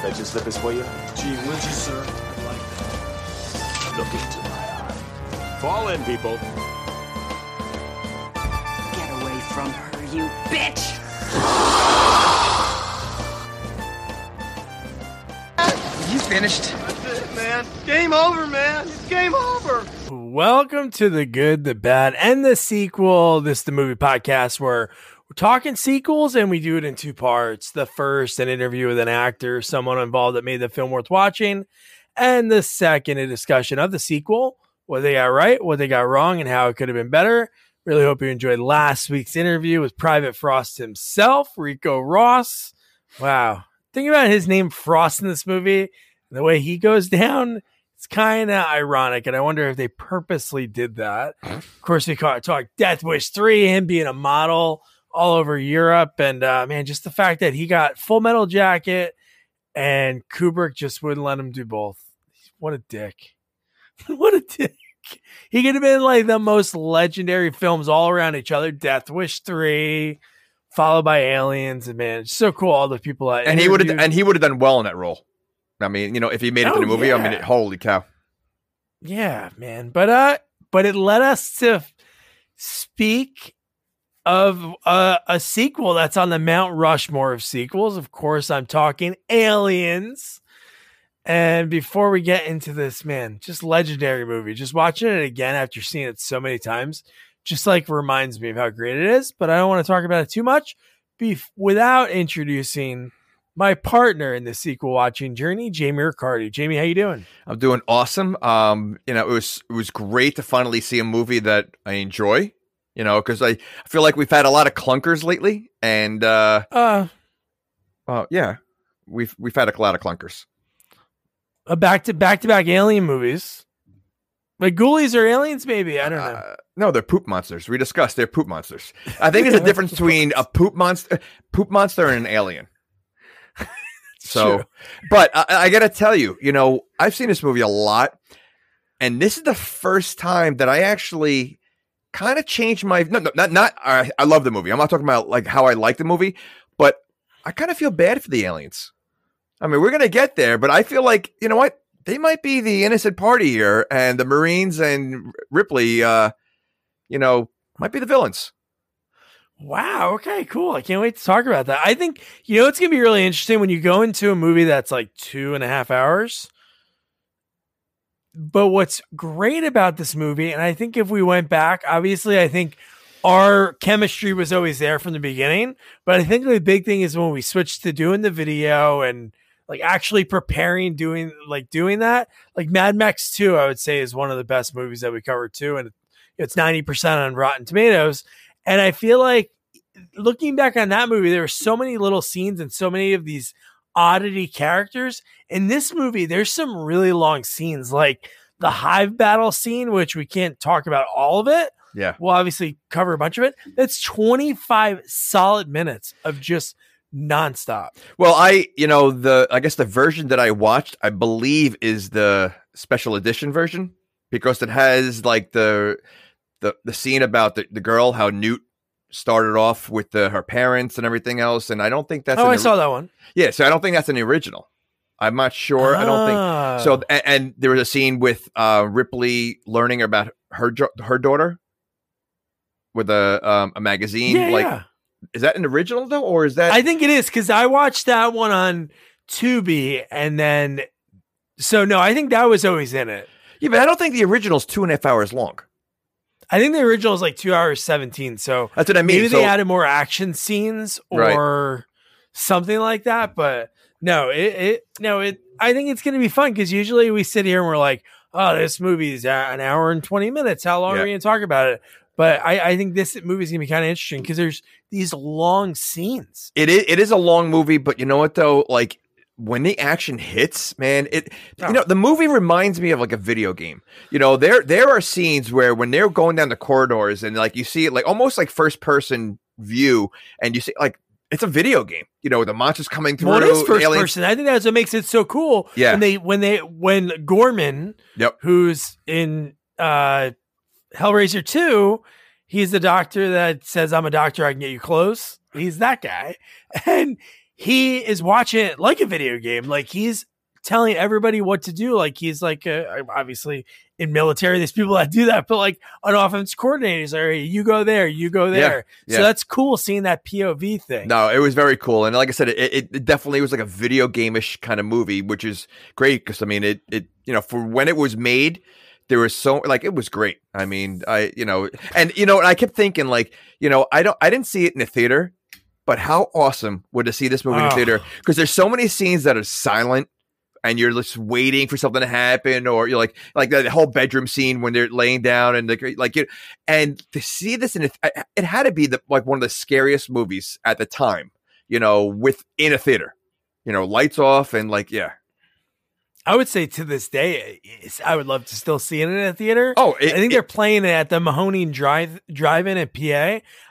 fetch his slippers for you? Gee, would you, sir? Look into my eye. Fall in, people. Get away from her, you bitch! You finished? That's it, man. Game over, man. It's game over. Welcome to the good, the bad, and the sequel. This is the movie podcast where we're talking sequels and we do it in two parts. The first, an interview with an actor, someone involved that made the film worth watching. And the second, a discussion of the sequel, what they got right, what they got wrong, and how it could have been better. Really hope you enjoyed last week's interview with Private Frost himself, Ricco Ross. Wow. Think about his name, Frost, in this movie, and the way he goes down. It's kind of ironic, and I wonder if they purposely did that. Of course, we caught, talk Death Wish 3, him being a model all over Europe. And uh, man, just the fact that he got Full Metal Jacket and Kubrick just wouldn't let him do both. What a dick. what a dick. He could have been like the most legendary films all around each other Death Wish 3, followed by Aliens. And man, it's so cool. All the people I And he would have and he would have done well in that role. I mean, you know, if he made it to Oh, the movie, I mean, it, holy cow! Yeah, man. But uh but it led us to speak of uh, a sequel that's on the Mount Rushmore of sequels. Of course, I'm talking Aliens. And before we get into this, man, just legendary movie. Just watching it again after seeing it so many times, just like reminds me of how great it is. But I don't want to talk about it too much bef- without introducing my partner in the sequel watching journey, Jamie Riccardi. Jamie, how you doing? I'm doing awesome. Um, you know, it was it was great to finally see a movie that I enjoy. You know, because I, I feel like we've had a lot of clunkers lately, and uh, Uh, uh yeah, we've we've had a lot of clunkers. a back to back to back alien movies. Like ghoulies or aliens, maybe. I don't know. Uh, no, they're poop monsters. We discussed they're poop monsters. I think there's a difference between a poop monster, poop monster, and an alien. So, True. but I, I got to tell you, you know, I've seen this movie a lot, and this is the first time that I actually kind of changed my no, no not not I, I love the movie. I'm not talking about like how I like the movie, but I kind of feel bad for the aliens. I mean, we're gonna get there, but I feel like you know what they might be the innocent party here, and the Marines and Ripley, uh, you know, might be the villains. Wow. Okay. Cool. I can't wait to talk about that. I think you know it's gonna be really interesting when you go into a movie that's like two and a half hours. But what's great about this movie, and I think if we went back, obviously, I think our chemistry was always there from the beginning. But I think the big thing is when we switched to doing the video and like actually preparing, doing like doing that. Like Mad Max 2, I would say is one of the best movies that we covered too. And it's 90% on Rotten Tomatoes. And I feel like looking back on that movie, there were so many little scenes and so many of these oddity characters. In this movie, there's some really long scenes, like the hive battle scene, which we can't talk about all of it. Yeah. We'll obviously cover a bunch of it. That's 25 solid minutes of just nonstop. Well, I, you know, the I guess the version that I watched, I believe, is the special edition version because it has like the the the scene about the, the girl, how Newt started off with the, her parents and everything else, and I don't think that's oh, I saw that one. yeah. So I don't think that's an original. I'm not sure. I don't think Ah. so. And, and there was a scene with uh, Ripley learning about her her daughter with a um, a magazine. Yeah, like, yeah. is that an original though, or is that? I think it is because I watched that one on Tubi, and then so no, I think that was always in it. yeah, but I don't think the original's two and a half hours long. I think the original is like two hours seventeen. So That's what I mean. maybe So- they added more action scenes Right. or something like that. But no, it, it no, it. I think it's going to be fun because usually we sit here and we're like, "Oh, this movie is an hour and twenty minutes. How long Yeah. are we going to talk about it?" But I, I think this movie is going to be kind of interesting because there's these long scenes. It is it is a long movie, but you know what though? Like when the action hits, man, it Oh. you know the movie reminds me of like a video game. You know, there there are scenes where when they're going down the corridors and like you see it like almost like first person view, and you see like it's a video game. You know, the monsters coming through. Well, it is first aliens- person. I think that's what makes it so cool. Yeah. When they when they when Gorman, Yep. who's in uh Hellraiser 2, he's the doctor that says, I'm a doctor, I can get you close. He's that guy. And he is watching it like a video game. Like he's telling everybody what to do. Like he's like uh, obviously in military, there's people that do that, but like an offense coordinator is like, you go there, you go there. yeah. So that's cool seeing that POV thing. No, it was very cool, and like I said, it, it definitely was like a video game-ish kind of movie, which is great because I mean, it it you know for when it was made, there was so like it was great. I mean, I you know, and you know, and I kept thinking like you know, I don't, I didn't see it in the theater, but how awesome would to see this movie in the Oh. theater ah. because there's so many scenes that are silent. And you're just waiting for something to happen, or you're like, like that whole bedroom scene when they're laying down and like, like you, and to see this in a, it had to be the like one of the scariest movies at the time you know, within a theater, you know, lights off and like, yeah. I would say to this day, it's, I would love to still see it in a theater. Oh, it, I think it- they're playing it at the Mahoning Drive Drive-In at PA.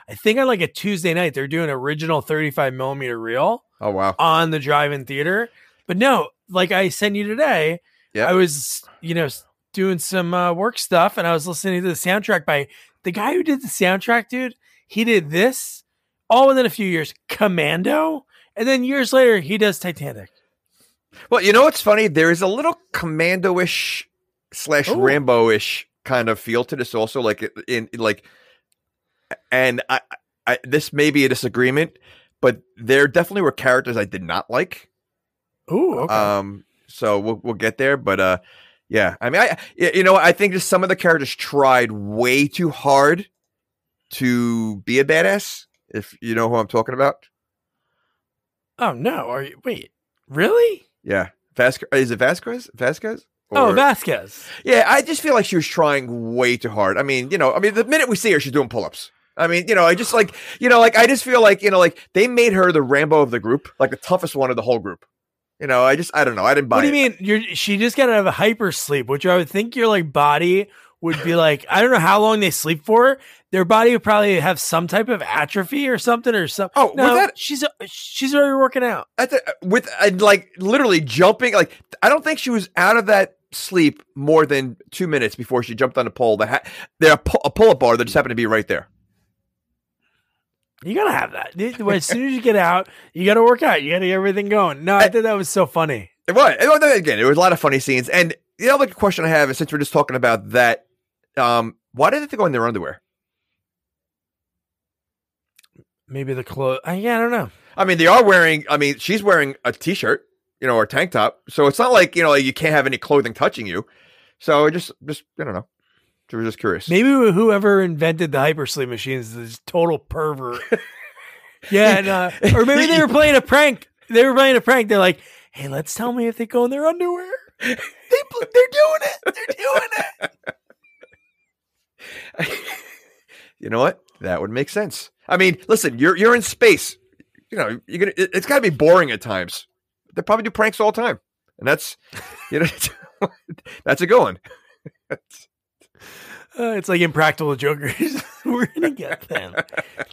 I think on like a Tuesday night they're doing original 35 millimeter reel oh wow, on the drive-in theater. But no, like I sent you today, Yeah. I was you know doing some uh, work stuff and I was listening to the soundtrack by the guy who did the soundtrack, dude. He did this all within a few years, Commando, and then years later he does Titanic. Well, you know what's funny? There is a little commando-ish slash Ooh. Rambo-ish kind of feel to this also, like in, like, and I, I, this may be a disagreement, but there definitely were characters I did not like. Ooh, okay. Um, so we'll we'll get there, but uh, yeah. I mean, I you know I think just some of the characters tried way too hard to be a badass. If you know who I'm talking about, oh no, are you wait, really? Yeah, Vasquez is it Vasquez? Vasquez? oh, Vasquez. yeah. I just feel like she was trying way too hard. I mean, you know, I mean, the minute we see her, she's doing pull-ups. I mean, you know, I just like, you know, like I just feel like, you know, like they made her the Rambo of the group, like the toughest one of the whole group. You know, I just, I don't know, I didn't buy. What do you it. mean? You're she just got to have a hyper sleep, which I would think your like body would be like. I don't know how long they sleep for. Their body would probably have some type of atrophy or something or something. Oh, no, that- she's she's already working out. at the, with uh, like literally jumping like I don't think she was out of that sleep more than two minutes before she jumped on the pole. The ha- there a, pu- a pull-up bar that just happened to be right there. You gotta have that. As soon as you get out, you gotta work out. You gotta get everything going. No, I thought that was so funny. It was, it was again. There was a lot of funny scenes, and the other question I have is since we're just talking about that, um, why did they go in their underwear? Maybe the clothes. Uh, yeah, I don't know. I mean, they are wearing. I mean, she's wearing a t-shirt, you know, or a tank top, so it's not like you know you can't have any clothing touching you. So I just, just I don't know. I was just curious. Maybe whoever invented the hypersleep machines is a total pervert. yeah, and, uh, or maybe they were playing a prank. They were playing a prank. They're like, "Hey, let's tell me if they go in their underwear." They, they're doing it. They're doing it. you know what? That would make sense. I mean, listen, you're you're in space. You know, you're gonna. it- It's got to be boring at times. They probably do pranks all the time, and that's you know that's a good one. Uh, it's like impractical jokers. we're gonna get them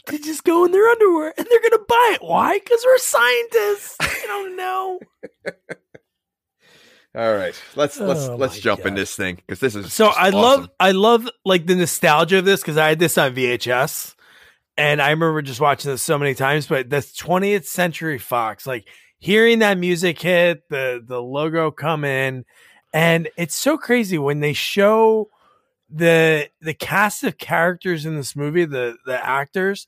to just go in their underwear, and they're gonna buy it. Why? Because we're scientists. I don't know. All right, let's let's Oh let's jump in this thing because this is So I awesome. love I love like the nostalgia of this because I had this on VHS and I remember just watching this so many times. But the 20th Century Fox, like hearing that music hit, the the logo come in, and it's so crazy when they show the the cast of characters in this movie, the the actors.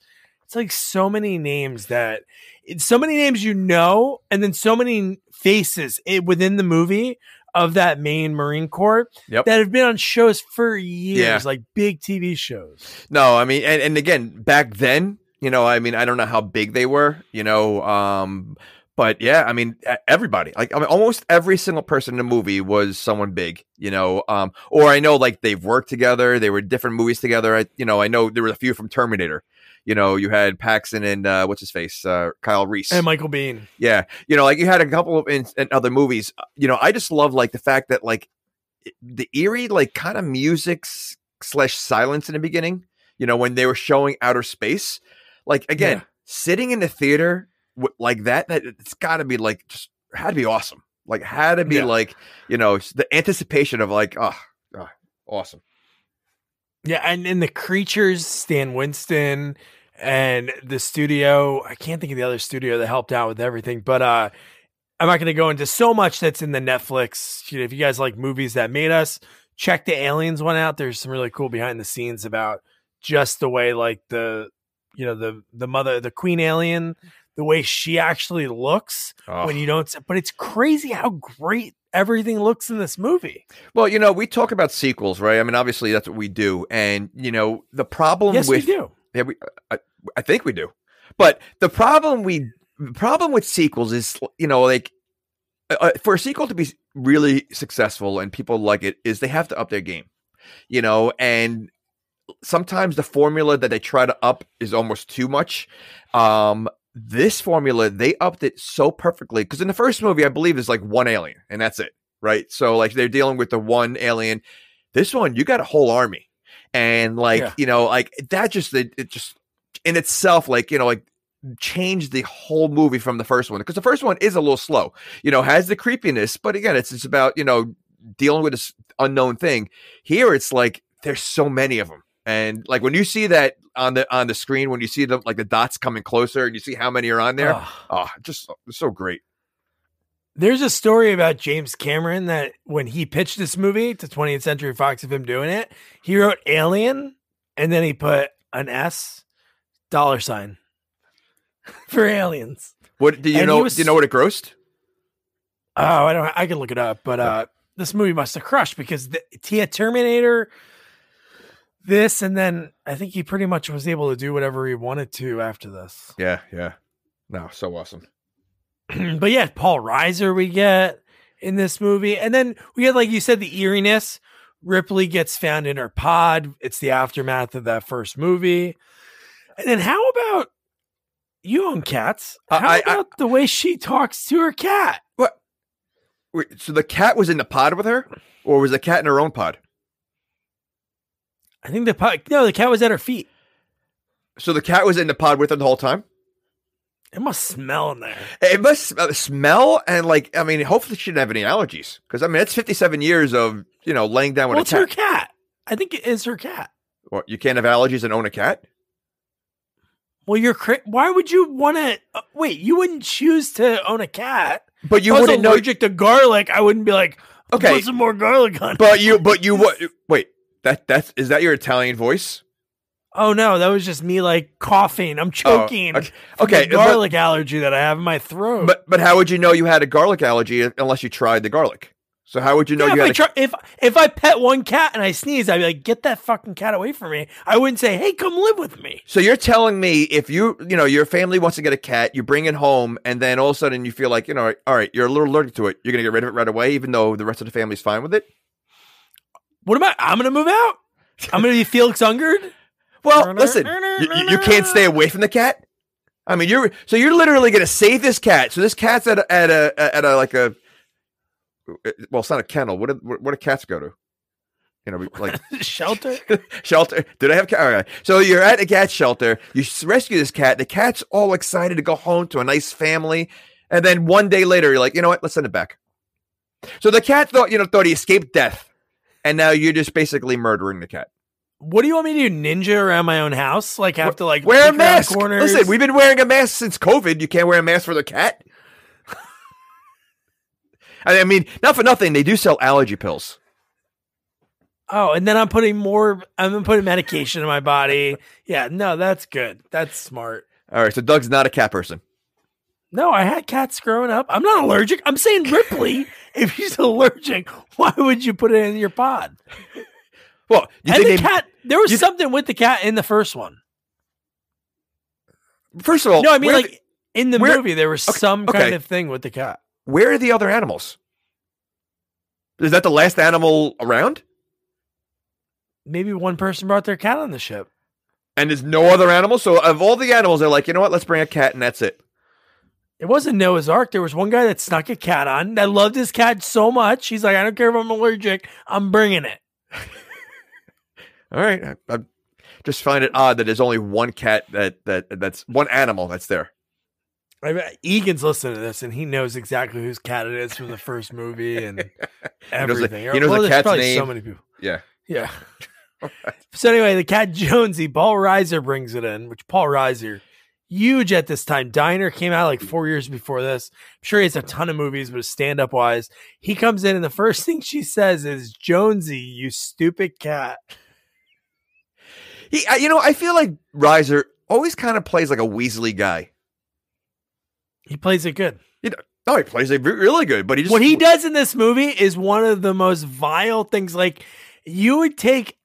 It's like so many names that it's so many names you know, and then so many faces within the movie of that main Marine Corps Yep. that have been on shows for years, Yeah. like big TV shows. No, I mean, and, and again, back then, you know, I mean, I don't know how big they were, you know, um, but yeah, I mean, everybody, like, I mean, almost every single person in the movie was someone big, you know, um, or I know like they've worked together, they were different movies together. I, you know, I know there were a few from Terminator. You know, you had Paxton and uh, what's his face, uh, Kyle Reese. And Michael Biehn. Yeah, you know, like you had a couple of in, in other movies. You know, I just love like the fact that like the eerie like kind of music slash silence in the beginning. You know, when they were showing outer space, like again, Yeah. sitting in the theater w- like that, that it's got to be like just had to be awesome. Like had to be Yeah. like you know the anticipation of like oh, oh awesome. Yeah, and and the creatures, Stan Winston and the studio. I can't think of the other studio that helped out with everything, but uh, I'm not going to go into so much that's in the Netflix. You know, if you guys like movies that made us, check the Aliens one out. There's some really cool behind the scenes about just the way like the you know the the mother the queen alien the way she actually looks Oh. when you don't but it's crazy how great everything looks in this movie Well, you know, we talk about sequels, right? I mean, obviously that's what we do, and you know, the problem yes with we do Yeah, we, I, I think we do. But the problem we the problem with sequels is you know like uh, uh, for a sequel to be really successful and people like it is they have to up their game. You know, and sometimes the formula that they try to up is almost too much. Um this formula they upped it so perfectly because in the first movie I believe there's like one alien and that's it, right? So like they're dealing with the one alien. This one you got a whole army and like Yeah. you know like that just it, it just in itself like you know like changed the whole movie from the first one because the first one is a little slow you know has the creepiness but again it's it's about you know dealing with this unknown thing here it's like there's so many of them and like when you see that on the on the screen when you see the like the dots coming closer and you see how many are on there Ugh. oh just so- so great There's a story about James Cameron that when he pitched this movie to 20th Century Fox of him doing it, he wrote Alien and then he put an S dollar sign for aliens. what do you And know was- do you know what it grossed Oh, I don't I can look it up, but uh this movie must have crushed because the, Terminator this and then I think he pretty much was able to do whatever he wanted to after this. yeah yeah no so awesome but yeah, Paul Reiser we get in this movie. And then we get, like you said, the eeriness. Ripley gets found in her pod. It's the aftermath of that first movie. And then how about you own cats? Uh, how I- I- about the way she talks to her cat? what Wait, so the cat was in the pod with her or was the cat in her own pod I think the pod, no, the cat was at her feet. so the cat was in the pod with her the whole time It must smell in there. It must sm- smell and like I mean, hopefully she didn't have any allergies because I mean it's fifty seven years of you know laying down with Well, a it's her cat. cat. I think it is her cat. What, you can't have allergies and own a cat. Well, you're cra- why would you want to uh, wait? You wouldn't choose to own a cat. But you if I was wouldn't know. allergic to garlic. I wouldn't be like, Okay. put some more garlic on. it. But you, but you what? Wait, that that's is that your Italian voice? Oh no, that was just me like coughing. I'm oh, choking. Oh, okay. Okay, the but- garlic allergy that I have in my throat. But but how would you know you had a garlic allergy unless you tried the garlic? So how would you know yeah, you if, I had? A, try, if if I pet one cat and I sneeze, I'd be like, "Get that fucking cat away from me." I wouldn't say, "Hey, come live with me." so you're telling me if you you know your family wants to get a cat, you bring it home, and then all of a sudden you feel like you know, all right, you're a little allergic to it, you're gonna get rid of it right away, even though the rest of the family's fine with it. What am I? I'm gonna move out. I'm gonna be Felix Unger. Well, listen, you, you- can't stay away from the cat. I mean, you're so you're literally going to save this cat. So this cat's at a, at a at a like a well, it's not a kennel. What do, what do cats go to? You know, like Shelter. shelter. Did I have cat? All right. So you're at a cat shelter. You rescue this cat. The cat's all excited to go home to a nice family, and then one day later, you're like, you know what? Let's send it back. So the cat thought, you know, thought he escaped death, and now you're just basically murdering the cat. What do you want me to do? Ninja around my own house? Like have to like Wear a mask. Corners? Listen, we've been wearing a mask since COVID. You can't wear a mask for the cat. I mean, not for nothing, they do sell allergy pills. Oh, and then I'm putting more. I'm putting medication in my body. Yeah, no, that's good. That's smart. All right, so Doug's not a cat person. No, I had cats growing up. I'm not allergic. I'm saying Ripley. if she's allergic, why would you put it in your pod? Well, you and the they, cat. There was something with the cat in the first one. first of all, No, I mean like in the where- movie there was Okay, some okay. kind of thing with the cat. where are the other animals? Is that the last animal around? Maybe one person brought their cat on the ship. And there's no other animals? So, of all the animals, they're like, you know what? Let's bring a cat, and that's it. It wasn't Noah's Ark. There was one guy that snuck a cat on that loved his cat so much. He's like, I don't care if I'm allergic. I'm bringing it. All right. I, I just find it odd that there's only one cat that, that that's one animal that's there. I mean, Egan's listening to this and he knows exactly whose cat it is from the first movie and knows the- everything. he knows the cat's probably name. So many people. Yeah. Yeah. So anyway, the cat Jonesy, Paul Reiser brings it in, which Paul Reiser, huge at this time. Diner came out like four years before this. I'm sure he has a ton of movies, but stand up wise, he comes in and the first thing she says is, "Jonesy, you stupid cat." He, I- you know, I feel like Reiser always kind of plays like a Weasley guy. He plays it good. You know, no, he plays it really good, but he just what he does in this movie is one of the most vile things. Like you would take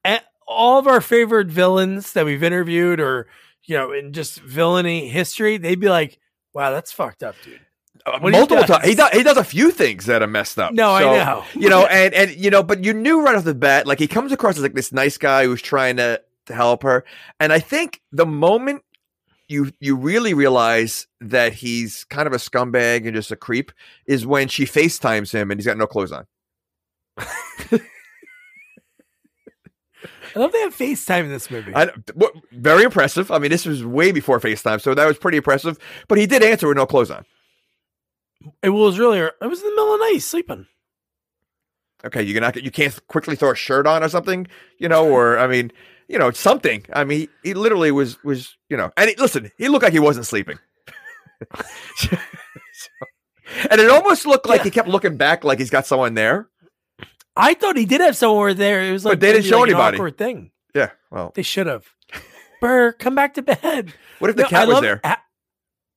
all of our favorite villains that we've interviewed, or you know, in just villainy history, they'd be like, "Wow, that's fucked up, dude." uh, multiple times. He does. He does a few things that are messed up. No, I know. You know, and and you know, but you knew right off the bat, like he comes across as like this nice guy who's trying to to help her, and I think the moment you you really realize that he's kind of a scumbag and just a creep is when she FaceTimes him and he's got no clothes on. I love they have FaceTime in this movie. I, very impressive. I mean, this was way before FaceTime, so that was pretty impressive. But he did answer with no clothes on. it was really, it was in the middle of the night sleeping. Okay, you cannot you can't quickly throw a shirt on or something, you know, or I mean, you know, something. I mean, he, he literally was was you know, and he, listen, he looked like he wasn't sleeping, So- and it almost looked like Yeah. he kept looking back, like he's got someone there. I thought he did have somewhere there. It was like, But they didn't show like an anybody. awkward thing. Yeah, well, They should have. Burr, come back to bed. what if the No, cat I was there? a-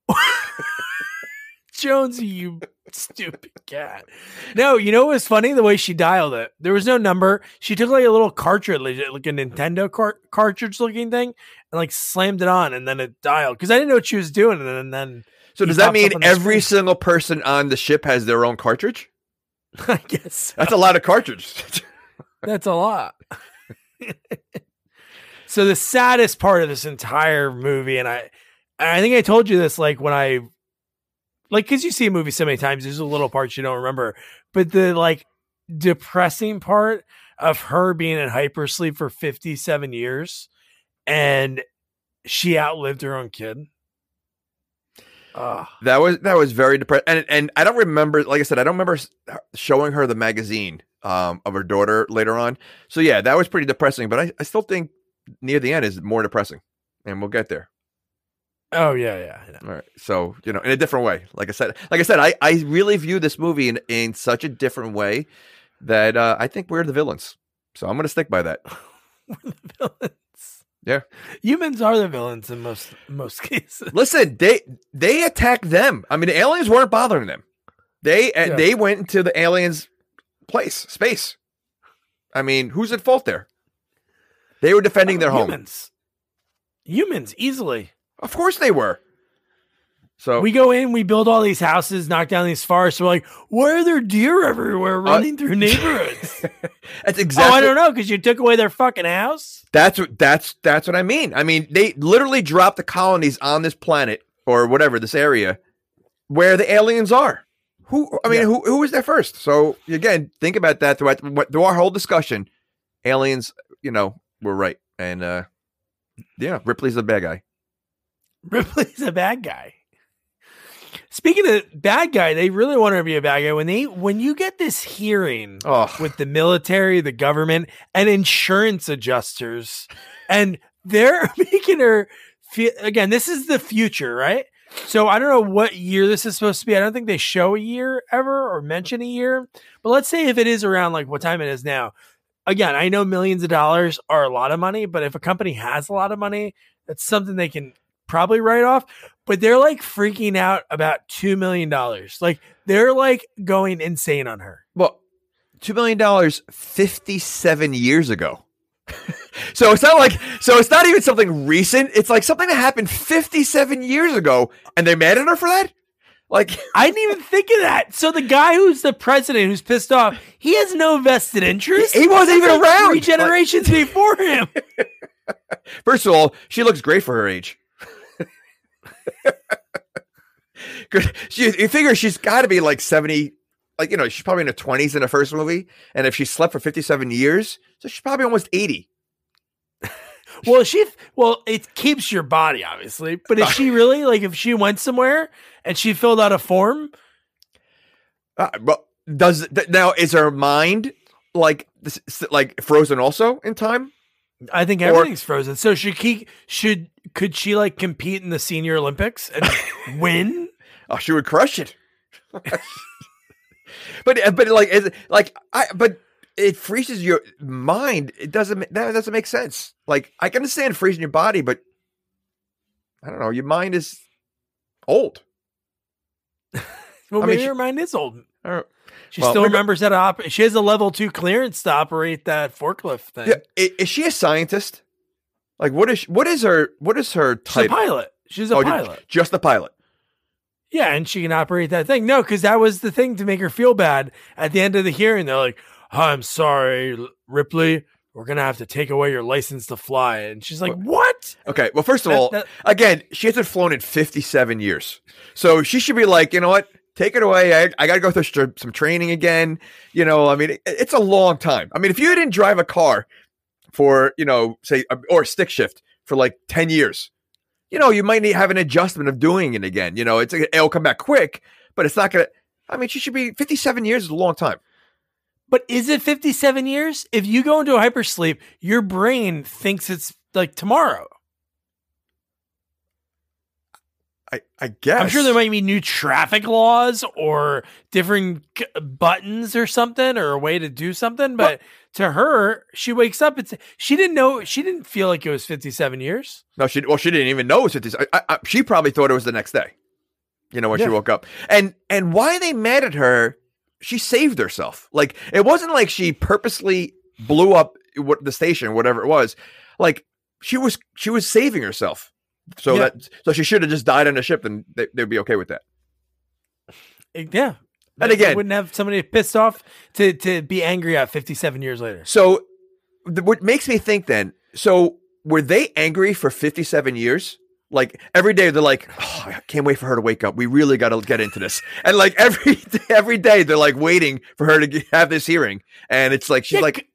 Jonesy, you stupid cat. No, you know what was funny? The way she dialed it. There was no number. She took like a little cartridge, like a Nintendo car- cartridge looking thing, and like slammed it on, and then it dialed. Because I didn't know what she was doing, and then, and then So does that mean up on the every screen. single person on the ship has their own cartridge? I guess That's a lot of cartridges. That's a lot. so the saddest part of this entire movie, and I, I think I told you this, like when I, like, because you see a movie so many times, there's a little parts you don't remember, but the like depressing part of her being in hypersleep for 57 years, and she outlived her own kid. Ugh. That was that was very depressing, and and I don't remember. Like I said, I don't remember showing her the magazine um, of her daughter later on. So yeah, that was pretty depressing. But I, I still think near the end is more depressing, and we'll get there. Oh yeah, yeah, yeah. All right. So you know, in a different way. Like I said, like I said, I I really view this movie in in such a different way that uh, I think we're the villains. So I'm going to stick by that. We're the villains. Yeah. humans are the villains in most most cases. Listen, they they attacked them. I mean, the aliens weren't bothering them. They uh, Yeah. they went into the aliens' place, space. I mean, who's at fault there? They were defending their home. humans. Humans easily. Of course they were. So We go in, we build all these houses, knock down these forests. We're like, why are there deer everywhere running through neighborhoods? that's exactly. oh, I don't know, because you took away their fucking house. That's what that's that's what I mean. I mean, they literally dropped the colonies on this planet or whatever this area where the aliens are. Who I mean, Yeah. who who was there first? So again, think about that throughout through our whole discussion. Aliens, you know, were right, and uh yeah, Ripley's the bad guy. Ripley's a bad guy. Speaking of bad guy, they really want her to be a bad guy. When they when you get this hearing Oh, with the military, the government, and insurance adjusters, and they're making her feel again. This is the future, right? So I don't know what year this is supposed to be. I don't think they show a year ever or mention a year. But let's say if it is around like what time it is now. Again, I know millions of dollars are a lot of money, but if a company has a lot of money, that's something they can probably write off. But they're like freaking out about two million dollars. Like they're like going insane on her. well, two million dollars fifty-seven years ago. so it's not like so it's not even something recent. It's like something that happened fifty-seven years ago, and they're mad at her for that. Like I didn't even think of that. So the guy who's the president who's pissed off, he has no vested interest. He wasn't even like around. Three generations before him. First of all, she looks great for her age. She, you figure she's got to be like 70, like, you know, she's probably in her 20s in the first movie. And if she slept for 57 years, so she's probably almost 80. Well, she well, it keeps your body obviously, but if she really like if she went somewhere and she filled out a form, Uh, but does now, is her mind like, this- like frozen also in time? I think Or- everything's frozen. So should he should could she like compete in the senior Olympics and win? Oh, she would crush it. but uh, but like is, like I but it freezes your mind. It doesn't that doesn't make sense. Like I can understand freezing your body, but I don't know. Your mind is old. Well, I mean, maybe she- mind is old. She Well, still remembers that operate. She has a level two clearance to operate that forklift thing. Yeah, i- is she a scientist? Like what is what is her what is her She's a pilot. She's a Oh, pilot. Just a pilot. Yeah, and she can operate that thing. No, because that was the thing to make her feel bad. At the end of the hearing, they're like, "I'm sorry, Ripley. We're gonna have to take away your license to fly." And she's like, "What?" Okay. Well, first of That- all, that- again, she hasn't flown in 57 years. So she should be like, you know what? Take it away. I, I got to go through some training again. You know, I mean, it, it's a long time. I mean, if you didn't drive a car for, you know, say, or stick shift for like 10 years, you know, you might need have an adjustment of doing it again. You know, it's it'll come back quick, but it's not going to. I mean, she should be 57 years is a long time. But is it 57 years? If you go into a hypersleep, your brain thinks it's like tomorrow. I, I guess. I'm sure there might be new traffic laws or different buttons or something or a way to do something. But to her, she wakes up. It's she didn't know. She didn't feel like it was 57 years. No, she well, she didn't even know it was 57. I, I, she probably thought it was the next day. You know when she woke up, and and why they mad at her? She saved herself. Like it wasn't like she purposely blew up what the station, whatever it was. Like she was she was saving herself. So Yeah. that so she should have just died on the ship, and they, they'd be okay with that. Eh, yeah. And They again- wouldn't have somebody pissed off to to be angry at 57 years later. So what makes me think then? So were they angry for fifty seven years? Like every day they're like, oh, I can't wait for her to wake up. We really got to get into this. And like every every day they're like waiting for her to have this hearing, and it's like she's Yeah, like,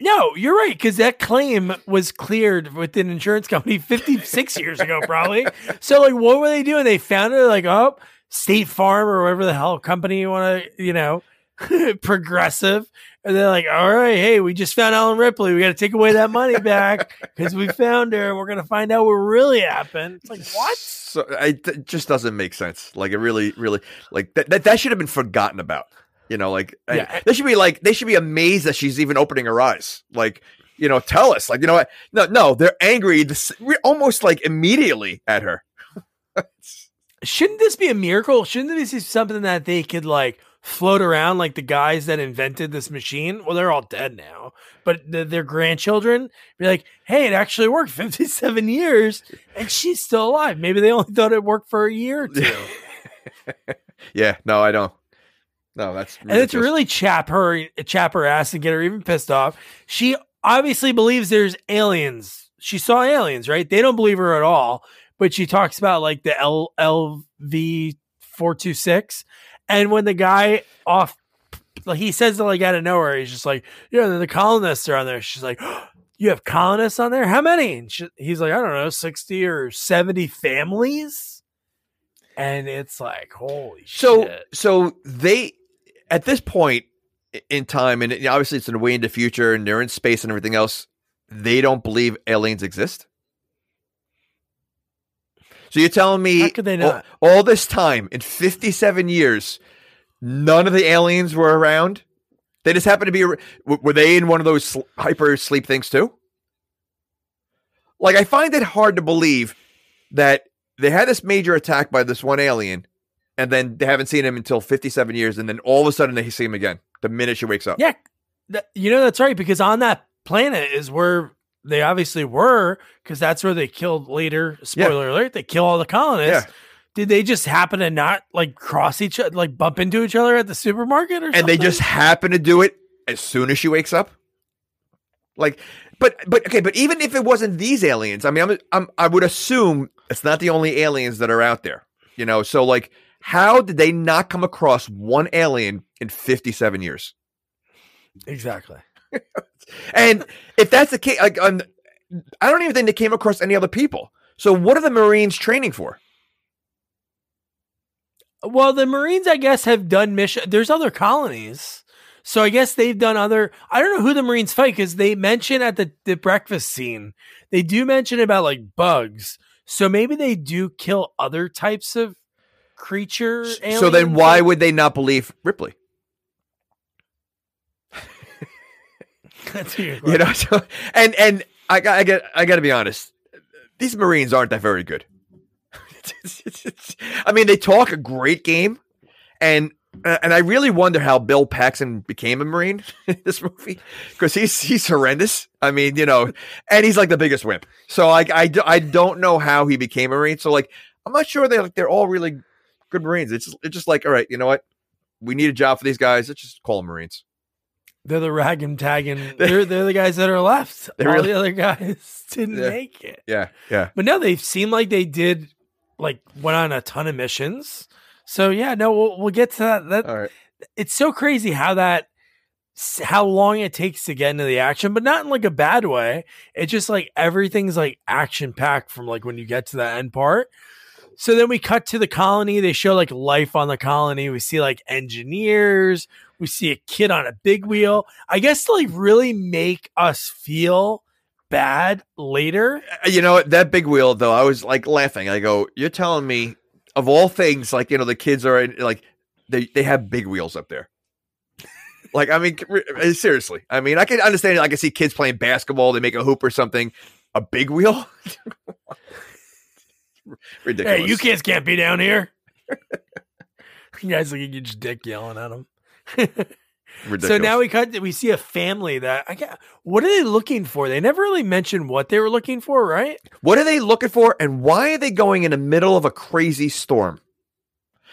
No, you're right because that claim was cleared with an insurance company 56 years ago, probably. So, like, what were they doing? They found it like, oh, State Farm or whatever the hell company you want to, you know, progressive. And they're like, all right, hey, we just found Ellen Ripley. We got to take away that money back because we found her and we're going to find out what really happened. It's like, what? So it just doesn't make sense. Like it really, really, like that that, that should have been forgotten about. You know, like I- Yeah. Eh they should be like they should be amazed that she's even opening her eyes. Like you know, tell us. Like you know what? No, no, they're angry, this, almost like immediately at her. Shouldn't this be a miracle? Shouldn't this be something that they could like float around like the guys that invented this machine? Well, they're all dead now, but the, their grandchildren be like, "Hey, it actually worked 57 years, and she's still alive." Maybe they only thought it worked for a year or two, Yeah, no, I don't. No, that's and it's really chap her, chap her ass, and get her even pissed off. She obviously believes there's aliens. She saw aliens, right? They don't believe her at all, but she talks about like the L LV four two six, and when the guy off, like he says it like out of nowhere, he's just like, "Yeah, the colonists are on there." She's like. You have colonists on there? How many? And she, he's like, I don't know, 60 or 70 families. And it's like, holy so shit. so they at this point in time, and obviously it's in the way into the future, and they're in space and everything else. They don't believe aliens exist. So you're telling me How could they all- all this time in 57 years, none of the aliens were around? They just happened to be. Were they in one of those hyper sleep things too? Like, I find it hard to believe that they had this major attack by this one alien, and then they haven't seen him until 57 years, and then all of a sudden they see him again the minute she wakes up. Yeah, th- you know that's right because on that planet is where they obviously were because that's where they killed later. Spoiler alert: they kill all the colonists. Yeah. Did they just happen to not like cross each other, like bump into each other at the supermarket or something? and they just happen to do it as soon as she wakes up. Like, but but okay, but even if it wasn't these aliens, I mean, I'm, I'm I would assume it's not the only aliens that are out there. You know, so like, how did they not come across one alien in 57 years? exactly. And if that's the case, like, um, I don't even think they came across any other people. So what are the Marines training for? Well, the Marines, I guess, have done mission. There's other colonies, So I guess they've done other. I don't know who the Marines fight because they mention at the, the breakfast scene, they do mention about like bugs. So maybe they do kill other types of creature. So then, why would they not believe Ripley? That's good You know, so, and and I, got- I get I got to be honest, these Marines aren't that very good. I mean, they talk a great game, and uh, and I really wonder how Bill Paxton became a Marine in this movie because he's he's horrendous. I mean, you know, and he's like the biggest wimp. So like I, I don't know how he became a Marine. So like I'm not sure they like they're all really good Marines. It's just, it's just like all right, you know what? We need a job for these guys. Let's just call them Marines. They're the rag and tag, and they're they're the guys that are left. All really- the other guys didn't Yeah. make it. Yeah, yeah. But now they seem like they did, like went on a ton of missions. So yeah, no, we'll we'll get to that. That All right. it's so crazy how that how long it takes to get into the action, but not in like a bad way. It's just like everything's like action packed from like when you get to the end part. So then we cut to the colony. They show like life on the colony. We see like engineers. We see a kid on a big wheel. I guess to like really make us feel bad later. Uh, You know? That big wheel, though, I was like laughing. I go, "You're telling me, of all things, like you know, the kids are in, like they they have big wheels up there." like, I mean, uh, seriously. I mean, I can understand. it. I can see kids playing basketball. They make a hoop or something. A big wheel, ridiculous. Hey, you kids can't be down here. you guys look at your dick yelling at them. Ridiculous. So now we cut. We see a family that I got. What are they looking for? They never really mentioned what they were looking for, right? What are they looking for, and why are they going in the middle of a crazy storm?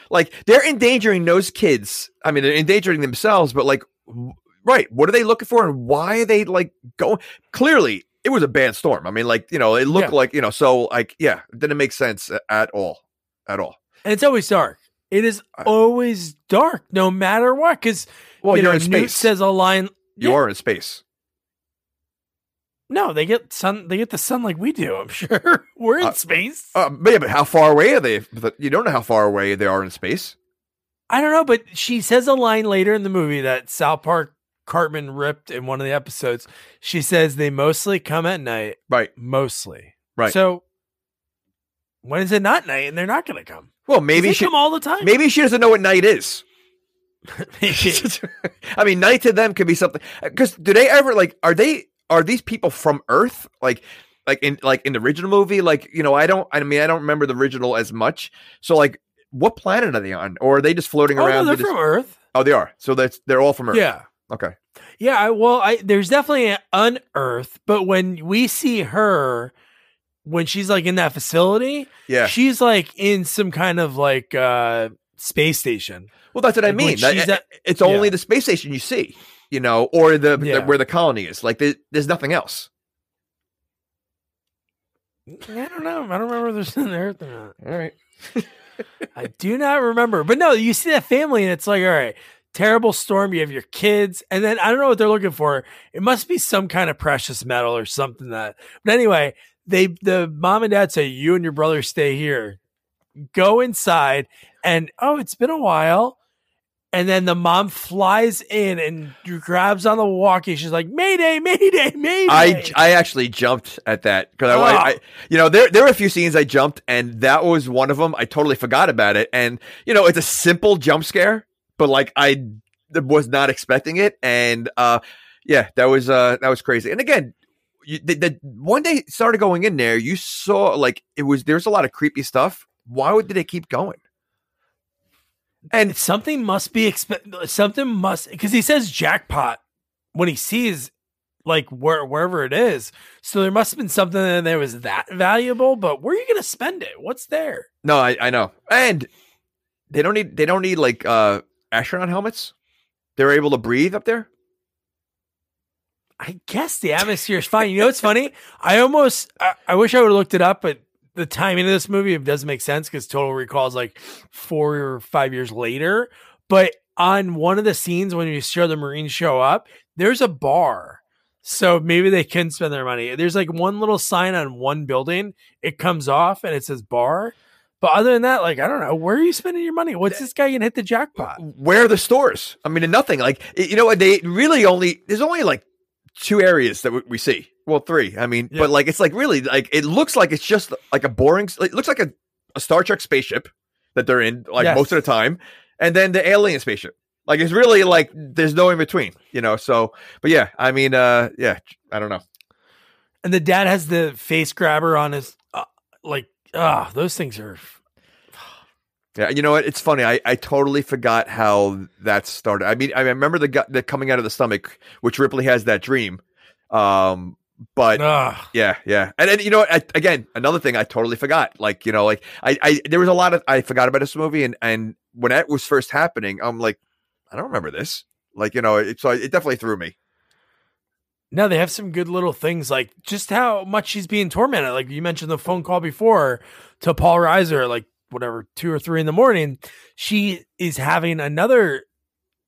Like they're endangering those kids. I mean, they're endangering themselves, but like, w- right? What are they looking for, and why are they like going? Clearly, it was a bad storm. I mean, like you know, it looked Yeah. like you know, so like yeah, it didn't make sense at all, at all. And it's always dark. It is I- always dark, no matter what. Because Well, you you're know, in Newt space. says a line. you Yeah. are in space. No, they get sun. They get the sun like we do. I'm sure we're in Uh, space. Uh, but yeah, but how far away are they? But You don't know how far away they are in space. I don't know, but she says a line later in the movie that South Park Cartman ripped in one of the episodes. She says they mostly come at night. Right. Mostly. Right. So when is it not night and they're not going to come? Well, maybe she come all the time. maybe she doesn't know what night is. I mean, night to them could be something. Because do they ever like? Are they? Are these people from Earth? Like, like in like in the original movie? Like, you know, I don't. I mean, I don't remember the original as much. So, like, what planet are they on? Or are they just floating oh, no, around? they're They just- from Earth. oh, they are. So that's they're all from Earth. Yeah. Okay. Yeah, I, well, I there's definitely an unearth, but when we see her when she's like in that facility, Yeah. she's like in some kind of like uh space station. Well, that's what I Like, when mean. That- eh, at- eh, it's only yeah. the space station you see. You know, or the, the- where the colony is. Like, there, there's nothing else. Mm, I don't know. I don't remember if there's an Earth or not. All right. I do not remember. But no, you see that family and it's like, all right, terrible storm. You have your kids. And then I don't know what they're looking for. It must be some kind of precious metal or something that. But anyway, they the mom and dad say, you and your brother stay here. Go inside. And oh, it's been a while. And then the mom flies in and grabs on the walkie. She's like, Mayday, Mayday, Mayday. I, I actually jumped at that because I, I, Ah. I- you know, there there were a few scenes I jumped, and that was one of them. I totally forgot about it, and you know, it's a simple jump scare, but like I was not expecting it, and uh, yeah, that was uh, that was crazy. And again, you, the, the one day started going in there, you saw like it was there's a lot of creepy stuff. Why would did they keep going? And something must be expe- something must because he says jackpot when he sees like where wherever it is. So there must have been something in there was that valuable. But where are you going to spend it? What's there? no, I, I know, and they don't need they don't need like uh astronaut helmets. They're able to breathe up there. I guess the atmosphere is fine. You know what's funny? I almost I, I wish I would have looked it up, but the timing of this movie doesn't make sense because Total Recall is like four or five years later. But on one of the scenes when you show the Marines show up, there's a bar. So maybe they can spend their money. There's like one little sign on one building. It comes off and it says bar. But other than that, like I don't know, where are you spending your money? What's this guy gonna hit the jackpot? Where are the stores? I mean, nothing. Like you know what? They really only there's only like two areas that we, see. Well, three. I mean, Yeah. but like it's like really like it looks like it's just like a boring. It looks like a, a Star Trek spaceship that they're in like Yes. most of the time, and then the alien spaceship. Like it's really like there's no in between, you know. So, but yeah, I mean, uh, yeah, I don't know. And the dad has the face grabber on his uh, like ah, those things are Yeah, you know what? It's funny. I, I totally forgot how that started. I mean, I remember the gu- the coming out of the stomach, which Ripley has that dream. Um, but ah. yeah, yeah, and then you know? I, again, another thing I totally forgot. Like you know, like I, I there was a lot of I forgot about this movie, and and when that was first happening, I'm like, I don't remember this. Like you know, it, so it definitely threw me. No, they have some good little things, like just how much she's being tormented. Like you mentioned the phone call before to Paul Reiser, like whatever, two or three in the morning. She is having another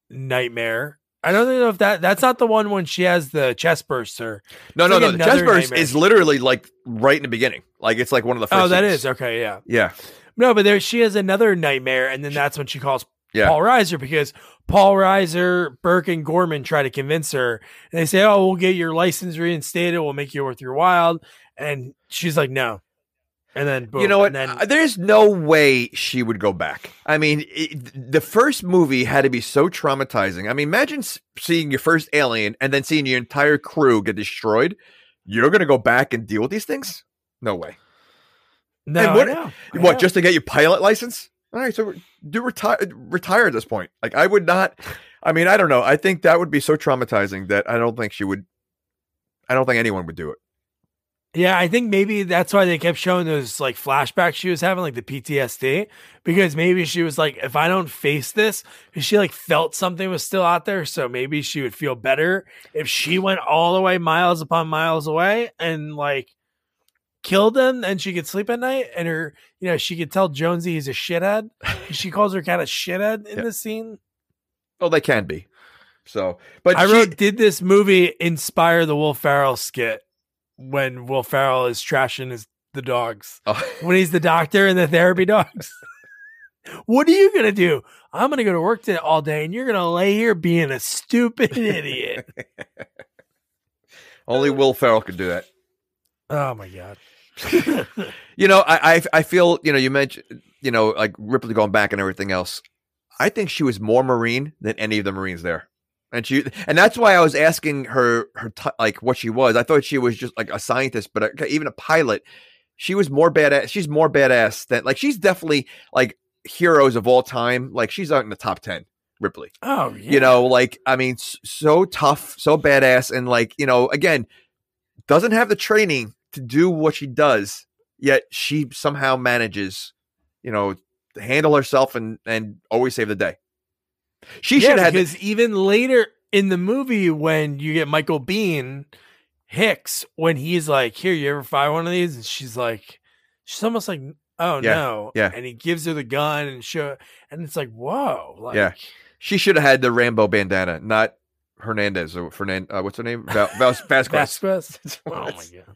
nightmare. I don't know if that that's not the one when she has the chest burst or No, It's no, like no. The chest burst nightmare. is literally like right in the beginning. Like it's like one of the oh, first. Oh, that scenes. is okay, yeah. Yeah, No, but there she has another nightmare, and then that's when she calls Yeah. Paul Reiser because Paul Reiser, Burke, and Gorman try to convince her, and they say, "Oh, we'll get your license reinstated. We'll make you worth your while." And she's like, "No." And then boom, you know what? Then, Uh, There's no way she would go back. I mean, it, the first movie had to be so traumatizing. I mean, imagine seeing your first alien and then seeing your entire crew get destroyed. You're going to go back and deal with these things? No way. no, and what- I know, I What? know. Just to get your pilot license? All right, so do retire retire at this point. Like I would not. I mean, I don't know. I think that would be so traumatizing that I don't think she would. I don't think anyone would do it. Yeah, I think maybe that's why they kept showing those like flashbacks she was having, like the PTSD, because maybe she was like, if I don't face this, she like felt something was still out there, so maybe she would feel better if she went all the way miles upon miles away and like killed him, and she could sleep at night, and her, you know, she could tell Jonesy he's a shithead. she calls her cat a shithead in Yeah. this scene. Oh, they can be. So, but I she- wrote, did this movie inspire the Will Ferrell skit when Will Ferrell is trashing his the dogs? Oh. when he's the doctor and the therapy dogs. what are you gonna do? I'm gonna go to work today all day, and you're gonna lay here being a stupid idiot. only Will Ferrell could do that. Oh my god! You know, I, I I feel you know you mentioned you know like Ripley going back and everything else. I think she was more Marine than any of the Marines there, and she and that's why I was asking her her t- like what she was. I thought she was just like a scientist, but a, even a pilot. She was more badass. She's more badass than like she's definitely like heroes of all time. Like she's out in the top ten. Ripley. Oh yeah. You know, like I mean, so tough, so badass, and like you know, again, doesn't have the training to do what she does, yet she somehow manages, you know, to handle herself and and always save the day. She yeah, should have. because even later in the movie, when you get Michael Biehn Hicks, when he's like, "Here, you ever fire one of these?" and she's like, she's almost like, "Oh Yeah, no," yeah. and he gives her the gun and show, and it's like, "Whoa!" Like, Yeah. She should have had the Rambo bandana, not Hernandez or Fernand. Uh, what's her name? Val- Val- Vasquez. Vasquez. Oh my god.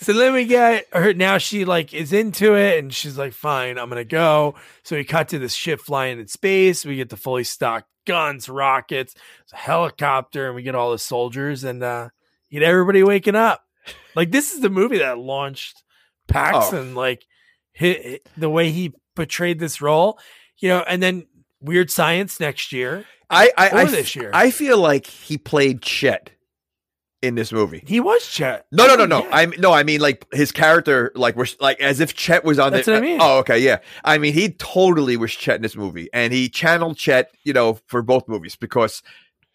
So then we get her now she like is into it and she's like, fine, I'm gonna go. So we cut to this ship flying in space. We get the fully stocked guns, rockets, a helicopter, and we get all the soldiers and uh get everybody waking up. Like this is the movie that launched Paxton, like hit, the way he portrayed this role, you know, and then Weird Science next year. I I, I, this year. I feel like he played Chet in this movie. He was Chet. No, no, no, no. Yeah. I no, I mean like his character, like was like as if Chet was on That's the. what I mean. Oh, okay, yeah. I mean, he totally was Chet in this movie, and he channeled Chet, you know, for both movies because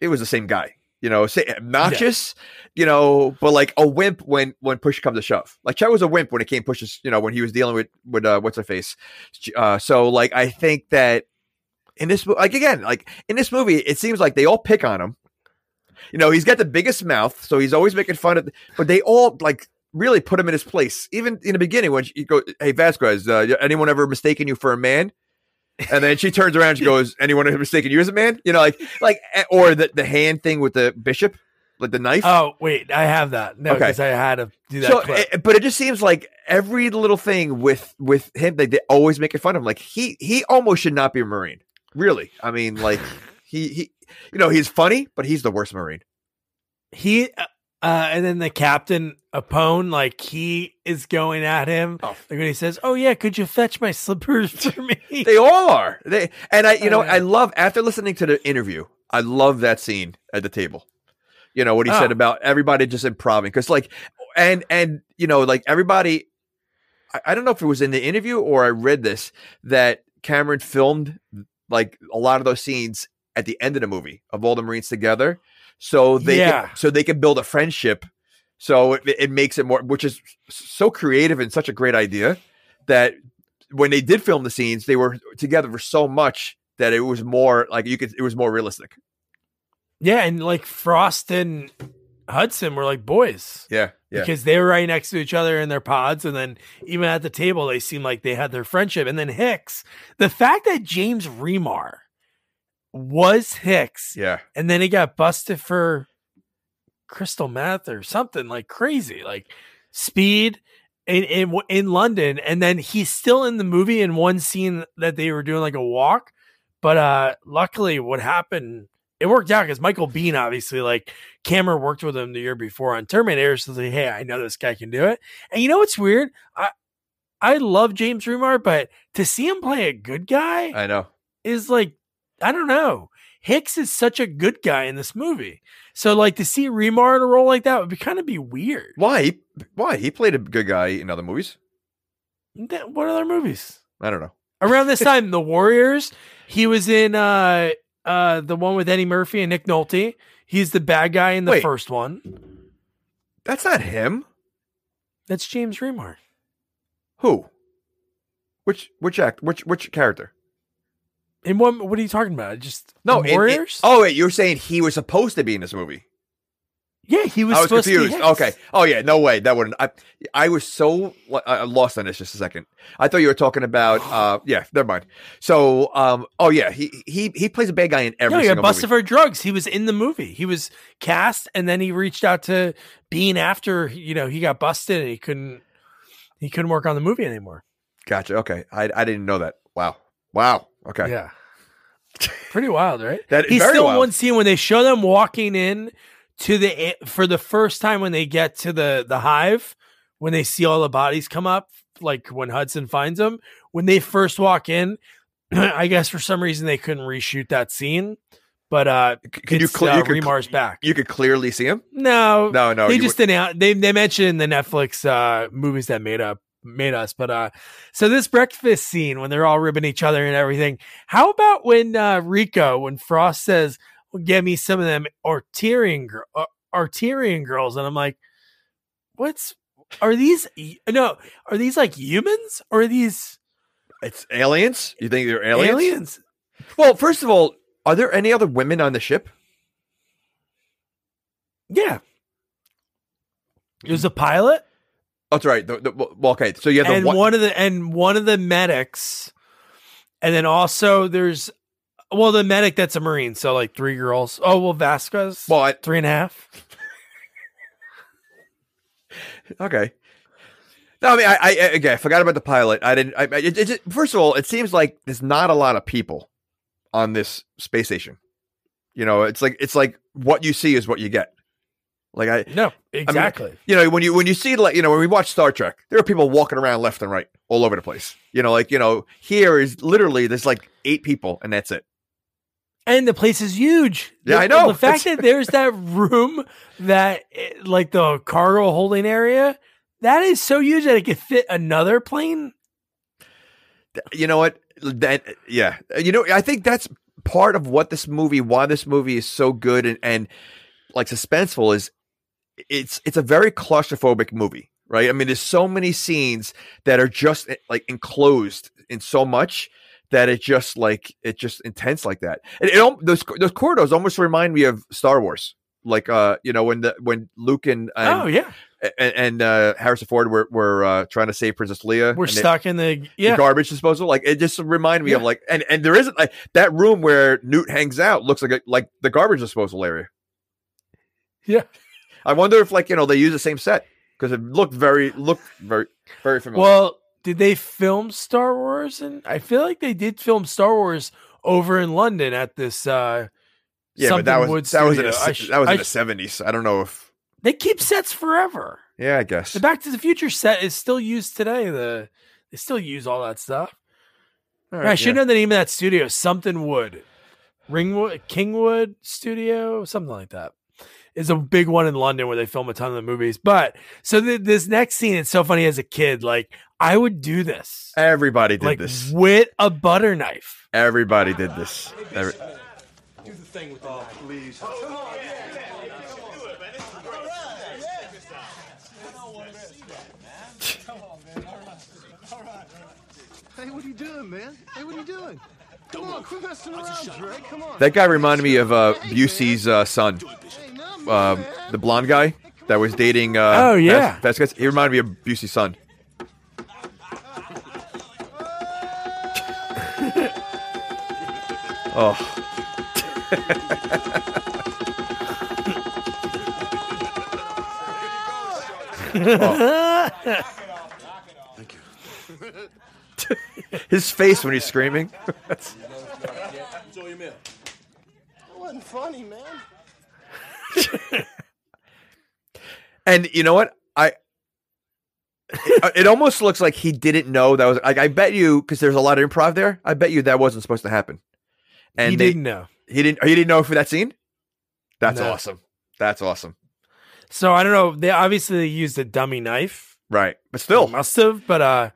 it was the same guy. You know, say obnoxious, you know, but like a wimp when when push comes to shove. Like Chet was a wimp when it came pushes, you know, when he was dealing with with uh, what's her face. Uh, so like I think that in this like again like in this movie it seems like they all pick on him. You know, he's got the biggest mouth, so he's always making fun of. But they all like really put him in his place. Even in the beginning when you go, "Hey Vasquez, uh, anyone ever mistaken you for a man?" And then she turns around, and she goes, "Anyone ever mistaken you as a man?" You know, like like eh, or the the hand thing with the bishop, like the knife. Oh wait, I have that. No, Okay. because I had to do that. so, clip. eh, but it just seems like every little thing with with him, they, they always making fun of him. Like he he almost should not be a marine. Really, I mean, like he he, you know, he's funny, but he's the worst marine. he uh, uh and then the captain Apone, like he is going at him. Oh. Like when he says, "Oh yeah, could you fetch my slippers for me?" They all are. They and I, you know, Uh, I love after listening to the interview. I love that scene at the table. You know what he said Oh. about everybody just improving because, like, and and you know, like everybody. I, I don't know if it was in the interview or I read this that Cameron filmed like a lot of those scenes at the end of the movie of all the Marines together, so they Yeah. can, so they can build a friendship. So it, it makes it more, which is so creative and such a great idea that when they did film the scenes, they were together for so much that it was more like you could, it was more realistic. yeah, and like Frost and Hudson were like boys. Yeah, yeah, because they were right next to each other in their pods, and then even at the table, they seemed like they had their friendship. And then Hicks, the fact that James Remar was Hicks, yeah. and then he got busted for crystal meth or something like crazy, like speed in in in London, and then he's still in the movie in one scene that they were doing like a walk. But uh luckily, what happened? It worked out because Michael Biehn, obviously, like Cameron worked with him the year before on Terminator, so like, hey, I know this guy can do it. And you know what's weird? I I love James Remar, but to see him play a good guy, I know. is like I don't know. Hicks is such a good guy in this movie. So like to see Remar in a role like that would be kind of be weird. Why? Why he played a good guy in other movies? What other movies? I don't know. Around this time, The Warriors, he was in uh uh the one with Eddie Murphy and Nick Nolte. He's the bad guy in the Wait. first one. That's not him. That's James Remar. Who? Which which act? Which which character? In what what are you talking about? Just No, in- Warriors? oh wait, you're saying he was supposed to be in this movie? yeah, he was, I was supposed confused. Okay. Oh yeah, no way. That wouldn't. I I was so uh, lost on this. Just a second. I thought you were talking about. Uh, yeah. Never mind. So, um, oh yeah, he he he plays a bad guy in every No, he got single busted movie. for drugs. He was in the movie. He was cast, and then he reached out to Biehn after you know he got busted and he couldn't he couldn't work on the movie anymore. Gotcha. Okay. I I didn't know that. Wow. Wow. Okay. Yeah, pretty wild, right? That is He's very still wild. one scene when they show them walking in to the for the first time when they get to the the hive when they see all the bodies come up, like when Hudson finds them. When they first walk in, I guess for some reason they couldn't reshoot that scene. But uh, C- Can you it's, cl- uh, you could, Remar's back. You could clearly see him. No, No, no. they you just announced they they mentioned in the Netflix uh movies that made up made us. But uh so this breakfast scene when they're all ribbing each other and everything. How about when uh Ricco when Frost says, well, "Get me some of them Arcturian girl, uh, Arcturian girls," and I'm like, "What's are these? No, are these like humans or are these It's aliens. You think they're aliens? aliens?" Well, first of all, are there any other women on the ship? Yeah. It was a pilot. Oh, that's right. The, the, well, okay. So you have the and one. one of the and one of the medics, and then also there's well the medic that's a marine, so like three girls. Oh well, Vasquez, well, I, three and a half. Okay. No, I mean, I, I again, I forgot about the pilot. I didn't. I, I- it, it, just- first of all, it seems like there's not a lot of people on this space station. You know, it's like it's like what you see is what you get. Like I, No, exactly. you know, when you when you see like you know when we watch Star Trek, there are people walking around left and right all over the place. You know, like you know, here is literally there's like eight people and that's it. and the place is huge. Yeah, The- I know. The fact that there's that room that eh, like the cargo holding area that is so huge that it could fit another plane. you know what that yeah you know i think that's part of what this movie why this movie is so good and and like suspenseful is it's it's a very claustrophobic movie, right? I mean, there's so many scenes that are just eh, like enclosed in so much that it just like it just intense like that. And it, al- those those corridors almost remind me of Star Wars, like uh you know when the when Luke and and, oh yeah, and, and uh, Harrison Ford were were uh, trying to save Princess Leia. we're and they- stuck in the the garbage disposal. Like it just reminded me of like, and and there isn't like that room where Newt hangs out looks like a, like the garbage disposal area. Yeah. I wonder if like you know they use the same set because it looked very looked very very familiar. Well, did they film Star Wars? And I feel like they did film Star Wars over in London at this. uh yeah, but that was Wood that was in the, studio. I se- sh- that was I in the sh- seventies. I don't know if They keep sets forever. yeah, I guess. The Back to the Future set is still used today. The they still use all that stuff. All I should yeah. know the name of that studio. Something Wood, Ringwood, Kingwood Studio, something like that. Is a big one in London where they film a ton of the movies. But so th- this next scene, it's so funny as a kid. Like I would do this, Everybody did like this. with a butter knife. Everybody did this. Every- do the thing with the oh, Please. Hey, what are you doing, man? Hey, what are you doing? Come on, quit messing around, Drake. Come on. that guy reminded me of uh, Busey's uh, son, Hey, not me, um, the blonde guy that was dating. Uh, Oh, yeah. Vas- Vasquez. He reminded me of Busey's son. oh. His face when he's screaming. It wasn't funny, man. And you know what? I it, it almost looks like he didn't know that was like I bet you because there's a lot of improv there. I bet you that wasn't supposed to happen. And he they, didn't know. He didn't. He didn't know for that scene. That's No. awesome. That's awesome. So I don't know. They obviously used a dummy knife. Right, but They still, must have. But uh,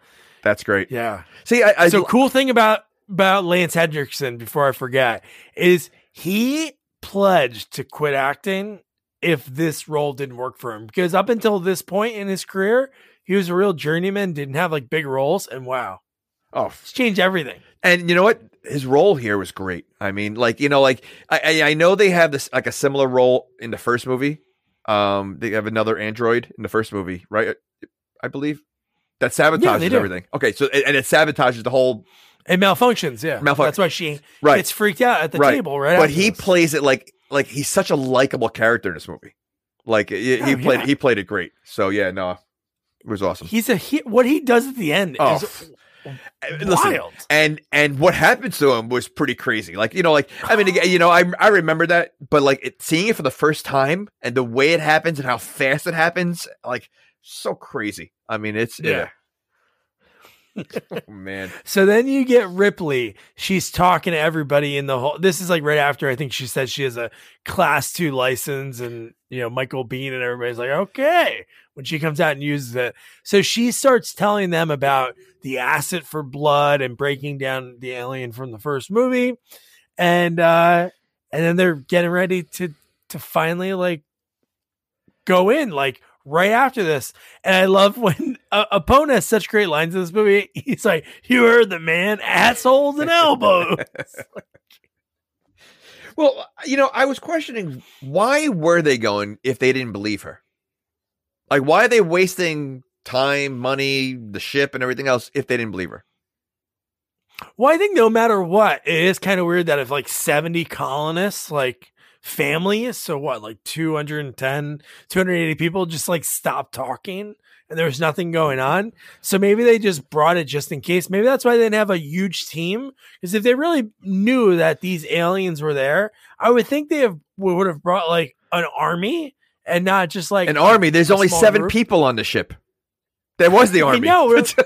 that's great. yeah. See, I, I so cool thing about about Lance Henriksen, before I forget, is he pledged to quit acting if this role didn't work for him. Because up until this point in his career, he was a real journeyman, didn't have like big roles, and wow, Oh, it's changed everything. and you know what? His role here was great. I mean, like you know, like I, I know they have this like a similar role in the first movie. Um, they have another android in the first movie, right? I believe that sabotages do. everything. Okay, so and it sabotages the whole It malfunctions, yeah. That's why she right. gets freaked out at the right. table, right? But he this. plays it like like he's such a likable character in this movie. Like he, he Oh, played yeah. he played it great. So yeah, no, it was awesome. He's a he, what he does at the end Oh, is Listen, wild. and and what happens to him was pretty crazy. Like you know, like I mean, you know, I I remember that, but like it, seeing it for the first time and the way it happens and how fast it happens, like so crazy. I mean, it's yeah. oh, man, So then you get Ripley. She's talking to everybody in the whole. This is like right after I think she said she has a class two license, and you know Michael Biehn and everybody's like, okay. When she comes out and uses it, so she starts telling them about the acid for blood and breaking down the alien from the first movie, and uh and then they're getting ready to to finally like go in like right after this. And I love when uh, has such great lines in this movie. He's like, "You heard the man, assholes and elbows." Well, you know, I was questioning why were they going if they didn't believe her? Like, why are they wasting time, money, the ship, and everything else if they didn't believe her? well, I think no matter what, it is kind of weird that if like seventy colonists, like families, so what, like 210, 280 people, just like stop talking. And there was nothing going on. So maybe they just brought it just in case. Maybe that's why they didn't have a huge team. Because if they really knew that these aliens were there, I would think they have, would have brought like an army and not just like An army. There's only seven group. people on the ship. There was the army. No, right?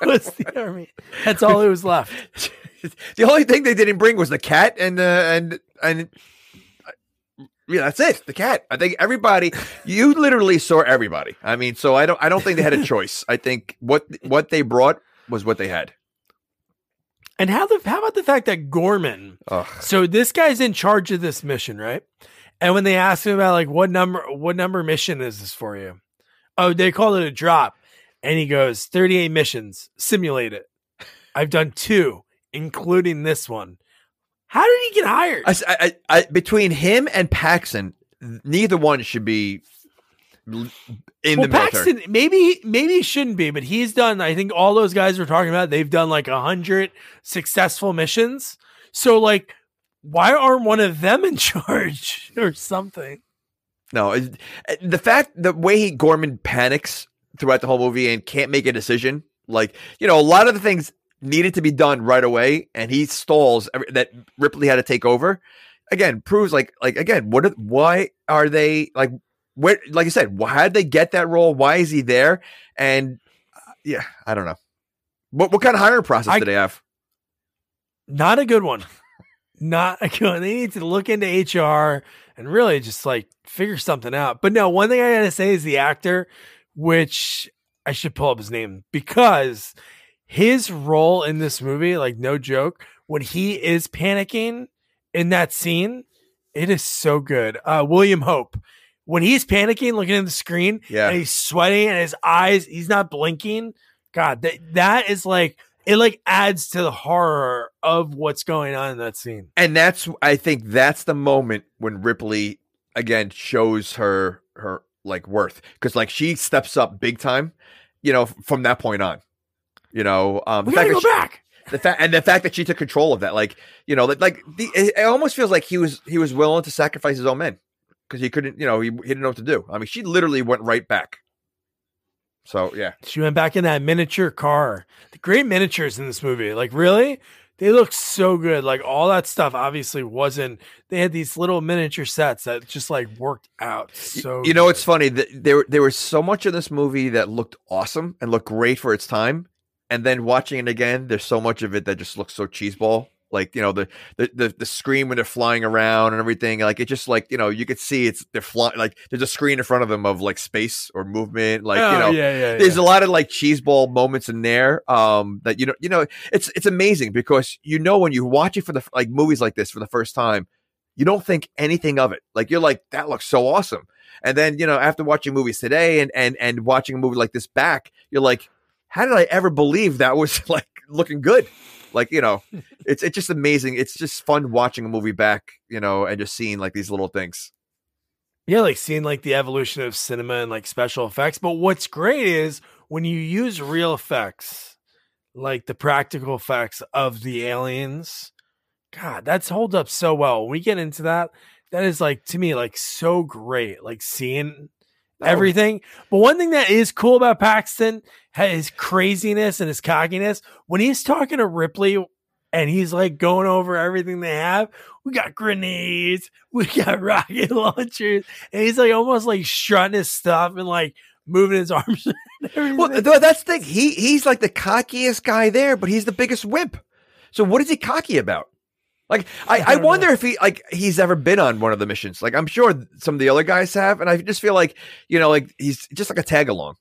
was the army. That's all it was left. the only thing they didn't bring was the cat and uh, and and yeah, that's it. The cat. I think everybody. You literally saw everybody. I mean, so I don't. I don't think they had a choice. I think what what they brought was what they had. And how the how about the fact that Gorman? Ugh. So this guy's in charge of this mission, right? And when they ask him about like what number what number mission is this for you? Oh, they called it a drop. And he goes, 38 missions, simulate it. I've done two, including this one. How did he get hired? I, I, I, between him and Paxton, neither one should be in well, the military. Paxton, maybe maybe he shouldn't be, but he's done. I think all those guys we're talking about, they've done like a hundred successful missions. So, like, why aren't one of them in charge or something? No, it- eh, the fact the way he Gorman panics throughout the whole movie and can't make a decision, like you know, a lot of the things needed to be done right away, and he stalls every, that Ripley had to take over. Again, proves like like again, what? Are, why are they like? Where, like I said, why did they get that role? Why is he there? And uh, yeah, I don't know. What what kind of hiring process I- do they have? Not a good one. Not a good one. They need to look into HR and really just like figure something out. But no, one thing I gotta say is the actor, which I should pull up his name because his role in this movie, like no joke, when he is panicking in that scene, it is so good. Uh William Hope. When he's panicking, looking at the screen, Yeah. and he's sweating and his eyes, he's not blinking. God, that that is like it like adds to the horror of what's going on in that scene. and that's I think that's the moment when Ripley again shows her her like worth because like she steps up big time, you know, from that point on. You know, um, We the gotta fact go that she- back. the fact and the fact that she took control of that, like you know, like, like the it, it almost feels like he was he was willing to sacrifice his own men because he couldn't, you know, he, he didn't know what to do. I mean, she literally went right back. So yeah, She went back in that miniature car. The great miniatures in this movie, like really, they look so good. Like all that stuff obviously wasn't. They had these little miniature sets that just like worked out so. you know, good. it's funny that there there was so much in this movie that looked awesome and looked great for its time, and then watching it again, there's so much of it that just looks so cheeseball. Like you know the, the the the screen when they're flying around and everything, like it just like you know you could see it's they're flying like there's a screen in front of them of like space or movement, like Oh, you know yeah, yeah, there's yeah. a lot of like cheeseball moments in there um that you know you know it's it's amazing because you know when you watch it for the like movies like this for the first time you don't think anything of it like you're like that looks so awesome and then you know after watching movies today and and and watching a movie like this back you're like how did i ever believe that was like looking good like you know it's it's just amazing it's just fun watching a movie back you know and just seeing like these little things Yeah, like seeing like the evolution of cinema and like special effects. But what's great is when you use real effects, like the practical effects of the aliens. God, that's holds up so well. When we get into that, that is like to me like so great. Like seeing Oh. everything. But one thing that is cool about Paxton, his craziness and his cockiness, when he's talking to Ripley and he's like going over everything they have, we got grenades, we got rocket launchers, and he's like almost like strutting his stuff and like moving his arms. Well, that's the thing. He he's like the cockiest guy there, but he's the biggest wimp. So what is he cocky about? Like I, I I wonder know. if he like he's ever been on one of the missions. Like I'm sure some of the other guys have, and I just feel like you know, like he's just like a tag along.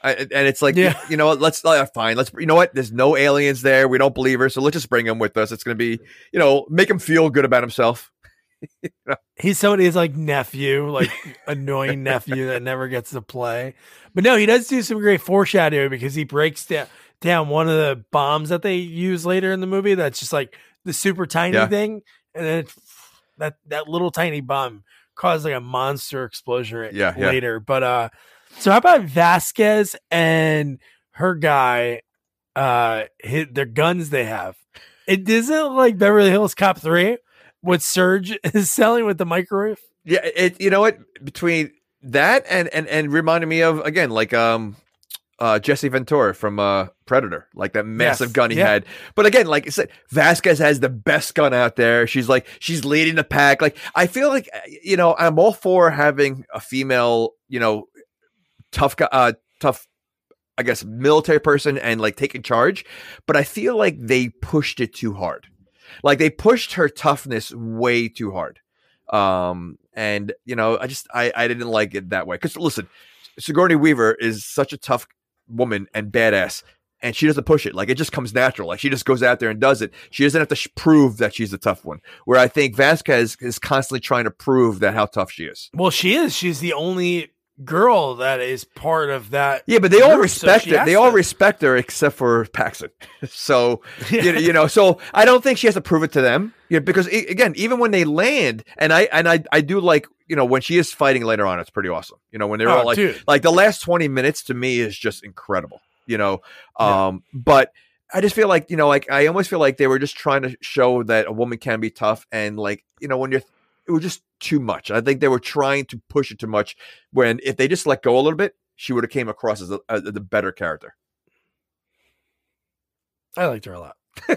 I, and it's like, Yeah. you know, let's uh, fine. Let's, you know what? There's no aliens there. We don't believe her, so let's just bring him with us. It's gonna be, you know, make him feel good about himself. he's somebody's like nephew, like annoying nephew that never gets to play. But no, he does do some great foreshadowing because he breaks down down one of the bombs that they use later in the movie. That's just like the super tiny Yeah. thing, and then that that little tiny bomb caused like a monster explosion Yeah, yeah. later. But uh, so how about Vasquez and her guy? Uh, hit their guns they have. It isn't like Beverly Hills Cop three. What Serge is selling with the microwave? Yeah, it. You know what? Between that and and and reminded me of again, like um, uh, Jesse Ventura from uh Predator, like that massive Yes, gun he yeah. had. But again, like I said, Vasquez has the best gun out there. She's like she's leading the pack. Like I feel like uh, you know I'm all for having a female, you know, tough guy, uh, tough. I guess military person and like taking charge, but I feel like they pushed it too hard. Like they pushed her toughness way too hard. Um, and you know, I just I I didn't like it that way. Because listen, Sigourney Weaver is such a tough woman and badass. and she doesn't push it. Like it just comes natural. Like she just goes out there and does it. She doesn't have to sh- prove that she's the tough one. Where I think Vasquez is constantly trying to prove that how tough she is. Well, she is. She's the only girl that is part of that. Yeah, but they all group, so respect she her. They all to- respect her except for Paxton. so you, know, you know, so I don't think she has to prove it to them. Yeah, because again, even when they land, and I and I I do like you know when she is fighting later on, it's pretty awesome. You know when they're Oh, all like dude. like the last twenty minutes to me is just incredible. You know, Yeah. um, but. I just feel like you know, like I almost feel like they were just trying to show that a woman can be tough, and like you know, when you're, it was just too much. I think they were trying to push it too much. When if they just let go a little bit, she would have came across as a, as a better character. I liked her a lot.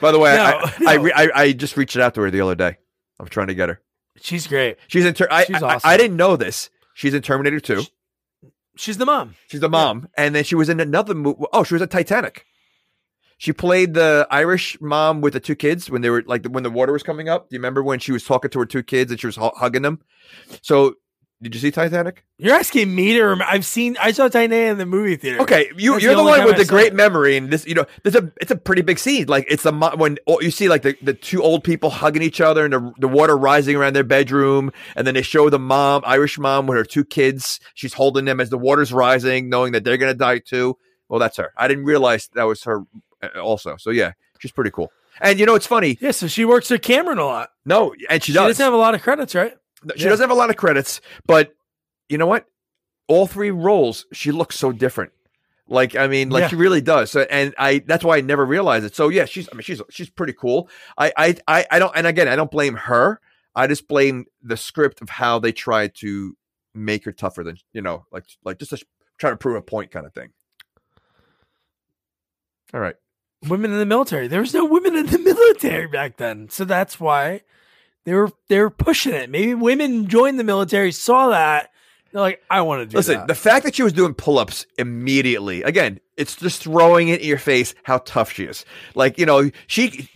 By the way, No, I, I, no. re- I I just reached out to her the other day. I'm trying to get her. She's great. She's in. Ter- I, She's awesome. I didn't know this. She's in Terminator 2. She's the mom. She's the mom, and then she was in another movie. Oh, she was in Titanic. She played the Irish mom with the two kids when they were like when the water was coming up. Do you remember when she was talking to her two kids and she was hu- hugging them? So, did you see Titanic? You're asking me to remember. I've seen. I saw Titanic in the movie theater. Okay, you, you're the the, one with I the great it. memory, and this, you know, there's a it's a pretty big scene. Like it's the when you see like the, the two old people hugging each other, and the, the water rising around their bedroom, and then they show the mom, Irish mom, with her two kids. She's holding them as the water's rising, knowing that they're gonna die too. Well, that's her. I didn't realize that was her also. So yeah, she's pretty cool. And you know, it's funny. Yeah, so she works with Cameron a lot. No, and she, does. She, does. doesn't have a lot of credits, right? No, She Yeah. doesn't have a lot of credits, but you know what? All three roles, she looks so different. Like I mean, like Yeah. she really does. So, and I that's why I never realized it. So yeah, she's I mean she's she's pretty cool. I I I, I don't and again I don't blame her. I just blame the script of how they tried to make her tougher than you know like like just to try to prove a point kind of thing. All right. Women in the military. There was no women in the military back then, so that's why they were they were pushing it. Maybe women joined the military, saw that, they're like, I want to do Listen, that. the fact that she was doing pull-ups immediately, again, it's just throwing it in your face how tough she is. Like, you know, she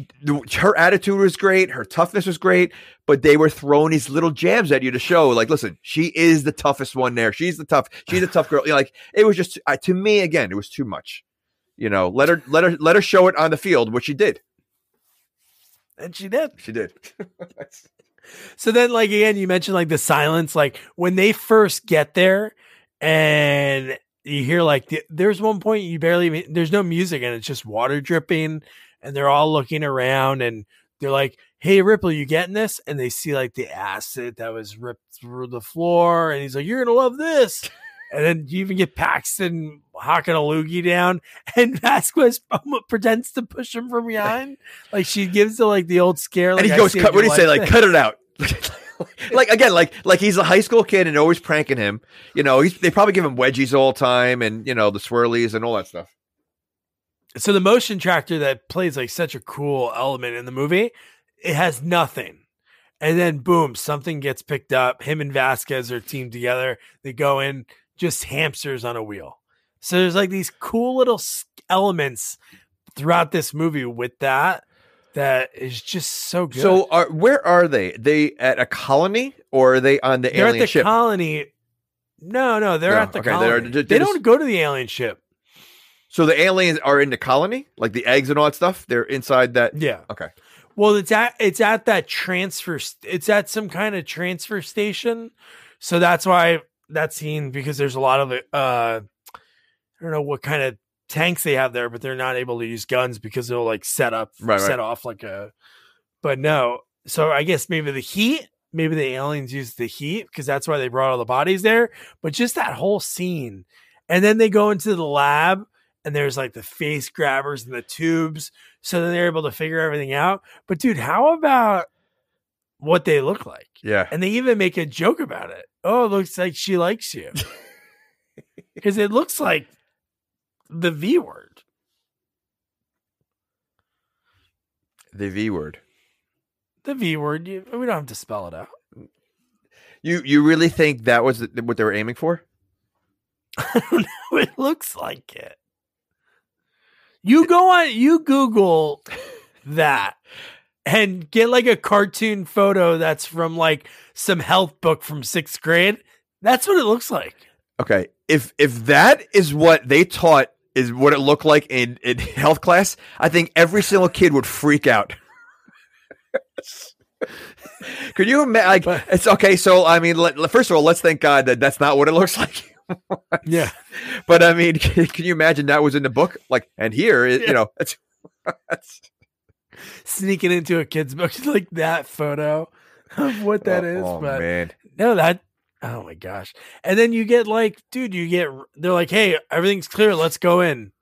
her attitude was great, her toughness was great, but they were throwing these little jabs at you to show, like, listen, she is the toughest one there. She's the tough, she's a tough girl. You know, like, it was just uh, to me again, it was too much. You know, let her let her let her show it on the field, which she did. and she did. She did. So then, like again, you mentioned like the silence, like when they first get there, and you hear like the, there's one point you barely even- there's no music and it's just water dripping, and they're all looking around and they're like, "Hey Ripley, you getting this?" And they see like the acid that was ripped through the floor, and he's like, "You're gonna love this." And then you even get Paxton hocking a loogie down, and Vasquez pretends to push him from behind. Like she gives the like the old scare. and he goes, cut, what do you say? Like, cut it out. like again, like like he's a high school kid and always pranking him. You know, he's, they probably give him wedgies all the time, and you know the swirlies and all that stuff. so the motion tracker that plays like such a cool element in the movie, it has nothing. And then boom, something gets picked up. Him and Vasquez are teamed together. They go in just hamsters on a wheel. So there's like these cool little elements throughout this movie with that that is just so good. So, are, where are they? They at a colony or are they on the they're alien at the ship? colony. No, no, they're No, at the okay, they're- they're they just- don't go to the alien ship. so the aliens are in the colony, like the eggs and all that stuff. They're inside that. Yeah. Okay. Well, it's at it's at that transfer. st- It's at some kind of transfer station, so that's why that scene because there's a lot of uh, I don't know what kind of tanks they have there, but they're not able to use guns because they'll like set up Right, right. set off like a. But no, so I guess maybe the heat. Maybe the aliens use the heat because that's why they brought all the bodies there. But just that whole scene, and then they go into the lab and there's like the face grabbers and the tubes. So then they're able to figure everything out. But dude, how about what they look like? Yeah. And they even make a joke about it. Oh, it looks like she likes you. Because it looks like the V word. The V word. The V word. You, we don't have to spell it out. You you really think that was what they were aiming for? I don't know. It looks like it. You go on, you Google that and get like a cartoon photo that's from like some health book from sixth grade. That's what it looks like. Okay. If if that is what they taught is what it looked like in, in health class, I think every single kid would freak out. Could you imagine? Like, it's okay. So, I mean, let, first of all, let's thank God that that's not what it looks like. Yeah. But I mean, can, can you imagine that was in the book? Like, and here, it, you know, it's Sneaking into a kid's book like that photo of what that is. oh, but man. no, that oh my gosh. And then you get like, dude, you get they're like, hey, everything's clear, let's go in.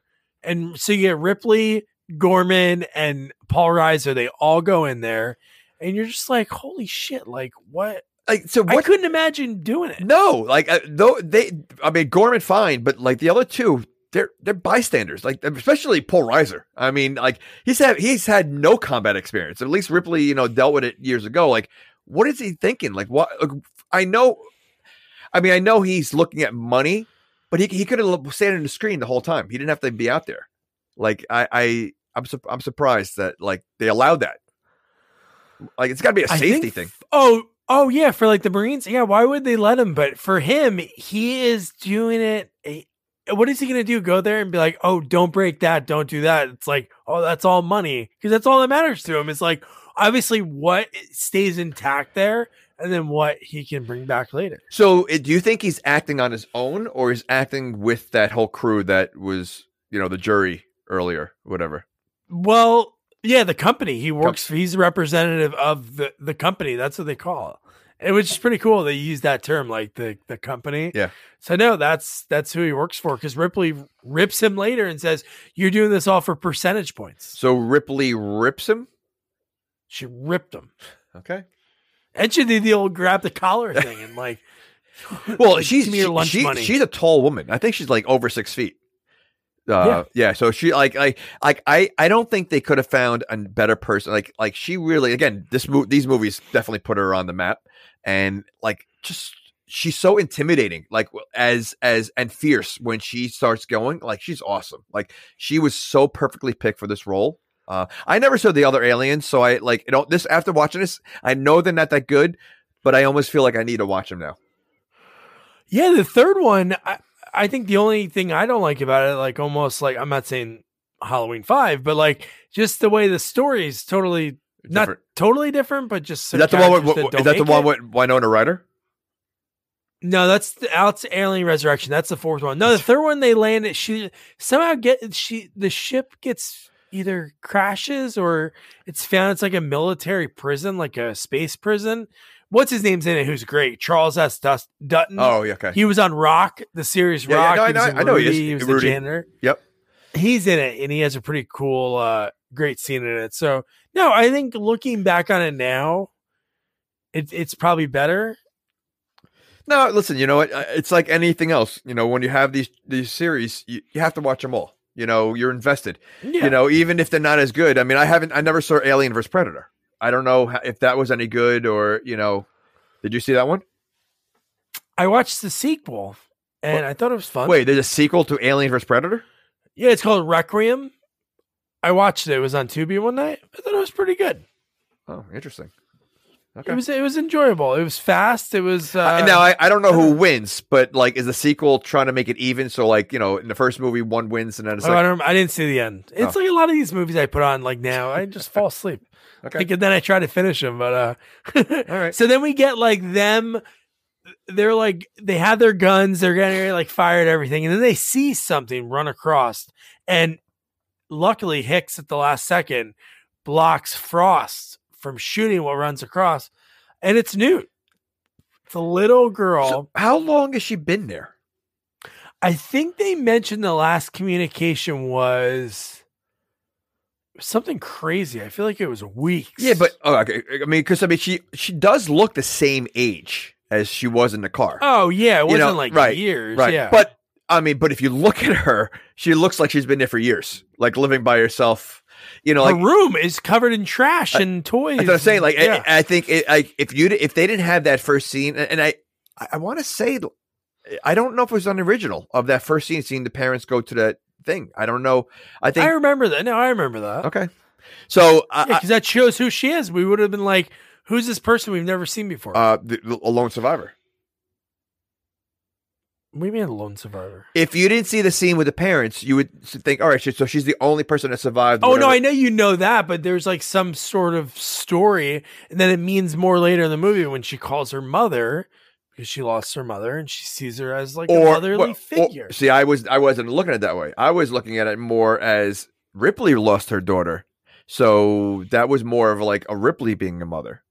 And so you get Ripley, Gorman, and Paul Reiser, they all go in there, and you're just like, holy shit, like what Like, so I couldn't imagine doing it. No, like uh, though they, I mean Gorman fine, but like the other two, they're they're bystanders. Like especially Paul Reiser. I mean, like he's had he's had no combat experience. At least Ripley, you know, dealt with it years ago. Like, what is he thinking? Like, what? like, I know. I mean, I know he's looking at money, but he he could have stayed on the screen the whole time. He didn't have to be out there. Like, I I I'm su- I'm surprised that like they allowed that. Like, it's got to be a safety think- thing. Oh, oh yeah, for like the Marines, yeah. Why would they let him? But for him, he is doing it. Eh, eh, What is he going to do? Go there and be like, "Oh, don't break that, don't do that." It's like, oh, that's all money because that's all that matters to him. It's like obviously what stays intact there, and then what he can bring back later. So, uh, do you think he's acting on his own, or is acting with that whole crew that was, you know, the jury earlier, whatever? Well, yeah, the company he works for, he's a representative of the the company. That's what they call it. It was just pretty cool. They use that term, like the the company. Yeah. So no, that's that's who he works for. Because Ripley rips him later and says, "You're doing this all for percentage points." So Ripley rips him. She ripped him, Okay. and she did the old grab the collar thing and like, Well, she's give me your she- lunch she- money. she's a tall woman. I think she's like over six feet. Uh, yeah. So she like I like I I don't think they could have found a better person. Like like she really again this mo- these movies definitely put her on the map, and like just she's so intimidating. Like as as and fierce when she starts going. Like she's awesome. Like she was so perfectly picked for this role. Uh, I never saw the other aliens, so I like you know this after watching this, I know they're not that good, but I almost feel like I need to watch them now. yeah. The third one, I I think the only thing I don't like about it, like almost like I'm not saying Halloween Five, but like just the way the story is totally not totally different, but just Is that the one with, characters is that the one it. with Winona Ryder? No, that's the Out's Alien Resurrection. That's the fourth one. No, the third one they land it. She somehow get she the ship gets either crashes or it's found it's like a military prison, like a space prison. What's his name's in it? Who's great? Charles S. Dust- Dutton. Oh, yeah, okay. He was on Roc, the series Yeah, yeah, no, I know- I know he is. He was the janitor. Yep. He's in it, and he has a pretty cool, uh, great scene in it. So no, I think looking back on it now, it, it's probably better. No, listen, you know what? It's like anything else. You know, when you have these these series, you, you have to watch them all. You know, you're invested. Yeah. You know, even if they're not as good. I mean, I haven't, I never saw Alien vs Predator. I don't know if that was any good or you know. Did you see that one? I watched the sequel and I thought it was fun. Wait, there's a sequel to Alien vs Predator. yeah, it's called Requiem. I watched it. It was on Tubi one night. I thought it was pretty good. Oh, interesting. Okay. It was it was enjoyable. It was fast. It was uh, Uh, now I, I don't know who wins, but like, is the sequel trying to make it even? So like, you know, in the first movie, one wins, and then it's oh, I like, don't. I didn't see the end. It's Oh. like a lot of these movies I put on. Like now, I just fall asleep. Okay, Like, and then I try to finish them, but uh, all right. So then we get like them. They're like they have their guns. They're getting like fired everything, and then they see something run across, and luckily Hicks at the last second blocks Frost from shooting what runs across, and it's Newt. It's a little girl. So how long has she been there? I think they mentioned the last communication was something crazy. I feel like it was weeks. Yeah, but oh, okay. I mean, because I mean, she she does look the same age as she was in the car. oh yeah, it wasn't know, like right, years. right. Yeah, But I mean, but if you look at her, she looks like she's been there for years, like living by herself. You know, her like room is covered in trash and toys. that's what I'm saying. Like, yeah. I, I think it, like if you if they didn't have that first scene, and, I I want to say, I don't know if it was on the original of that first scene, seeing the parents go to that thing. I don't know. I think I remember that. No, I remember that. okay. So uh, because that shows who she is. We would have been like, "Who's this person we've never seen before?" uh, the, a lone survivor. We mean lone survivor. If you didn't see the scene with the parents, you would think, all right, so she's the only person that survived. Oh no. I know you know that, but there's like some sort of story, and then it means more later in the movie when she calls her mother because she lost her mother and she sees her as like a motherly well, or- figure. see, I was I wasn't looking at it that way. I was looking at it more as Ripley lost her daughter, so that was more of like a Ripley being a mother.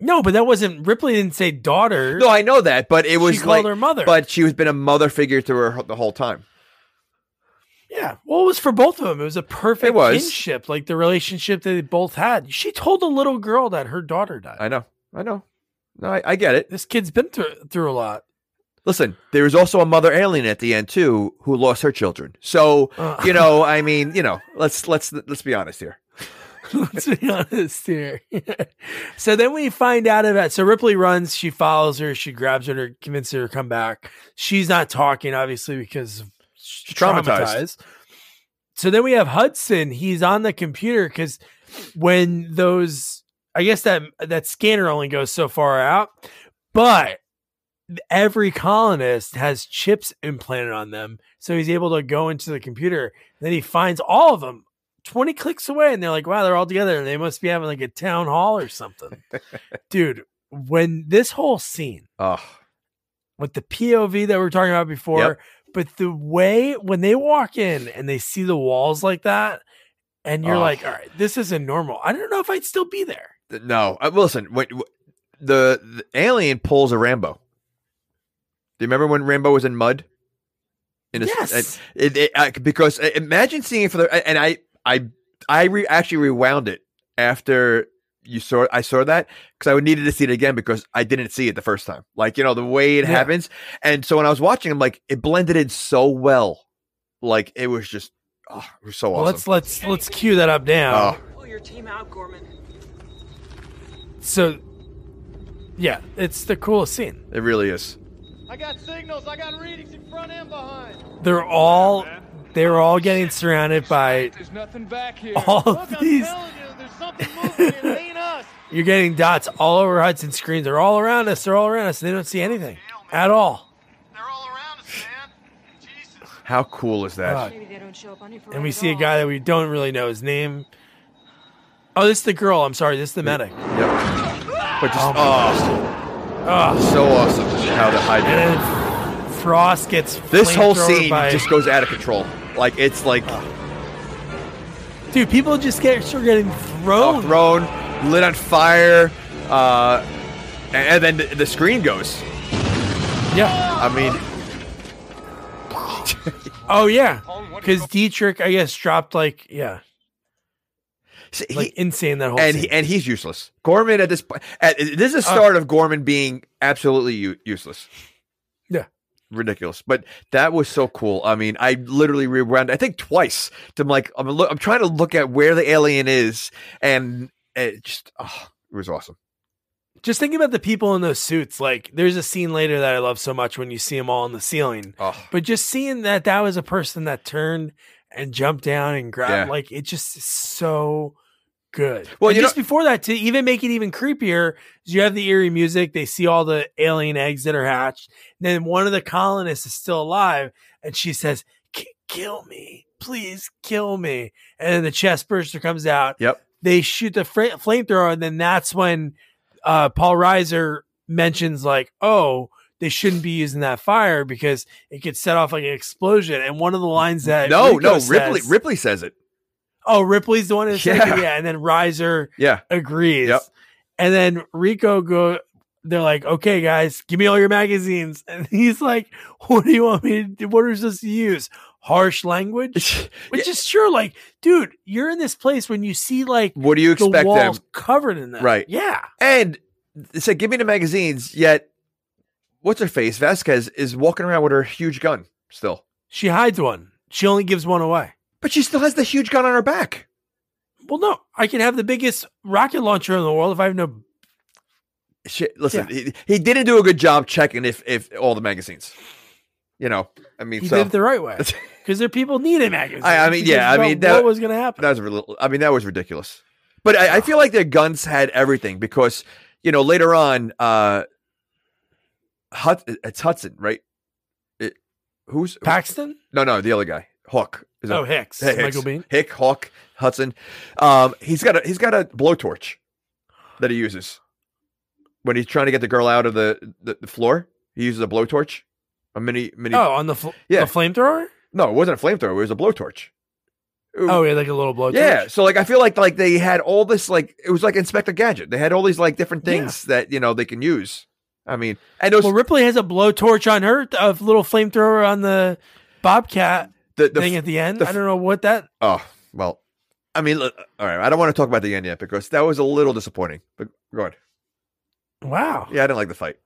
no, but that wasn't Ripley. Didn't say daughter. No, I know that, but it was she like called her mother. But she was been a mother figure to her the whole time. yeah, well, it was for both of them. It was a perfect was. kinship, like the relationship that they both had. She told a little girl that her daughter died. I know, I know. No, I, I get it. this kid's been through through a lot. Listen, there was also a mother alien at the end too who lost her children. So Uh. you know, I mean, you know, let's let's let's be honest here. Let's be honest here. so then we find out about so Ripley runs, she follows her, she grabs her to convince her to come back. She's not talking, obviously, because she's traumatized. So then we have Hudson. He's on the computer because when those I guess that that scanner only goes so far out, but every colonist has chips implanted on them. So he's able to go into the computer. Then he finds all of them 20 clicks away and they're like, wow, they're all together. They must be having like a town hall or something. Dude, when this whole scene Oh, with the POV that we were talking about before, Yep. but the way when they walk in and they see the walls like that, and you're Oh. like, all right, this isn't normal. I don't know if I'd still be there. Th- no. Uh, listen, when, w- the, the alien pulls a Rambo. Do you remember when Rambo was in mud? In a, Yes. It, it, I, because uh, imagine seeing it for the and I I I re, actually rewound it after you saw I saw that because I needed to see it again because I didn't see it the first time. Like you know the way it Yeah. happens, and so when I was watching, I'm like it blended in so well. Like it was just oh, it was so Well, awesome. let's let's let's cue that up now. Oh. Pull your team out, Gorman. So, yeah, it's the coolest scene. It really is. I got signals. I got readings in front and behind. They're all they're all getting surrounded by There's nothing back here. all Look, of I'm these. telling you, there's something moving. It ain't us. You're getting dots all over Hudson screens. They're all around us. They're all around us. They don't see anything at all. They're all around us, man. Jesus. How cool is that? God. Maybe they don't show up on your And we see a guy that we don't really know his name. Oh, this is the girl. I'm sorry. This is the medic. Yep. But just Oh oh, oh, so awesome how the hide. Then Frost gets This whole scene by- just goes out of control. Like it's like dude. People just get start getting thrown. thrown, lit on fire, uh, and, and then the, the screen goes. Yeah. I mean, Oh yeah. Because Dietrich, I guess, dropped like yeah, like he, insane that whole and scene. he, and he's useless. Gorman at this point, this is the uh, start of Gorman being absolutely u- useless. Yeah. ridiculous. But that was so cool. I mean, I literally rewound. I think twice. To like, I'm look, I'm trying to look at where the alien is, and it just oh, it was awesome. Just thinking about the people in those suits. Like, there's a scene later that I love so much when you see them all on the ceiling. Oh, But just seeing that that was a person that turned and jumped down and grabbed, Yeah. like, it just is so good. Well, just know- before that, to even make it even creepier, you have the eerie music. They see all the alien eggs that are hatched. then one of the colonists is still alive, and she says, "K- "Kill me, please, kill me." And then the chest burster comes out. Yep. They shoot the fra- flamethrower, and then that's when uh, Paul Reiser mentions, like, "Oh." They shouldn't be using that fire because it could set off like an explosion. And one of the lines that no, Ricco no, says- Ripley Ripley says it. Oh, Ripley's the one who said Yeah. it? yeah, and then Reiser Yeah, agrees. Yep. And then Ricco go they're like, okay, guys, give me all your magazines. And he's like, what do you want me to do? What are we supposed to use? Harsh language? Which is sure, like, dude, you're in this place when you see like what do you the expect them? walls covered in that. Right. Yeah. And they said, "Give me the magazines." Yet, what's her face? Vasquez is walking around with her huge gun still, She hides one. She only gives one away. But she still has the huge gun on her back. Well, no, I can have the biggest rocket launcher in the world if I have no. She, listen, he, he didn't do a good job checking if if all the magazines. You know, I mean, He so did it the right way because their people needed magazines. I- I mean, yeah, I mean, that- was going to happen? that was a little. I mean, that was ridiculous. But I, I feel like their guns had everything because you know later on, uh, Hud, it's Hudson, right? who's Paxton? no no the other guy Hawk. Is it- Oh, Hicks. Hey, Michael Biehn. Hick, Hawk, Hudson. Um, he's got a he's got a blowtorch that he uses when he's trying to get the girl out of the the, the floor. He uses a blowtorch, a mini mini. Oh, on the, fl- Yeah. the flamethrower? No, it wasn't a flamethrower. It was a blowtorch. Oh, yeah, like a little blowtorch. Yeah, so like I feel like like they had all this like it was like Inspector Gadget. They had all these like different things that you know they can use. I mean, and those Well, Ripley has a blowtorch on her, a little flamethrower on the Bobcat the, the thing at the end. the I don't know what that. oh well, I mean, look, all right. I don't want to talk about the end yet because that was a little disappointing. But go ahead. Wow. Yeah, I didn't like the fight.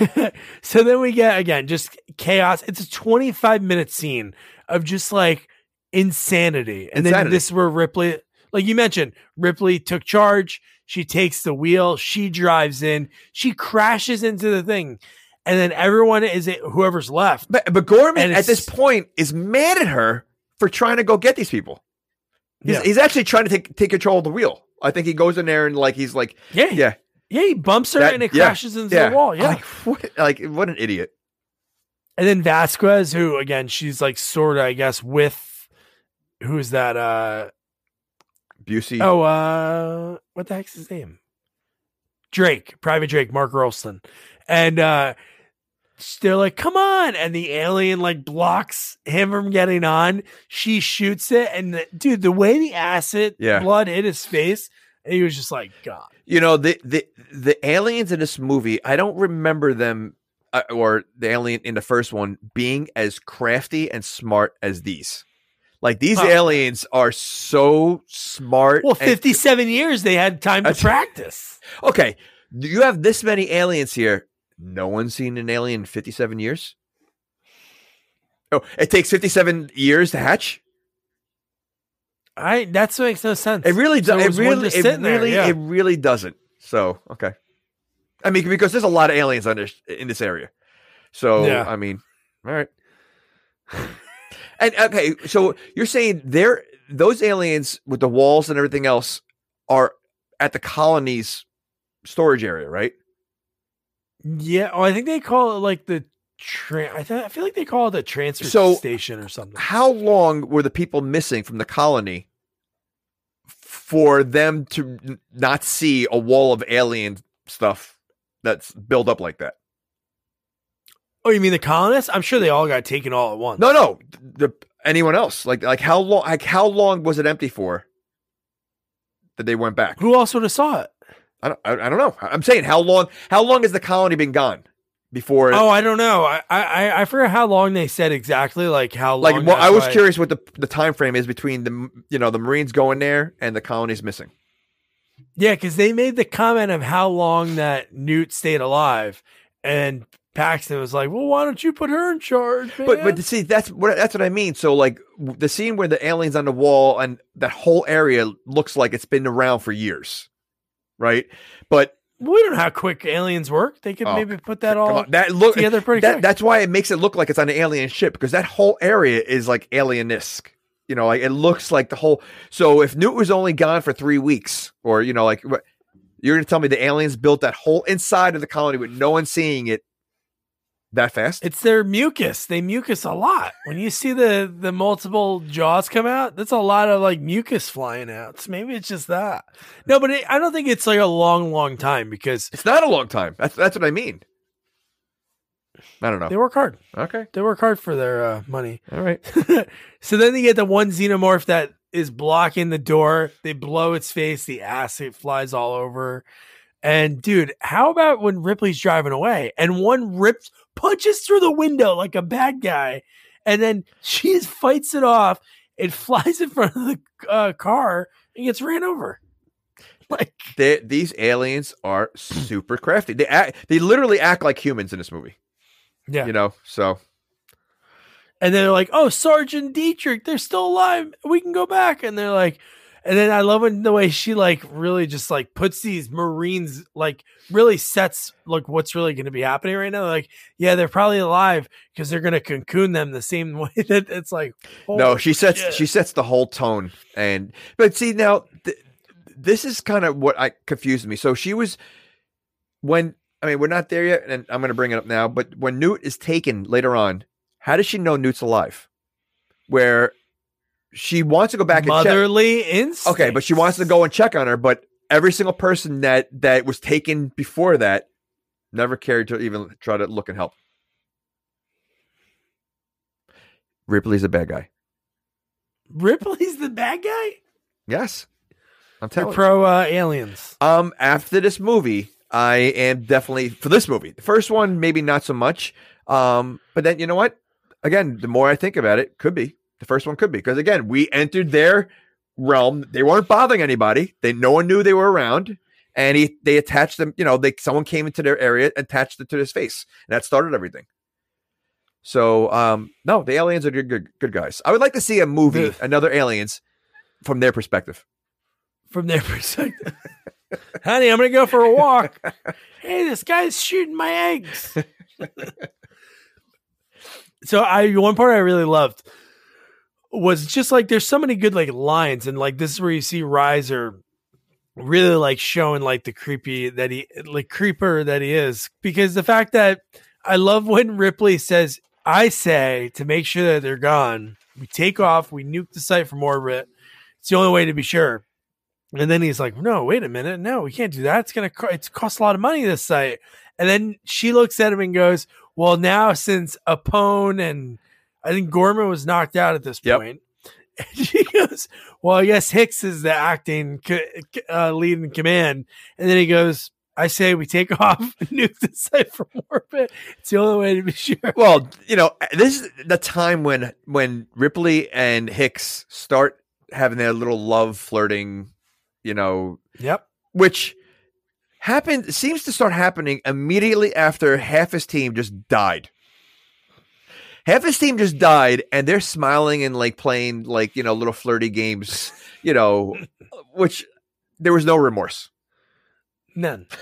so then we get again just chaos. It's a 25 minute scene of just like insanity. And then this is where Ripley, like you mentioned, Ripley took charge. She takes the wheel. She drives in. She crashes into the thing. And then everyone is it whoever's left. But, but Gorman at this point is mad at her for trying to go get these people. He's, Yeah. he's actually trying to take take control of the wheel. I think he goes in there and like he's like, Yeah. yeah, Yeah. He bumps her that- and it yeah, crashes into yeah. the wall. Yeah. like what, like what an idiot. And then Vasquez, who again, she's like sort of, I guess, with who's that? Uh Busey. oh, uh what the heck's his name? Drake, Private Drake, Mark Rolston. And uh they're like, come on. And the alien like blocks him from getting on. She shoots it. And the, dude, the way the acid Yeah. blood hit his face, he was just like, God. You know the the the aliens in this movie. I don't remember them uh, or the alien in the first one being as crafty and smart as these. Like these Oh. aliens are so smart. Well, and- 57 years they had time to practice. Okay, you have this many aliens here. No one's seen an alien in 57 years. Oh, it takes 57 years to hatch. I that makes no sense. It really So does. It was one really, it sitting there, really, yeah. it really doesn't. So okay. I mean, because there's a lot of aliens this in this area. So Yeah. I mean, all right. And okay, so you're saying they're those aliens with the walls and everything else are at the colony's storage area, right? Yeah, oh, I think they call it like the. Tra- I, th- I feel like they call it the transfer So- station or something. how long were the people missing from the colony for them to n- not see a wall of alien stuff that's built up like that? Oh, you mean the colonists? I'm sure they all got taken all at once. No, no, the anyone else? Like, like how long? Like how long was it empty for that they went back? Who else would have saw it? I don't, I, I don't know. I'm saying how long? How long has the colony been gone before? Oh, I don't know. I I I forget how long they said exactly. Like how long? like, well, I was curious what the the time frame is between the you know the Marines going there and the colonies missing. Yeah, because they made the comment of how long that Newt stayed alive, and Paxton was like, "Well, why don't you put her in charge?" Man? But but see that's what that's what I mean. So like the scene where the aliens on the wall and that whole area looks like it's been around for years, right? But we don't know how quick aliens work. They could Oh, maybe put that all that look together pretty that, quick. That's why it makes it look like it's on an alien ship because that whole area is like alien-esque. You know, like it looks like the whole. So if Newt was only gone for three weeks, or you know, like what you're gonna tell me the aliens built that whole inside of the colony with no one seeing it that fast? It's their mucus. They mucus a lot. When you see the the multiple jaws come out, that's a lot of like mucus flying out. So maybe it's just that. No, but it, I don't think it's like a long, long time because it's not a long time. That's that's what I mean. I don't know. they work hard. Okay. They work hard for their uh, money. All right. so then they get the one xenomorph that is blocking the door. They blow its face. The acid flies all over. And dude, how about when Ripley's driving away and one rips, punches through the window like a bad guy, and then she fights it off. It flies in front of the uh, car and gets ran over. Like, They, these aliens are super crafty. They act, they literally act like humans in this movie. yeah. You know, so And they're like, "Oh, Sergeant Dietrich, they're still alive. We can go back." And they're like, and then I love when the way she like really just like puts these Marines like really sets like what's really going to be happening right now. Like, yeah, they're probably alive because they're going to cocoon them the same way that it's like. no, she sets shit. she sets the whole tone. And but see now, th- this is kind of what I confused me. So she was when I mean, we're not there yet, and I'm going to bring it up now. But when Newt is taken later on, how does she know Newt's alive? Where she wants to go back and check. Motherly instinct. Okay, but she wants to go and check on her, but every single person that that was taken before that never cared to even try to look and help. Ripley's a bad guy. Ripley's the bad guy. Yes, I'm They're telling pro uh, aliens. Um, after this movie, I am definitely for this movie. The first one, maybe not so much. Um, but then you know what? Again, the more I think about it, could be the first one could be because again, we entered their realm. They weren't bothering anybody. They no one knew they were around, and he they attached them. You know, they someone came into their area, attached it to his face, and that started everything. So, um, no, the aliens are good, good, good guys. I would like to see a movie, The- another aliens, from their perspective. from their perspective. Honey, I'm gonna go for a walk. hey, this guy's shooting my eggs. so I one part I really loved was just like there's so many good like lines and like this is where you see Reiser really like showing like the creepy that he like creeper that he is because the fact that I love when Ripley says I say to make sure that they're gone we take off we nuke the site from orbit it's the only way to be sure and then he's like, "No, wait a minute. No, we can't do that. It's gonna co- it's cost a lot of money this site." And then she looks at him and goes, "Well, now since Apone and I think Gorman was knocked out at this Yep. point, and she goes, "Well, I guess Hicks is the acting uh, lead in command." And then he goes, "I say we take off, the nuke the site from orbit. It's the only way to be sure." Well, you know, this is the time when when Ripley and Hicks start having their little love flirting, you know, Yep. which happened seems to start happening immediately after half his team just died. Half his team just died, and they're smiling and like playing like you know little flirty games, you know, which there was no remorse. None.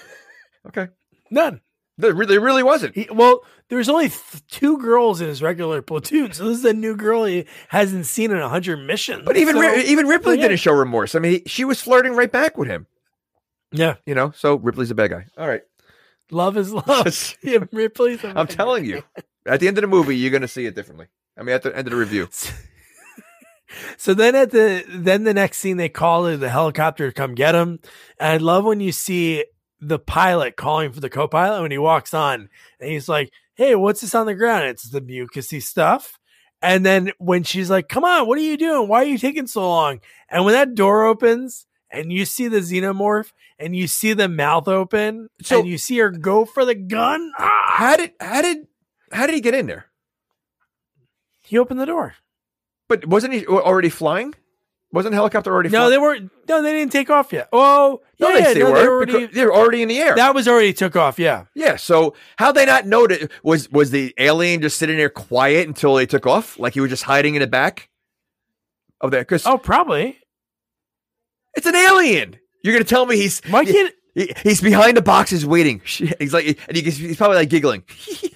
Okay, None. there really, really wasn't. He, well, there's only th- two girls in his regular platoon, so this is a new girl he hasn't seen in a hundred missions. But even So- Ri- even Ripley yeah. didn't show remorse. I mean, he, she was flirting right back with him. yeah, You know, so Ripley's a bad guy. All right, love is love. yeah, Ripley's. a I'm telling guy. you. At the end of the movie, you're going to see it differently. I mean, at the end of the review. So then at the then the next scene they call the helicopter to come get him, and I love when you see the pilot calling for the co-pilot when he walks on, and he's like, "Hey, what's this on the ground?" It's the mucusy stuff. And then when she's like, "Come on, what are you doing? Why are you taking so long?" And when that door opens and you see the xenomorph and you see the mouth open So- and you see her go for the gun, ah, How did how did how did he get in there? he opened the door. But wasn't he already flying? Wasn't the helicopter already? No, flying? they weren't. No, they didn't take off yet. Oh, No, yeah, they, they no, were. already- they were already in the air. That was already took off. Yeah. yeah. So how they not know that was was the alien just sitting there quiet until they took off, like he was just hiding in the back of there? Because Oh, probably. it's an alien. You're gonna tell me he's Why can't? he- he's behind the boxes waiting. He's like, and he's probably like giggling.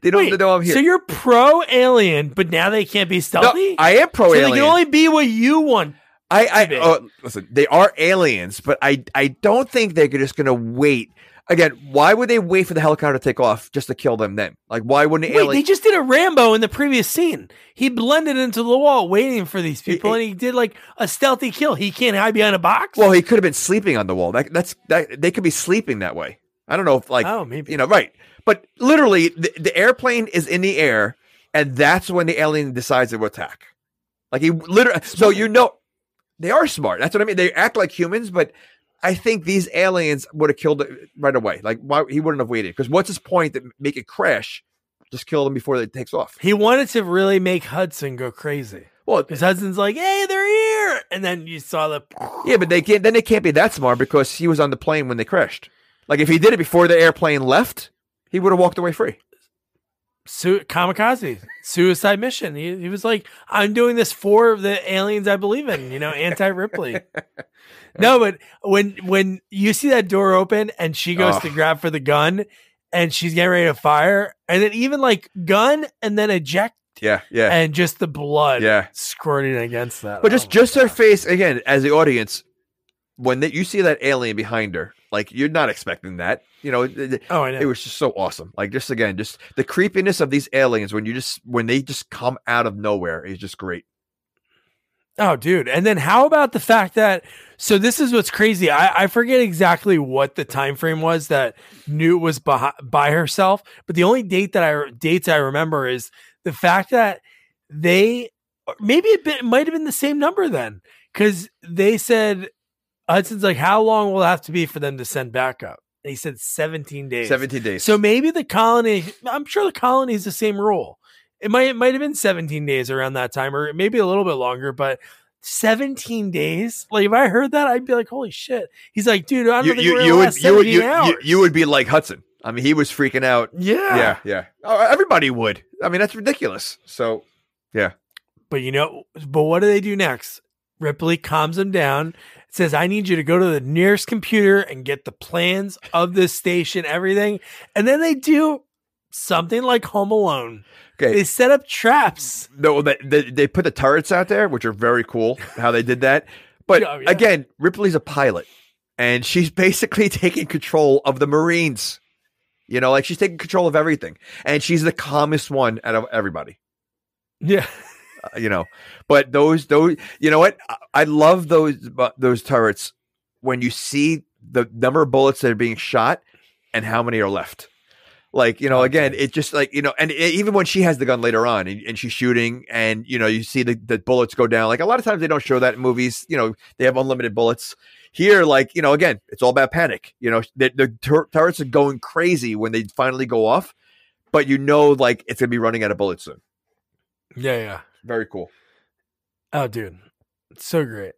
they don't Wait, know I'm here. So you're pro alien, but now they can't be No, stealthy. I am pro so they can only be what you want. I, I oh, listen. They are aliens, but I, I don't think they're just going to wait. Again, why would they wait for the helicopter to take off just to kill them? Then, like, why wouldn't Wait, alien? they just did a Rambo in the previous scene. He blended into the wall, waiting for these people, He- and he did like a stealthy kill. He can't hide behind a box. well, he could have been sleeping on the wall. That, that's that. They could be sleeping that way. I don't know if like Oh, maybe. you know right, but literally the, the airplane is in the air, and that's when the alien decides to attack. Like he literally. So you know, they are smart. That's what I mean. They act like humans, but I think these aliens would have killed it right away. Like why he wouldn't have waited? Because what's his point that make it crash? Just kill them before it takes off. he wanted to really make Hudson go crazy Well, because Hudson's like, "Hey, they're here," and then you saw the. yeah, but they can't. Then they can't be that smart because he was on the plane when they crashed. Like if he did it before the airplane left, he would have walked away free. Su- kamikaze suicide mission. He, he was like, I'm doing this for the aliens I believe in, you know, anti Ripley. no, but when when you see that door open and she goes Ugh. to grab for the gun and she's getting ready to fire, and then even like gun and then eject Yeah, yeah. and just the blood Yeah. squirting against that. But Oh just just her face again as the audience. When you see that alien behind her, like you're not expecting that. You know, it, Oh, I know. it was just so awesome. Like just again, just the creepiness of these aliens when you just when they just come out of nowhere is just great. Oh, dude. And then how about the fact that so this is what's crazy. I, I forget exactly what the time frame was that Newt was by, by herself, but the only date that I dates I remember is the fact that they maybe it might have been the same number then because they said Hudson's like, how long will it have to be for them to send backup? And he said 17 days. Seventeen days. So maybe the colony, I'm sure the colony is the same rule. It might it might have been 17 days around that time, or maybe a little bit longer, but 17 days. Like if I heard that, I'd be like, holy shit. He's like, dude, I don't you think you, you would you would 17 you, you, you would be like Hudson. I mean, he was freaking out. yeah. Yeah, yeah. Oh, everybody would. I mean, that's ridiculous. So yeah. But you know, but what do they do next? Ripley calms him down, says, I need you to go to the nearest computer and get the plans of this station, everything. And then they do something like Home Alone. okay, They set up traps. no, they, they they put the turrets out there, which are very cool. How they did that, but Yeah, oh, yeah. again, Ripley's a pilot, and she's basically taking control of the Marines. You know, like she's taking control of everything, and she's the calmest one out of everybody. Yeah. uh, you know. But those those you know what I- love those those turrets when you see the number of bullets that are being shot and how many are left. Like you know, again, it just like you know, and e- even when she has the gun later on and, and she's shooting, and you know, you see the, the bullets go down. Like a lot of times they don't show that in movies. You know, they have unlimited bullets. Here, like you know, again, it's all about panic. You know, the, the tur- turrets are going crazy when they finally go off, but you know, like it's gonna be running out of bullets soon. Yeah, yeah. Very cool. Oh, dude, it's so great.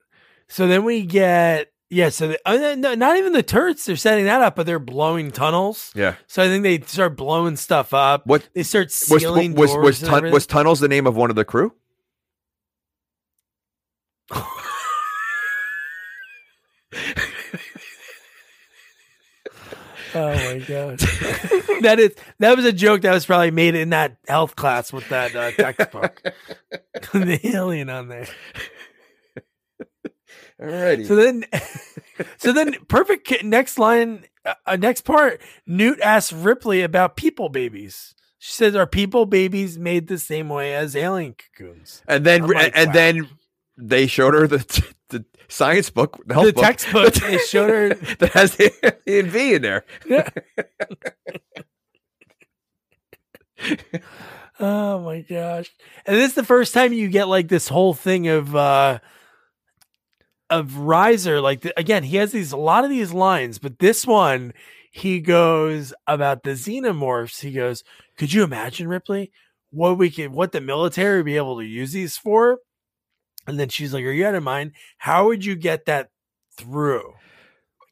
So then we get yeah. So the, uh, no, not even the turrets they're setting that up, but they're blowing tunnels. Yeah. So I think they start blowing stuff up. What They start sealing was doors was, and tun- was tunnels the name of one of the crew? Oh my god, that is that was a joke that was probably made in that health class with that uh, textbook. the alien on there. Alrighty. So then, so then, perfect. ki- Next line, uh, uh, next part. Newt asks Ripley about people babies. She says, "Are people babies made the same way as alien cocoons?" and then like, and wow. then they showed her the the science book, the, The book, textbook, they showed her- that has the V in there. Yeah. oh my gosh! And this is the first time you get like this whole thing of uh of Reiser. Like the, again, he has these a lot of these lines, but this one he goes about the xenomorphs. He goes, "Could you imagine Ripley what we could, what the military would be able to use these for?" And then she's like, "Are you out of mind? How would you get that through?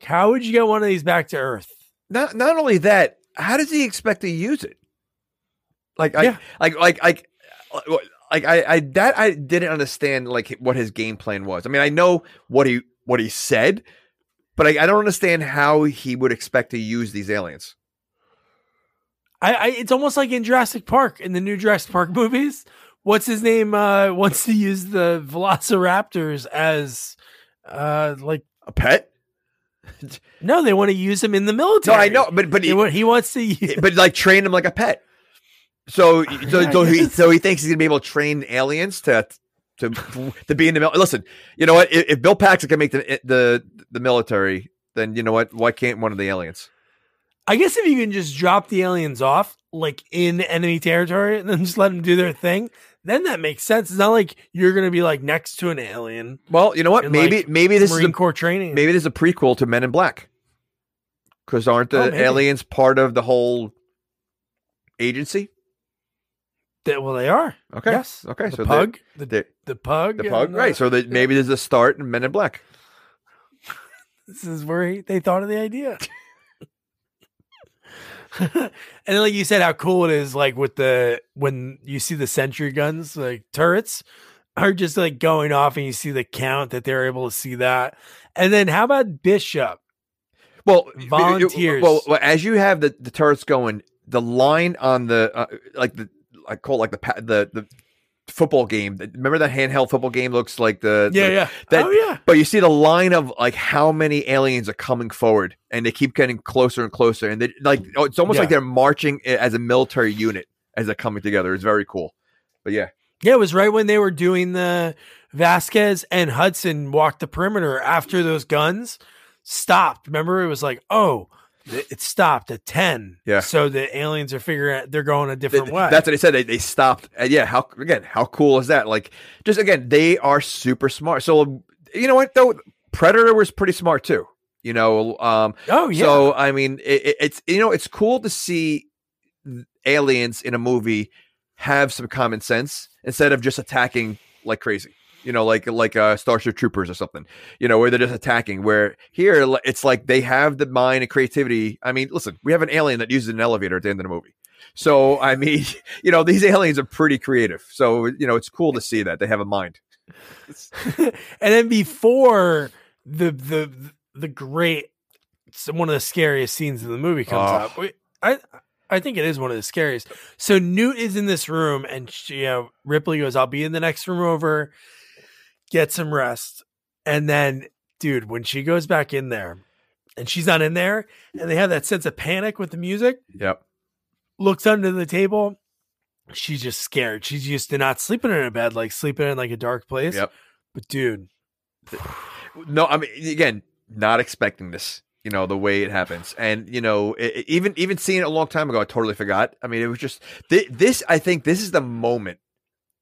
Like, how would you get one of these back to Earth?" Not not only that, how does he expect to use it? Like I Yeah. like like like uh, like I, I that I didn't understand like what his game plan was. I mean, I know what he what he said, but I, I don't understand how he would expect to use these aliens. I, I it's almost like in Jurassic Park in the new Jurassic Park movies. What's his name? Uh, wants to use the Velociraptors as uh like A pet? no, they want to use him in the military. No. I know, but but he, he wants to. Use, but like train him like a pet. So so Yeah, so he so he thinks he's gonna be able to train aliens to to to be in the mil- listen. You know what? If, if Bill Paxton can make the the the military, then you know what? Why can't one of the aliens? I guess if you can just drop the aliens off like in enemy territory and then just let them do their thing, then that makes sense. It's not like you're gonna be like next to an alien. Well, you know what? Maybe like, maybe this Marine is a, Corps training. maybe this is a prequel to Men in Black. Because aren't the Oh, aliens part of the whole agency? That- well, they are. Okay. Yes. Okay. The so pug. The, they're- the pug. the pug, right? uh, So that maybe there's a start in Men in Black. This is where he, they thought of the idea. and then, like you said, how cool it is, like with the when you see the sentry guns, like turrets, are just like going off, and you see the count that they're able to see that. And then, how about Bishop? Well, Volunteers. Well, well, as you have the, the turrets going, the line on the uh, like the I call it like the the the football game. Remember that handheld football game looks like the Yeah, the- yeah. That, oh yeah. But you see the line of like how many aliens are coming forward, and they keep getting closer and closer, and they like oh, it's almost Yeah. like they're marching eh, as a military unit as they're coming together. It's very cool. But yeah, Yeah, it was right when they were doing the Vasquez and Hudson walked the perimeter after those guns stopped. Remember, it was like, oh, it stopped at 10. Yeah. So the aliens are figuring out they're going a different way. that's what they said. They they stopped. And yeah, how again? How cool is that? Like, just again, they are super smart. So you know what though, Predator was pretty smart too. You know, um, oh, yeah. So I mean, it- it's you know, it's cool to see aliens in a movie have some common sense instead of just attacking like crazy. You know, like like uh, Starship Troopers or something. You know, where they're just attacking. Where here it's like they have the mind and creativity. I mean, listen, we have an alien that uses an elevator at the end of the movie. So I mean, you know, these aliens are pretty creative. So you know, it's cool to see that they have a mind. and then before the the the great one of the scariest scenes in the movie comes Oh. up. We- I I think it is one of the scariest. So Newt is in this room, and she, you know Ripley goes, "I'll be in the next room over. Get some rest." And then, dude, when she goes back in there, and she's not in there, and they have that sense of panic with the music, Yep. looks under the table. She's just scared. She's used to not sleeping in a bed, like sleeping in like a dark place. Yep. But dude, No, I mean again, not expecting this. You know the way it happens, and you know i i- even even seeing it a long time ago, I totally forgot. I mean, it was just thi- this. I think this is the moment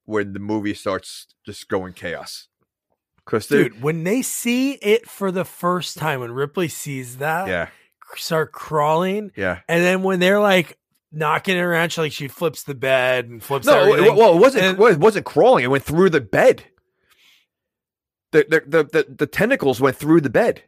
where the movie starts just going chaos. Because dude, when they see it for the first time, when Ripley sees that, yeah, start crawling, yeah. and then when they're like knocking her around, she like she flips the bed and flips No, everything. it, well, it wasn't. And- it wasn't crawling. It went through the bed. The the the the, the tentacles went through the bed.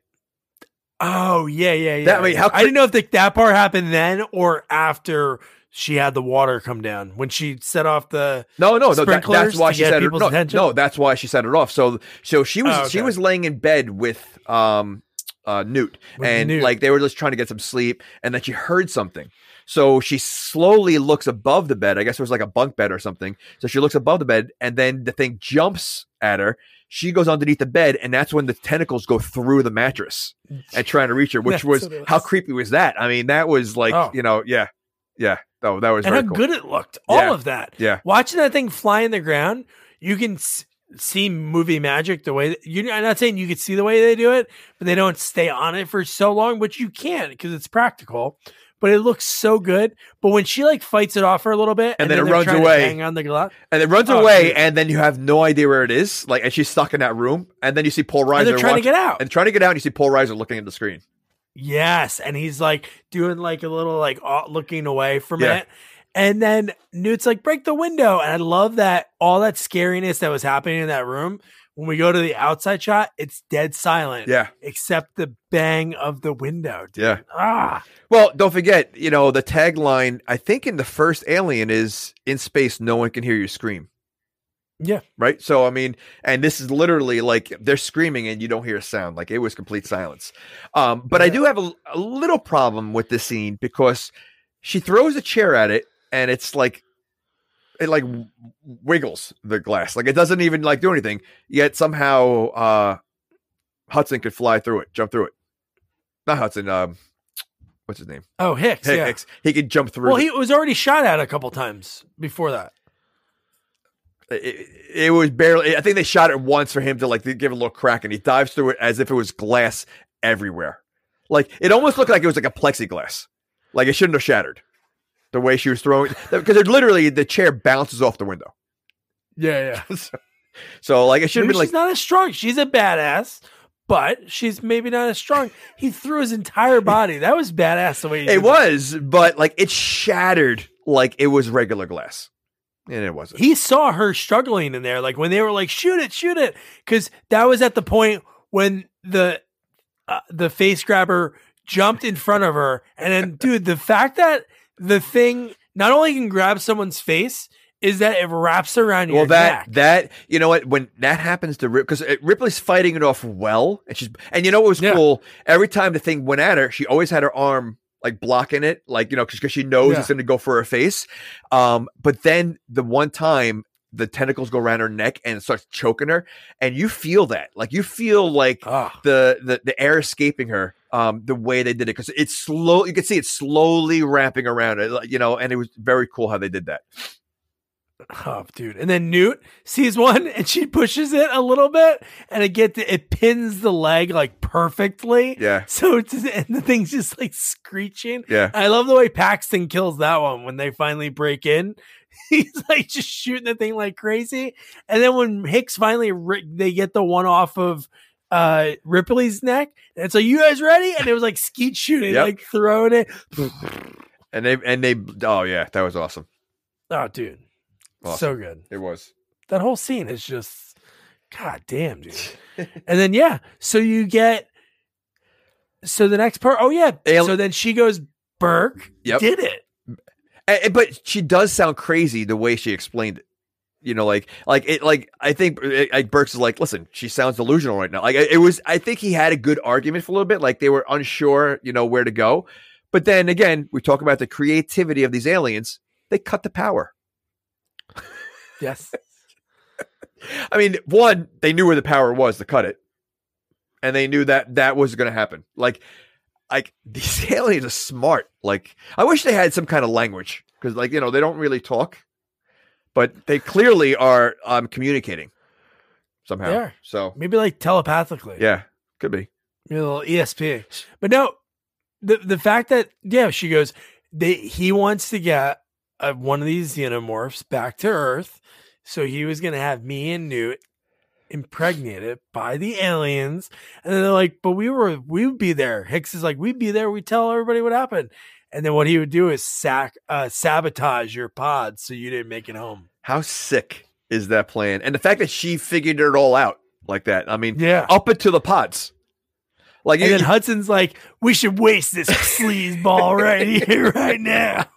oh yeah, yeah, yeah. That- I mean, how I didn't know if the, that part happened then or after she had the water come down when she set off the. No, no, no. That, that's why she set it. No, attention? no, that's why she set it off. So, so she was Oh, she was laying in bed with um uh Newt, With and Newt. like they were just trying to get some sleep, and then she heard something. So she slowly looks above the bed. I guess it was like a bunk bed or something. So she looks above the bed, and then the thing jumps at her. She goes underneath the bed, and that's when the tentacles go through the mattress and trying to reach her. Which That's was, how creepy was that? I mean, that was like Oh. you know, yeah, yeah. Oh, that was and how cool. good it looked. All Yeah. of that. Yeah. Watching that thing fly in the ground, you can s- see movie magic the way that, you. I'm not saying you could see the way they do it, but they don't stay on it for so long, which you can because it's practical. But it looks so good. But when she like fights it off for a little bit, And then it runs away. hang on the glass, and it runs Oh, away, dude. and then you have no idea where it is. Like, and she's stuck in that room, and then you see Paul Reiser and they're trying to get out. and trying to get out. And you see Paul Reiser looking at the screen. Yes, and he's like doing like a little like looking away from Yeah. it. And then Newt's like, break the window. And I love that all that scariness that was happening in that room. When we go to the outside shot, it's dead silent. Yeah, Except the bang of the window. Dude. yeah. Ah. Well, don't forget, you know, the tagline. I think in the first Alien is "In space, no one can hear you scream." Yeah. Right. So I mean, and this is literally like they're screaming and you don't hear a sound. Like it was complete silence. Um, but I do have a, a little problem with this scene because she throws a chair at it and it's like it like w- wiggles the glass. Like it doesn't even like do anything. Yet somehow uh Hudson could fly through it, jump through it. Not Hudson. Um, what's his name? Oh, Hicks. yeah. Hicks. He could jump through. Well, he was already shot at a couple times before that. It, it was barely. I think they shot it once for him to like give a little crack, and he dives through it as if it was glass everywhere. Like it almost looked like it was like a plexiglass. Like it shouldn't have shattered. The way she was throwing, because it literally the chair bounces off the window. Yeah, yeah. so, so, like it should have been like she's not as strong. She's a badass, but she's maybe not as strong. He threw his entire body. That was badass the way he it did that. was, but like it shattered like it was regular glass, and it wasn't. he saw her struggling in there like when they were like shoot it shoot it because that was at the point when the uh, the face grabber jumped in front of her and then dude the fact that the thing not only can grab someone's face is that it wraps around your well, that neck. that you know what when that happens to Rip because Ripley's fighting it off well, and she's and you know what was Yeah. cool? Every time the thing went at her, she always had her arm like blocking it, like you know, because she knows Yeah. it's going to go for her face. Um, but then the one time the tentacles go around her neck and it starts choking her, and you feel that, like you feel like Ah. the the the air escaping her. Um, the way they did it because it's slow. You can see it slowly wrapping around it, you know, and it was very cool how they did that. Oh, dude. And then Newt sees one and she pushes it a little bit and it get it pins the leg like perfectly. Yeah. So it's and the thing's just like screeching. Yeah. I love the way Paxton kills that one when they finally break in. He's like just shooting the thing like crazy. And then when Hicks finally they get the one off of uh Ripley's neck, and it's like, you guys ready? And it was like skeet shooting, Yep. like throwing it. And they and they oh yeah, that was awesome. Oh, dude. Awesome. So good. It was. that whole scene is just god damn dude and then yeah so you get so the next part oh yeah so then she goes burke Yep. did it And- but she does sound crazy the way she explained it. You know, like like it like I think uh, like Burke's is like, listen, she sounds delusional right now. Like it was, I think he had a good argument for a little bit. Like they were unsure, you know, where to go. But then again, we talk about the creativity of these aliens. They cut the power. Yes I mean, one, they knew where the power was to cut it, and they knew that that was going to happen. Like, like these aliens are smart. Like, I wish they had some kind of language because, like, you know, they don't really talk, but they clearly are um, communicating somehow. Are. So, maybe like telepathically yeah, could be. Maybe a little esp but no the the fact that yeah she goes they he wants to get uh, one of these xenomorphs back to earth. So he was gonna have me and newt impregnated by the aliens. And then they're like but we were we would be there. Hicks is like we'd be there. We tell everybody what happened. And then what he would do is sack uh sabotage your pod so you didn't make it home. How sick is that plan? And the fact that she figured it all out like that. I mean, yeah. up it to the pods. Like, and you, then hudson's like we should waste this sleaze ball right here right now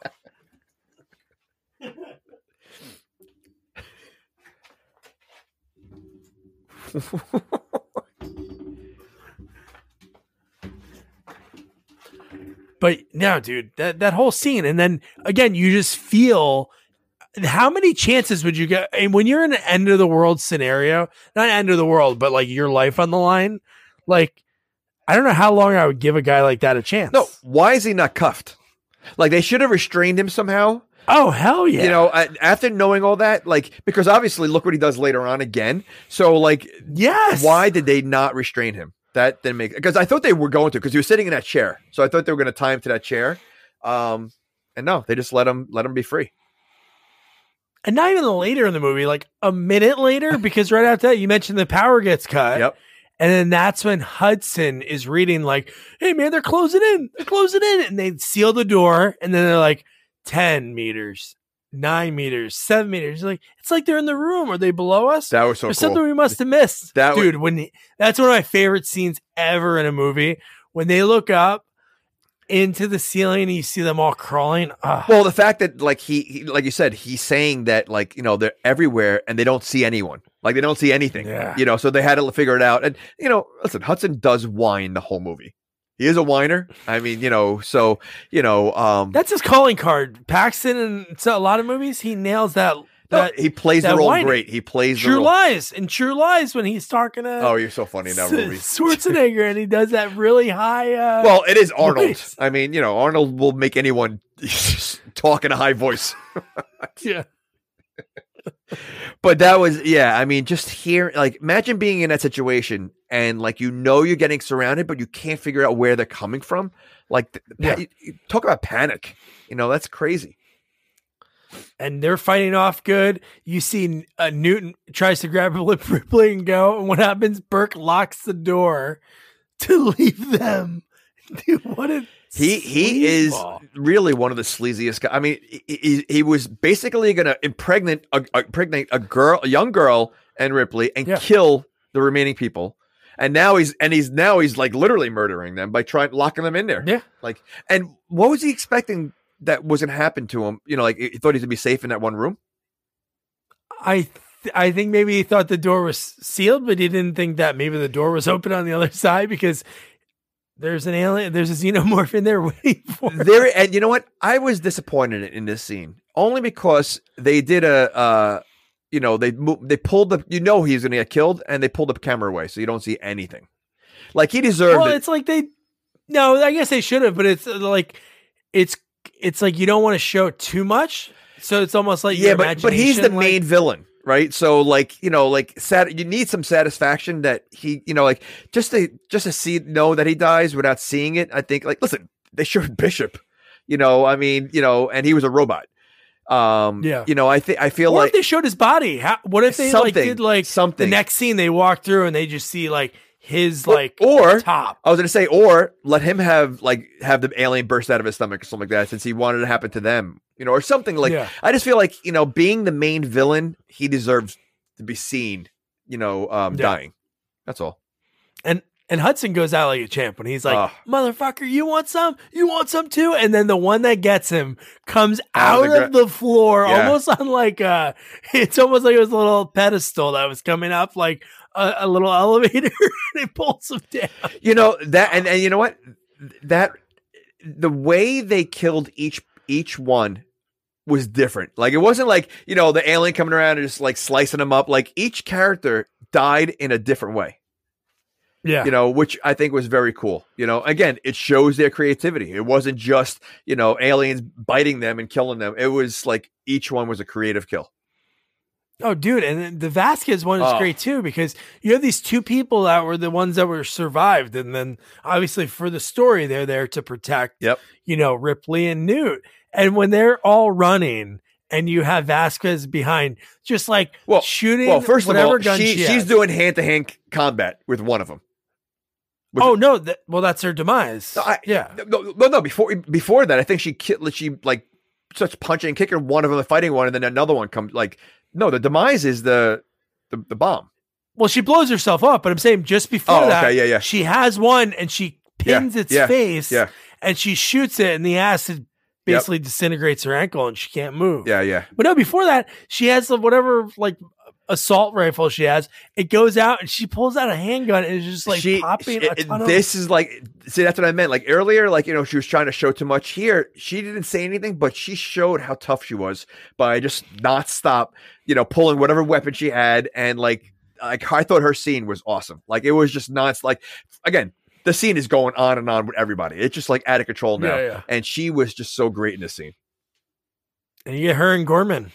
But no, dude, that that whole scene, and then again, you just feel how many chances would you get? And when you're in an end of the world scenario, not end of the world, but like your life on the line, like I don't know how long I would give a guy like that a chance. no, why is he not cuffed? Like, they should have restrained him somehow. Oh hell yeah, You know, after knowing all that, like, because obviously, look what he does later on again. So, like, yes. why did they not restrain him? That didn't make because I thought they were going to because he was sitting in that chair. So I thought they were going to tie him to that chair. Um, and no, they just let him let him be free. And not even later in the movie, like a minute later, because right after that, you mentioned the power gets cut. Yep. And then that's when Hudson is reading, like, hey, man, they're closing in. They're closing in. And they seal the door. And then they're like, 10 meters, nine meters, seven meters. Like, it's like they're in the room. Are they below us? That was so There's cool. something we must have missed. That was- Dude, when he- that's one of my favorite scenes ever in a movie. When they look up into the ceiling and you see them all crawling. Ah, Well, the fact that like he, he like you said, he's saying that like you know they're everywhere and they don't see anyone, like they don't see anything. Yeah. You know, so they had to figure it out. And you know, listen, Hudson does whine the whole movie. He is a whiner. I mean, you know, so you know, um, That's his calling card. Paxton and so a lot of movies, he nails that. no, that he plays the that role whining. great. He plays the True. Lies and True Lies when he's talking to Oh, you're so funny in that movie. Schwarzenegger and he does that really high. Uh, Well, it is Arnold. voice. I mean, you know, Arnold will make anyone talk in a high voice. yeah, But that was, yeah. I mean, just here, like, imagine being in that situation and, like, you know, you're getting surrounded, but you can't figure out where they're coming from. Like, Yeah. talk about panic. You know, that's crazy. and they're fighting off good. You see uh, Newton tries to grab a Lip Ripley and go, and what happens? Burke locks the door to leave them. Dude, what a He he is really one of the sleaziest guys. I mean, he, he, he was basically going to impregnate a, impregnate a girl, a young girl, and Ripley, and Yeah. kill the remaining people. And now he's and he's now he's like literally murdering them by trying locking them in there. Yeah. Like, and what was he expecting that was going to happen to him? You know, like he thought he'd be safe in that one room. I th- I think maybe he thought the door was sealed, but he didn't think that maybe the door was open on the other side because there's an alien, there's a xenomorph in there waiting for. there and you know what i was disappointed in this scene only because they did a uh you know, they they pulled the you know he's going to get killed, and they pulled the camera away, so you don't see anything. Like he deserved Well, it. it's like they no, I guess they should have, but it's uh, like it's it's like you don't want to show too much. So it's almost like yeah, but but he's the like- main villain, right? So like you know, like sat, you need some satisfaction that he, you know, like just to just to see know that he dies without seeing it. I think like listen, they showed Bishop, you know, I mean, you know, and he was a robot. Um, Yeah. you know, I think I feel Or like if they showed his body, how, what if they like did like something. the next scene they walk through and they just see like his like or top. I was gonna say, or let him have like have the alien burst out of his stomach or something like that, since he wanted it to happen to them, you know, or something like. Yeah. I just feel like you know, being the main villain, he deserves to be seen, you know, um, Yeah. dying. That's all. And and Hudson goes out like a champ when he's like, Ugh. "Motherfucker, you want some? You want some too?" And then the one that gets him comes Out out of the of the floor, Yeah. almost on like uh It's almost like it was a little pedestal that was coming up, like a, a little elevator, and it pulls him down. You know that, and and you know what, that the way they killed each each one was different. Like it wasn't like you know the alien coming around and just like slicing them up. Like each character died in a different way. Yeah, you know, which I think was very cool. You know, again, it shows their creativity. It wasn't just, you know, aliens biting them and killing them. It was like each one was a creative kill. Oh, dude, and then the Vasquez one is Oh. great too because you have these two people that were the ones that were survived, and then obviously for the story, they're there to protect. Yep. You know, Ripley and Newt, and when they're all running, and you have Vasquez behind, just like Well, shooting. Well, first of all, she, she she's has. doing hand to hand combat with one of them. Which- Oh no! That, well, that's her demise. No, I- yeah. No, no, no. Before before that, I think she she like starts punching and kicking one of them, fighting one, and then another one comes. Like, no, the demise is the the, the bomb. Well, she blows herself up, but I'm saying just before Oh, that, okay, yeah, yeah. she has one and she Yeah, pins its yeah, face, yeah. and she shoots it, and the acid basically disintegrates her ankle, and she can't move. Yeah, yeah. But no, before that, she has the whatever like assault rifle she has. It goes out, and she pulls out a handgun, and it's just like she, popping she- a ton of. this is like see that's what I meant. Like earlier, like you know, she was trying to show too much. Here, she didn't say anything, but she showed how tough she was by just not stop, you know, pulling whatever weapon she had, and like like I thought her scene was awesome. Like it was just not like again. The scene is going on and on with everybody. It's just like out of control now. Yeah, yeah. And she was just so great in this scene. and you get her and Gorman,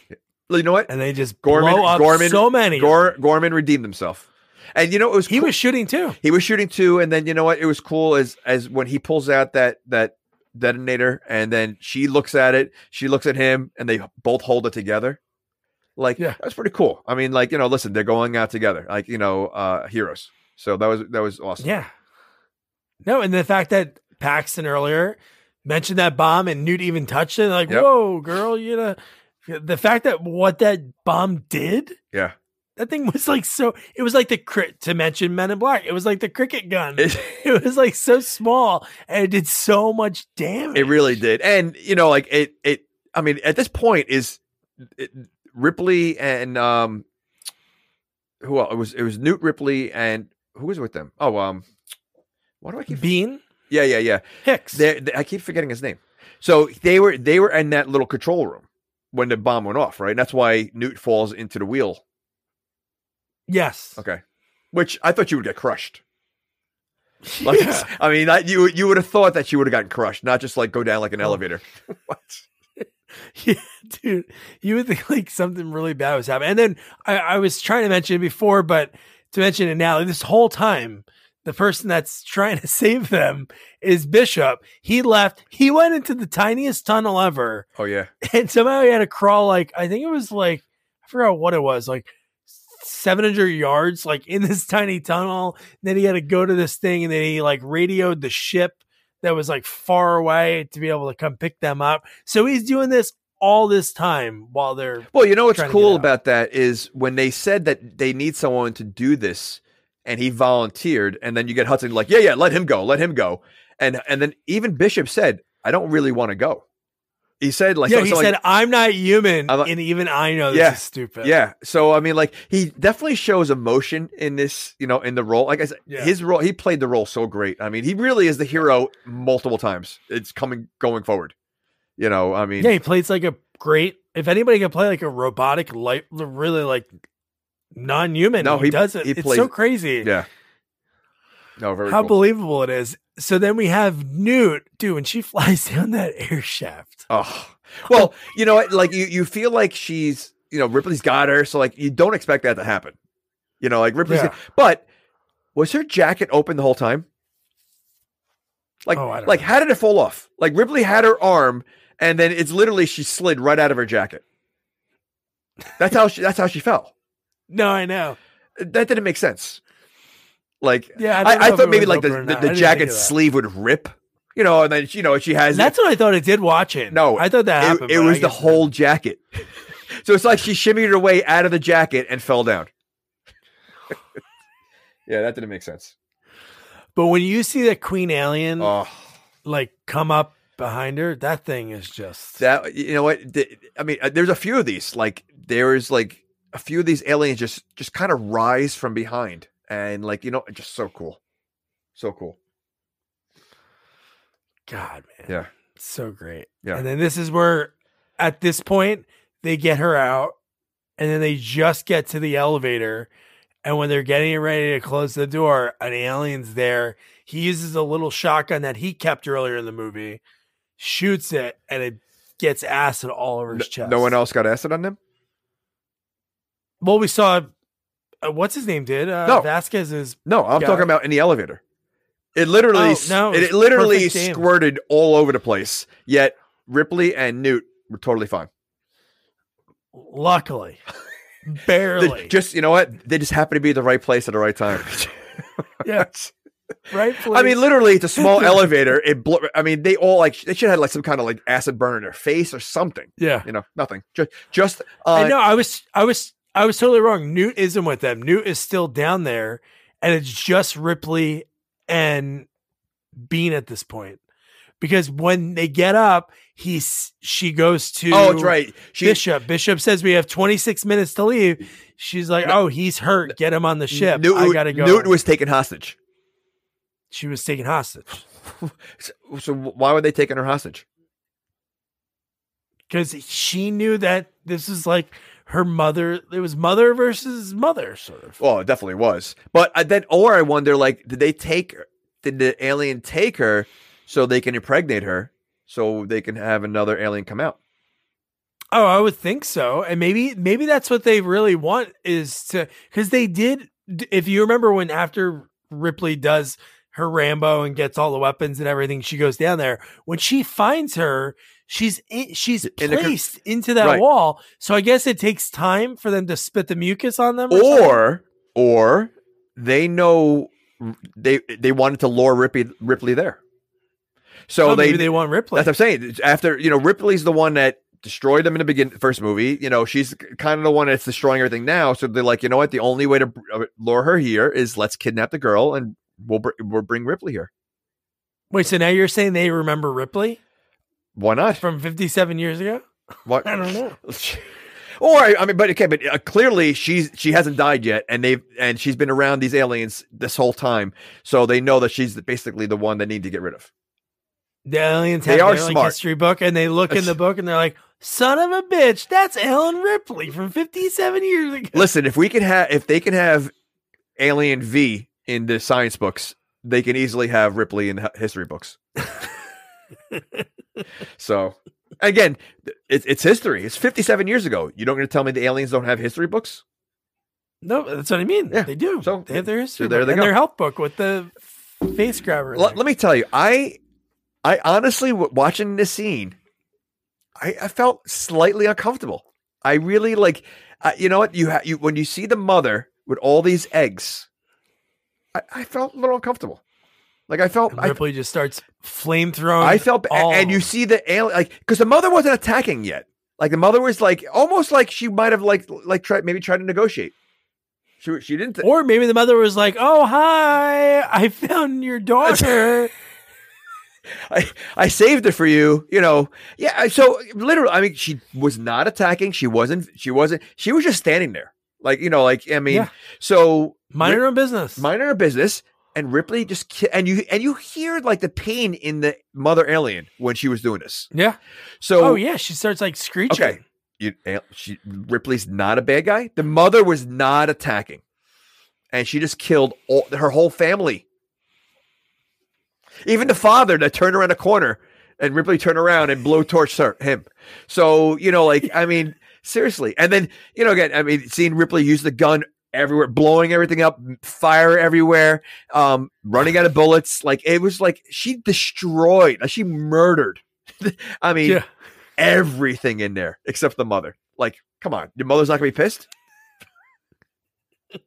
You know what? and they just Gorman, blow up Gorman, so many. Gor- Gorman redeemed himself. And you know it was he cool- was shooting too. he was shooting too, and then you know what? It was cool as as when he pulls out that that detonator, and then she looks at it, she looks at him, and they both hold it together. Like Yeah. that's pretty cool. I mean, like you know, listen, they're going out together, like you know, uh heroes. So that was that was awesome. Yeah. No, and the fact that Paxton earlier mentioned that bomb and Newt even touched it, like, Yep. whoa, girl, you know, the fact that what that bomb did, Yeah. that thing was like so, it was like the crit to mention Men in Black. It was like the cricket gun. It, It was like so small and it did so much damage. it really did, and you know, like it it. I mean, at this point, is it, Ripley and um, who else? It was it was Newt Ripley and who was with them? Oh, um, what do I keep? Biehn Yeah, yeah, yeah. Hicks. They, they- I keep forgetting his name. So they were they were in that little control room when the bomb went off, right? And that's why Newt falls into the wheel. yes. Okay, which I thought you would get crushed. Like, Yeah. I mean, I, you you would have thought that you would have gotten crushed, not just like go down like an oh. elevator. what? Yeah, dude, you would think like something really bad was happening. And then I, I was trying to mention it before, but to mention it now, this whole time, the person that's trying to save them is Bishop. He left, he went into the tiniest tunnel ever, Oh yeah, and somehow he had to crawl like, I think it was like, I forgot what it was, like 700 yards, like in this tiny tunnel. and then he had to go to this thing, and then he like radioed the ship that was like far away to be able to come pick them up. So he's doing this all this time while they're Well, you know what's Trying to get cool about that is when they said that they need someone to do this, and he volunteered, and then you get Hudson like, yeah, yeah, let him go, let him go, and and then even Bishop said, I don't really want to go. He said like, yeah. so- he so, like- said, "I'm not human," I'm not- and even I know this Yeah, is stupid. Yeah. So I mean, like he definitely shows emotion in this, you know, in the role. Like I said, Yeah. his role, he played the role so great. I mean, he really is the hero multiple times. It's coming going forward. You know, I mean, yeah. He plays like a great. If anybody can play like a robotic, light, really like non-human, No, he, he- does it. he it's plays- so crazy. Yeah. No, very How cool. believable it is. So then we have Newt, dude, when she flies down that air shaft. Oh, well, you know, what? like you, you feel like she's, you know, Ripley's got her, so like you don't expect that to happen. You know, like Ripley's, Yeah. but was her jacket open the whole time? Like, Oh, like know. how did it fall off? Like Ripley had her arm, and then it's literally she slid right out of her jacket. That's how she. That's how she fell. No, I know. That didn't make sense. Like, Yeah, I I, I, thought maybe like the, the, the I jacket sleeve would rip, you know, and then you know she has That's what I thought it did watching. No, I thought that it, happened. it was the whole jacket. so it's like she shimmied her way out of the jacket and fell down. yeah, that didn't make sense. But when you see that Queen Alien Oh, like come up behind her, that thing is just that you know what? I mean, uh, there's a few of these. Like there's like a few of these aliens just just kind of rise from behind, and like you know, just so cool, so cool. God, man. Yeah. So great. Yeah. And then this is where at this point they get her out and then they just get to the elevator. And when they're getting ready to close the door, an alien's there. He uses a little shotgun that he kept earlier in the movie, shoots it, and it gets acid all over his No, chest. no one else got acid on them. Well, we saw uh, what's his name did uh, No. Vasquez is No, I'm Yeah. talking about in the elevator. It literally, Oh, no, it, it's literally perfect game. squirted all over the place. Yet Ripley and Newt were totally fine. luckily They- barely just you know what? They just happened to be at the right place at the right time. yeah right. I mean, literally, it's a small elevator. It. Bl- I mean, they all like they should have had like some kind of like acid burn in their face or something. yeah. You know, nothing. Just, just. Uh, I know. I was, I was, I was totally wrong. Newt isn't with them. Newt is still down there, and it's just Ripley and Biehn at this point. Because when they get up, he's she goes to Oh, that's right. She, Bishop. Bishop says we have 26 minutes to leave. She's like, "Oh, he's hurt. Get him on the ship. Newt, I gotta go." Newt was taken hostage. she was taken hostage So, so why were they taking her hostage? because she knew that this is like her mother. It was mother versus mother, sort of. Well, it definitely was. But I, then, or I wonder, like, did they take? her? Did the alien take her so they can impregnate her, so they can have another alien come out? Oh, I would think so. And maybe maybe that's what they really want is to cuz they did if you remember when after Ripley does her Rambo and gets all the weapons and everything she goes down there when she finds her she's in, she's In con- placed into that Right. wall. So I guess it takes time for them to spit the mucus on them or. Or, or they know they they wanted to lure Ripley Ripley there. So Oh, they, maybe they want Ripley. That's what I'm saying. After you know, Ripley's the one that destroyed them in the beginning, first movie. You know, she's kind of the one that's destroying everything now. So they're like, you know what? The only way to uh, lure her here is let's kidnap the girl and we'll br- we'll bring Ripley here. Wait, so now you're saying they remember Ripley Why not? from 57 years ago? What? I don't know. Or I mean, but okay, but uh, clearly she's she hasn't died yet, and they've and she's been around these aliens this whole time, so they know that she's basically the one they need to get rid of. The aliens They have are their like, smart. history book and they look in the book and they're like, son of a bitch, that's Ellen Ripley from 57 years ago. Listen, if we can have if they can have Alien V in the science books, they can easily have Ripley in the history books. so again, it's it's history. It's 57 years ago. You don't going to tell me the aliens don't have history books? No, that's what I mean. Yeah. They do. So- they have their history so there they and go. their health book with the face grabber. in Let, me tell you, I I honestly watching this scene, I, I felt slightly uncomfortable. I really like, uh, you know what you ha- you when you see the mother with all these eggs, I, I felt a little uncomfortable. Like I felt, And I, Ripley just starts flame throwing. I felt, all- and you see the alien, like because the mother wasn't attacking yet. Like the mother was like almost like she might have like like tried maybe tried to negotiate. She she didn't. Or maybe the mother was like, "Oh hi, I found your daughter." I, I saved it for you, you know. Yeah, so literally, I mean, she was not attacking. She wasn't. She wasn't. She was just standing there, like you know, like I mean. Yeah. So Mind her own business. minding her business, and Ripley just ki- and you and you hear like the pain in the mother alien when she was doing this. Yeah. So Oh yeah, she starts like screeching. okay, you, eh, she, Ripley's not a bad guy. The mother was not attacking, and she just killed all, her whole family. Even the father that turned around a corner and Ripley turned around and blowtorched her him. So you know, like I mean, seriously. And then you know, again, I mean, seeing Ripley use the gun everywhere, blowing everything up, fire everywhere, um, running out of bullets. Like it was like she destroyed, like, she murdered. I mean, Yeah. everything in there except the mother. Like, come on, your mother's not gonna be pissed.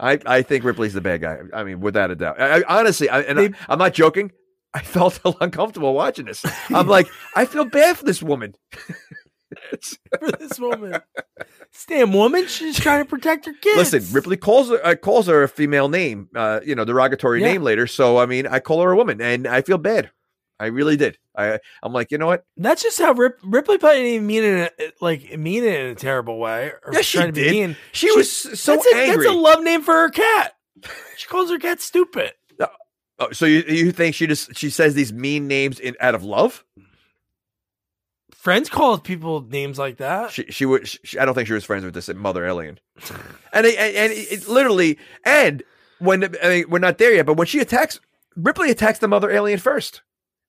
I I think Ripley's the bad guy. I mean, without a doubt. I, I, honestly, I, and They- I'm not joking. I felt uncomfortable watching this. I'm like, I feel bad for this woman. For this woman. This damn woman, she's trying to protect her kids. Listen, Ripley calls her uh, calls her a female name, uh, you know, derogatory Yeah. name later. So I mean, I call her a woman, and I feel bad. I really did. I I'm like, you know what? That's just how Rip, Ripley probably didn't even mean it in a, like mean it in a terrible way. Or Yeah, she to did. mean. She, was so that's a, angry. That's a love name for her cat. She calls her cat stupid. Oh, so you you think she just she says these mean names in out of love? Friends call people names like that. She she would. She, I don't think she was friends with this mother alien. And it, and, and it, it literally and when I mean, we're not there yet, but when she attacks Ripley attacks the mother alien first.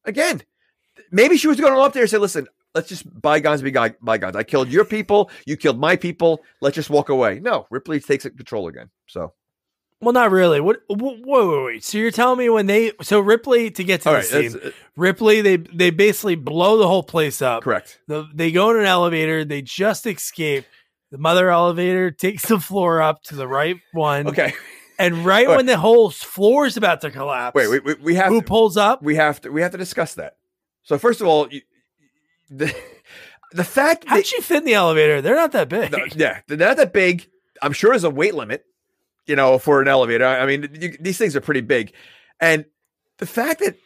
Again, maybe she was going to go up there and say, "Listen, let's just bygones be bygones. I killed your people. You killed my people. Let's just walk away." No, Ripley takes control again. So Well, not really. What? Wait, wait, wait. So you're telling me when they so Ripley to get to all the right, scene, that's Ripley they they basically blow the whole place up. correct. The, they go in an elevator. They just escape. The mother elevator takes the floor up to the right one. Okay, And right All when the whole floor is about to collapse, wait, we, we, we have who to, pulls up? we have to we have to discuss that. So first of all, you, the the fact that How'd she fit in the elevator? They're not that big. No, yeah, they're not that big. I'm sure there's a weight limit, you know, for an elevator. I mean, you, these things are pretty big, and the fact that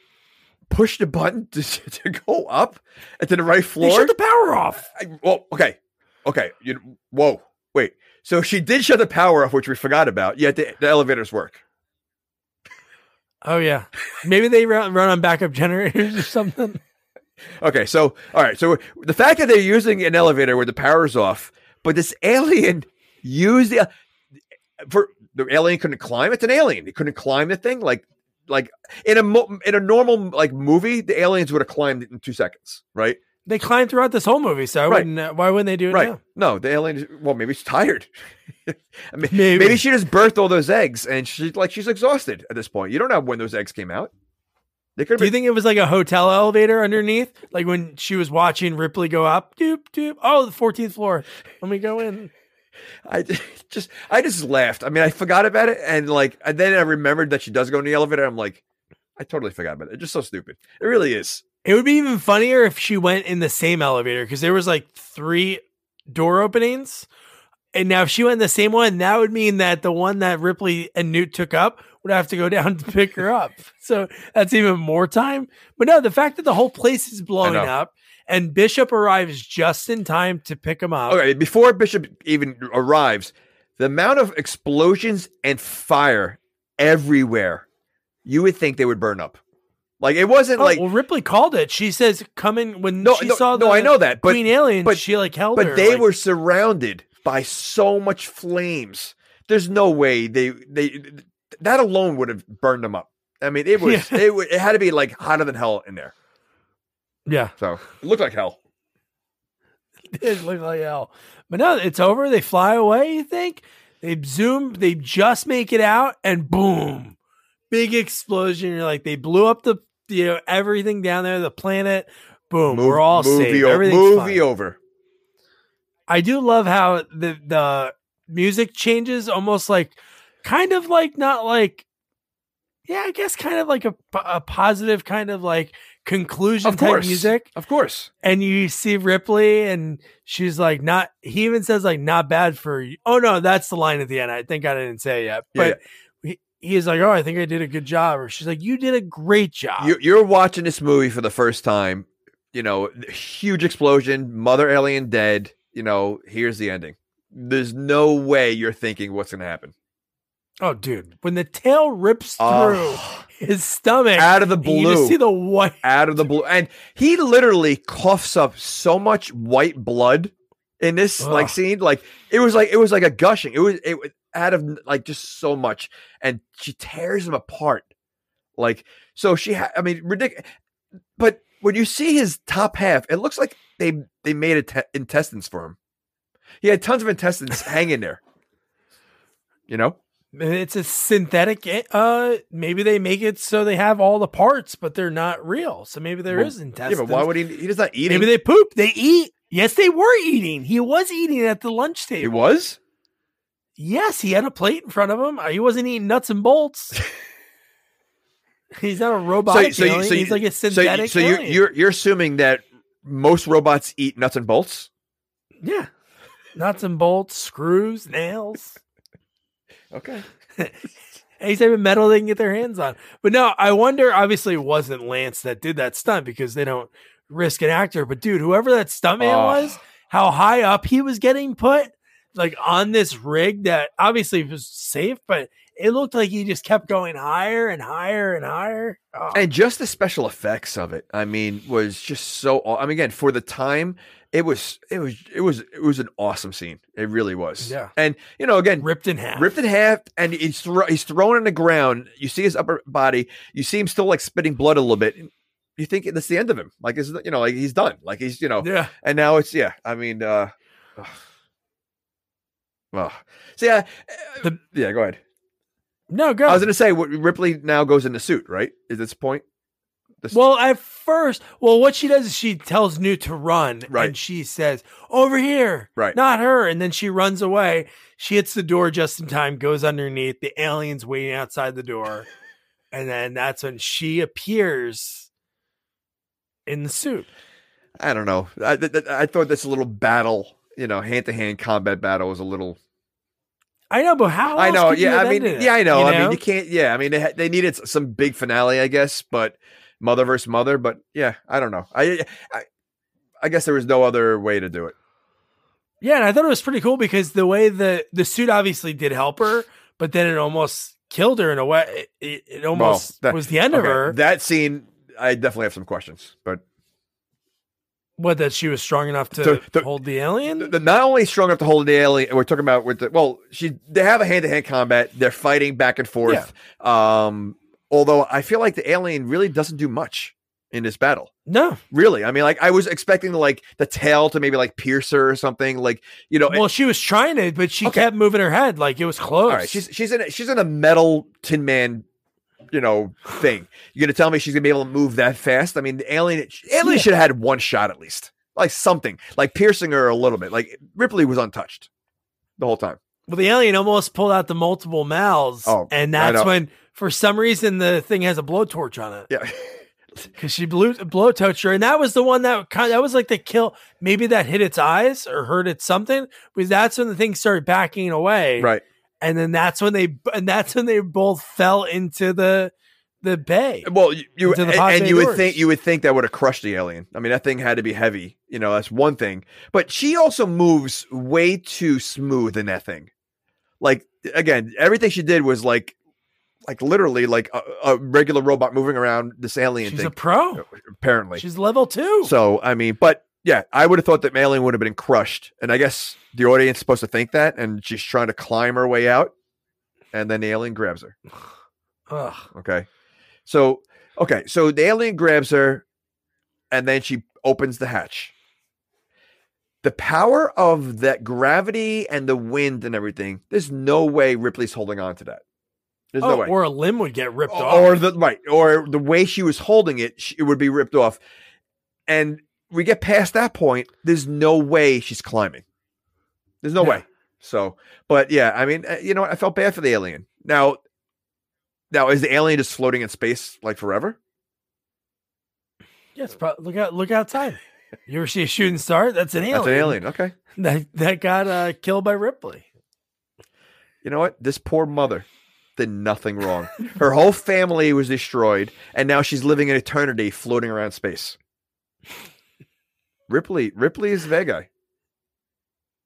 push the button to, to go up and to the right floor. shut the power off. I, well, okay, okay. You whoa, wait. So she did shut the power off, which we forgot about. Yet the, the elevators work. Oh yeah, maybe they run, run on backup generators or something. Okay, so all right, so the fact that they're using an elevator where the power's off, but this alien used the for the alien couldn't climb. It's an alien; it couldn't climb the thing. Like, like in a mo- in a normal like movie, the aliens would have climbed in two seconds, right? They climb throughout this whole movie, so Right. wouldn't. uh, Why wouldn't they do it Right? now? No, the alien. Well, maybe she's tired. I mean, Maybe. maybe. she just birthed all those eggs, and she's like she's exhausted at this point. You don't know when those eggs came out. They could Do you think it was like a hotel elevator underneath? Like when she was watching Ripley go up, doop doop. Oh, the 14th floor. Let me go in. I just I just laughed. I mean, I forgot about it, and like, and then I remembered that she does go in the elevator. I'm like, I totally forgot about it. It's just so stupid. It really is. It would be even funnier if she went in the same elevator because there was like three door openings. And now if she went in the same one, that would mean that the one that Ripley and Newt took up would have to go down to pick her up. So that's even more time. But no, the fact that the whole place is blowing up and Bishop arrives just in time to pick him up. Okay, before Bishop even arrives, the amount of explosions and fire everywhere, you would think they would burn up. Like it wasn't Oh, like well, Ripley called it. She says, "Coming when no, she no, saw the no. I know that, but Queen Alien, but she like held but her. they like- were surrounded by so much flames. There's no way they they that alone would have burned them up. I mean, it was Yeah. it, it had to be like hotter than hell in there. Yeah, So it looked like hell. it looked like hell. But no, it's over. They fly away. You think they zoom? They just make it out, and boom, big explosion. You're like, they blew up the you know everything down there, the planet. Boom, Mov- we're all safe. o- movie fine. over. I do love how the the music changes, almost like kind of like not like yeah, I guess kind of like a, a positive kind of like conclusion Of type course, music. Of course. And you see Ripley, and she's like, not. He even says like, not bad for you. Oh no, that's the line at the end. I think I didn't say it yet, Yeah, but he, he's like, oh, I think I did a good job. Or she's like, you did a great job. You, you're watching this movie for the first time. You know, huge explosion, mother alien dead. You know, here's the ending. There's no way you're thinking what's going to happen. Oh, dude, when the tail rips through Oh. His stomach Out of the and you blue. see the white. out of the blue. And he literally coughs up so much white blood in this like scene. Like it was like it was like a gushing. It was it was out of like just so much. And she tears him apart. Like so she ha- I mean ridiculous. But when you see his top half, it looks like they they made it intestines for him. He had tons of intestines hanging there. You know? It's a synthetic. Uh, maybe they make it so they have all the parts, but they're not real. So maybe there Well, is Yeah, intestines. but why would he he does not eat Maybe they poop. They eat. Yes, they were eating. He was eating at the lunch table. He was? Yes, he had a plate in front of him. Uh, He wasn't eating nuts and bolts. He's not a robotic you- alien. He's like a synthetic. So, you're, you're you're assuming that most robots eat nuts and bolts. yeah, nuts and bolts, screws, nails. Okay. any type of metal they can get their hands on. But no, I wonder. Obviously, it wasn't Lance that did that stunt because they don't risk an actor. But dude, whoever that stuntman Oh. was, how high up he was getting put, like on this rig that obviously was safe, but it looked like he just kept going higher and higher and higher. Oh, And just the special effects of it, I mean, was just so. aw- I mean, again, for the time, it was it was it was it was an awesome scene. It really was. Yeah. And you know, again, ripped in half. ripped in half, and he's thro- he's thrown on the ground. You see his upper body. You see him still like spitting blood a little bit. You think that's the end of him, like is you know, like he's done, like he's you know, Yeah. and now it's yeah. I mean, uh, well, so yeah, uh, The- yeah. Go ahead. No, go. I was going to say what Ripley now goes in the suit, right? Is this point? This- Well, at first, well, what she does is she tells Newt to run, Right. and she says, "Over here, Right. Not her." And then she runs away. She hits the door just in time, goes underneath. The alien's waiting outside the door, and then that's when she appears in the suit. I don't know. I, th- th- I thought this little battle, you know, hand to hand combat battle was a little. I know, but how? I know. Yeah. I mean, yeah, I know. you I mean, you can't. Yeah. I mean, they, they needed some big finale, I guess, but mother versus mother. But yeah, I don't know. I, I, I guess there was no other way to do it. Yeah, and I thought it was pretty cool because the way the the suit obviously did help her, but then it almost killed her in a way. It, it, almost that- was the end of her. That scene, I definitely have some questions, but what that she was strong enough to, To- to- hold the alien. the, the- not only strong enough to hold the alien, we're talking about with the well, she they have a hand to hand combat. They're fighting back and forth. Um, although I feel like the alien really doesn't do much in this battle. no, Really, I mean, like I was expecting like the tail to maybe like pierce her or something. Like you know, well, she was trying to, but she Okay. kept moving her head like it was close. right, she's she's in a, she's in a metal Tin Man. You know, thing. You're gonna tell me she's gonna be able to move that fast? I mean, the alien, alien Yeah. should have had one shot at least, like something, like piercing her a little bit. Like Ripley was untouched the whole time. well, the alien almost pulled out the multiple mouths, Oh, and that's when, for some reason, the thing has a blowtorch on it Yeah. because she blew blowtorched her, and that was the one that kind that was like the kill. Maybe that hit its eyes or hurt it something, because that's when the thing started backing away, right. And then that's when they and that's when they both fell into the the bay. Well, you, you and, and you would think you would think that would have crushed the alien. I mean, that thing had to be heavy. You know, that's one thing. But she also moves way too smooth in that thing. Like again, everything she did was like, like literally like a, a regular robot moving around this alien She's thing. a pro. apparently, She's level two. so I mean, but yeah, I would have thought that alien would have been crushed, and I guess the audience is supposed to think that, and she's trying to climb her way out, and then the alien grabs her. Ugh. Okay. So, okay. So the alien grabs her and then she opens the hatch. The power of that gravity and the wind and everything, there's no way Ripley's holding on to that. There's Oh, no way. or a limb would get ripped or, off. or the right, or the way she was holding it, she, it would be ripped off. And we get past that point, there's no way she's climbing. There's no Yeah. way. So, but yeah, I mean, uh, you know, what? I felt bad for the alien. Now, now is the alien just floating in space like forever? Yes, pro- look out! Look outside. You ever see a shooting star? That's an alien. That's an alien. Okay. that that got uh, killed by Ripley. You know what? This poor mother did nothing wrong. Her whole family was destroyed, and now she's living in eternity, floating around space. Ripley, Ripley is guy.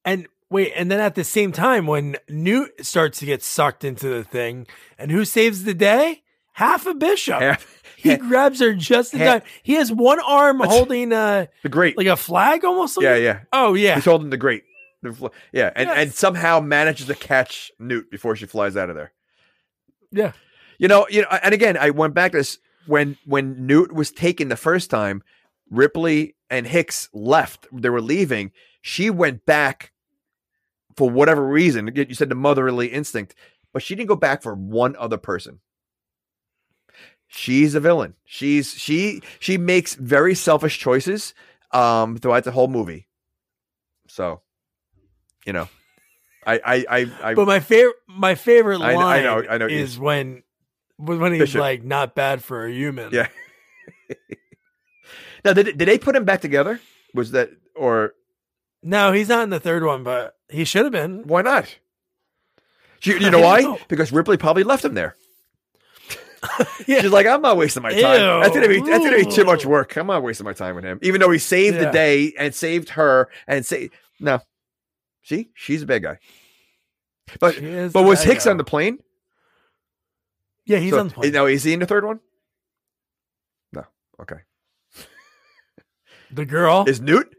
And Wait, and then at the same time, when Newt starts to get sucked into the thing, and who saves the day? Half a bishop. Half- he grabs her just in half- time. He has one arm holding uh the grate. like a flag almost. Like yeah, yeah. Oh yeah. He's holding the grate. Yeah, and, and somehow manages to catch Newt before she flies out of there. Yeah. You know, you know, and again, I went back to this when when Newt was taken the first time. Ripley and Hicks left. They were leaving. She went back for whatever reason. You said the motherly instinct, but she didn't go back for one other person. She's a villain. She's she she makes very selfish choices um throughout the whole movie. So, you know, I I I, I But my favorite my favorite line know- I know- I know is when when he's Bishop. like not bad for a human. Yeah. now did, did they put him back together? Was that or No, he's not in the third one, but he should have been. why not? She, you know why? know. Because Ripley probably left him there. Yeah. She's like, I'm not wasting my time. Ew. That's gonna be that's gonna be too much work. I'm not wasting my time with him. Even though he saved the day and saved her and say no. See, she's a bad guy. But but was Hicks guy. on the plane? Yeah, he's So- on the plane. No, is he in the third one? No. Okay. The girl. Is Newt?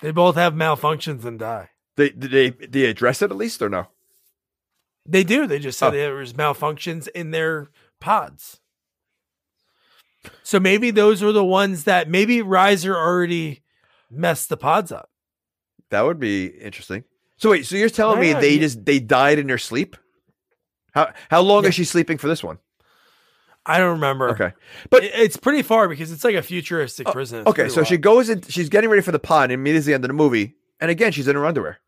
They both have malfunctions and die. They did they did they address it at least or no? They do. They just said Oh. there was malfunctions in their pods. So maybe those were the ones that maybe Reiser already messed the pods up. That would be interesting. So wait, so you're telling me they you- just they died in their sleep? How how long Yeah. is she sleeping for this one? I don't remember. Okay. But It- it's pretty far because it's like a futuristic prison. It's okay, so she goes in she's getting ready for the pod and immediately at the end of the movie, and again she's in her underwear.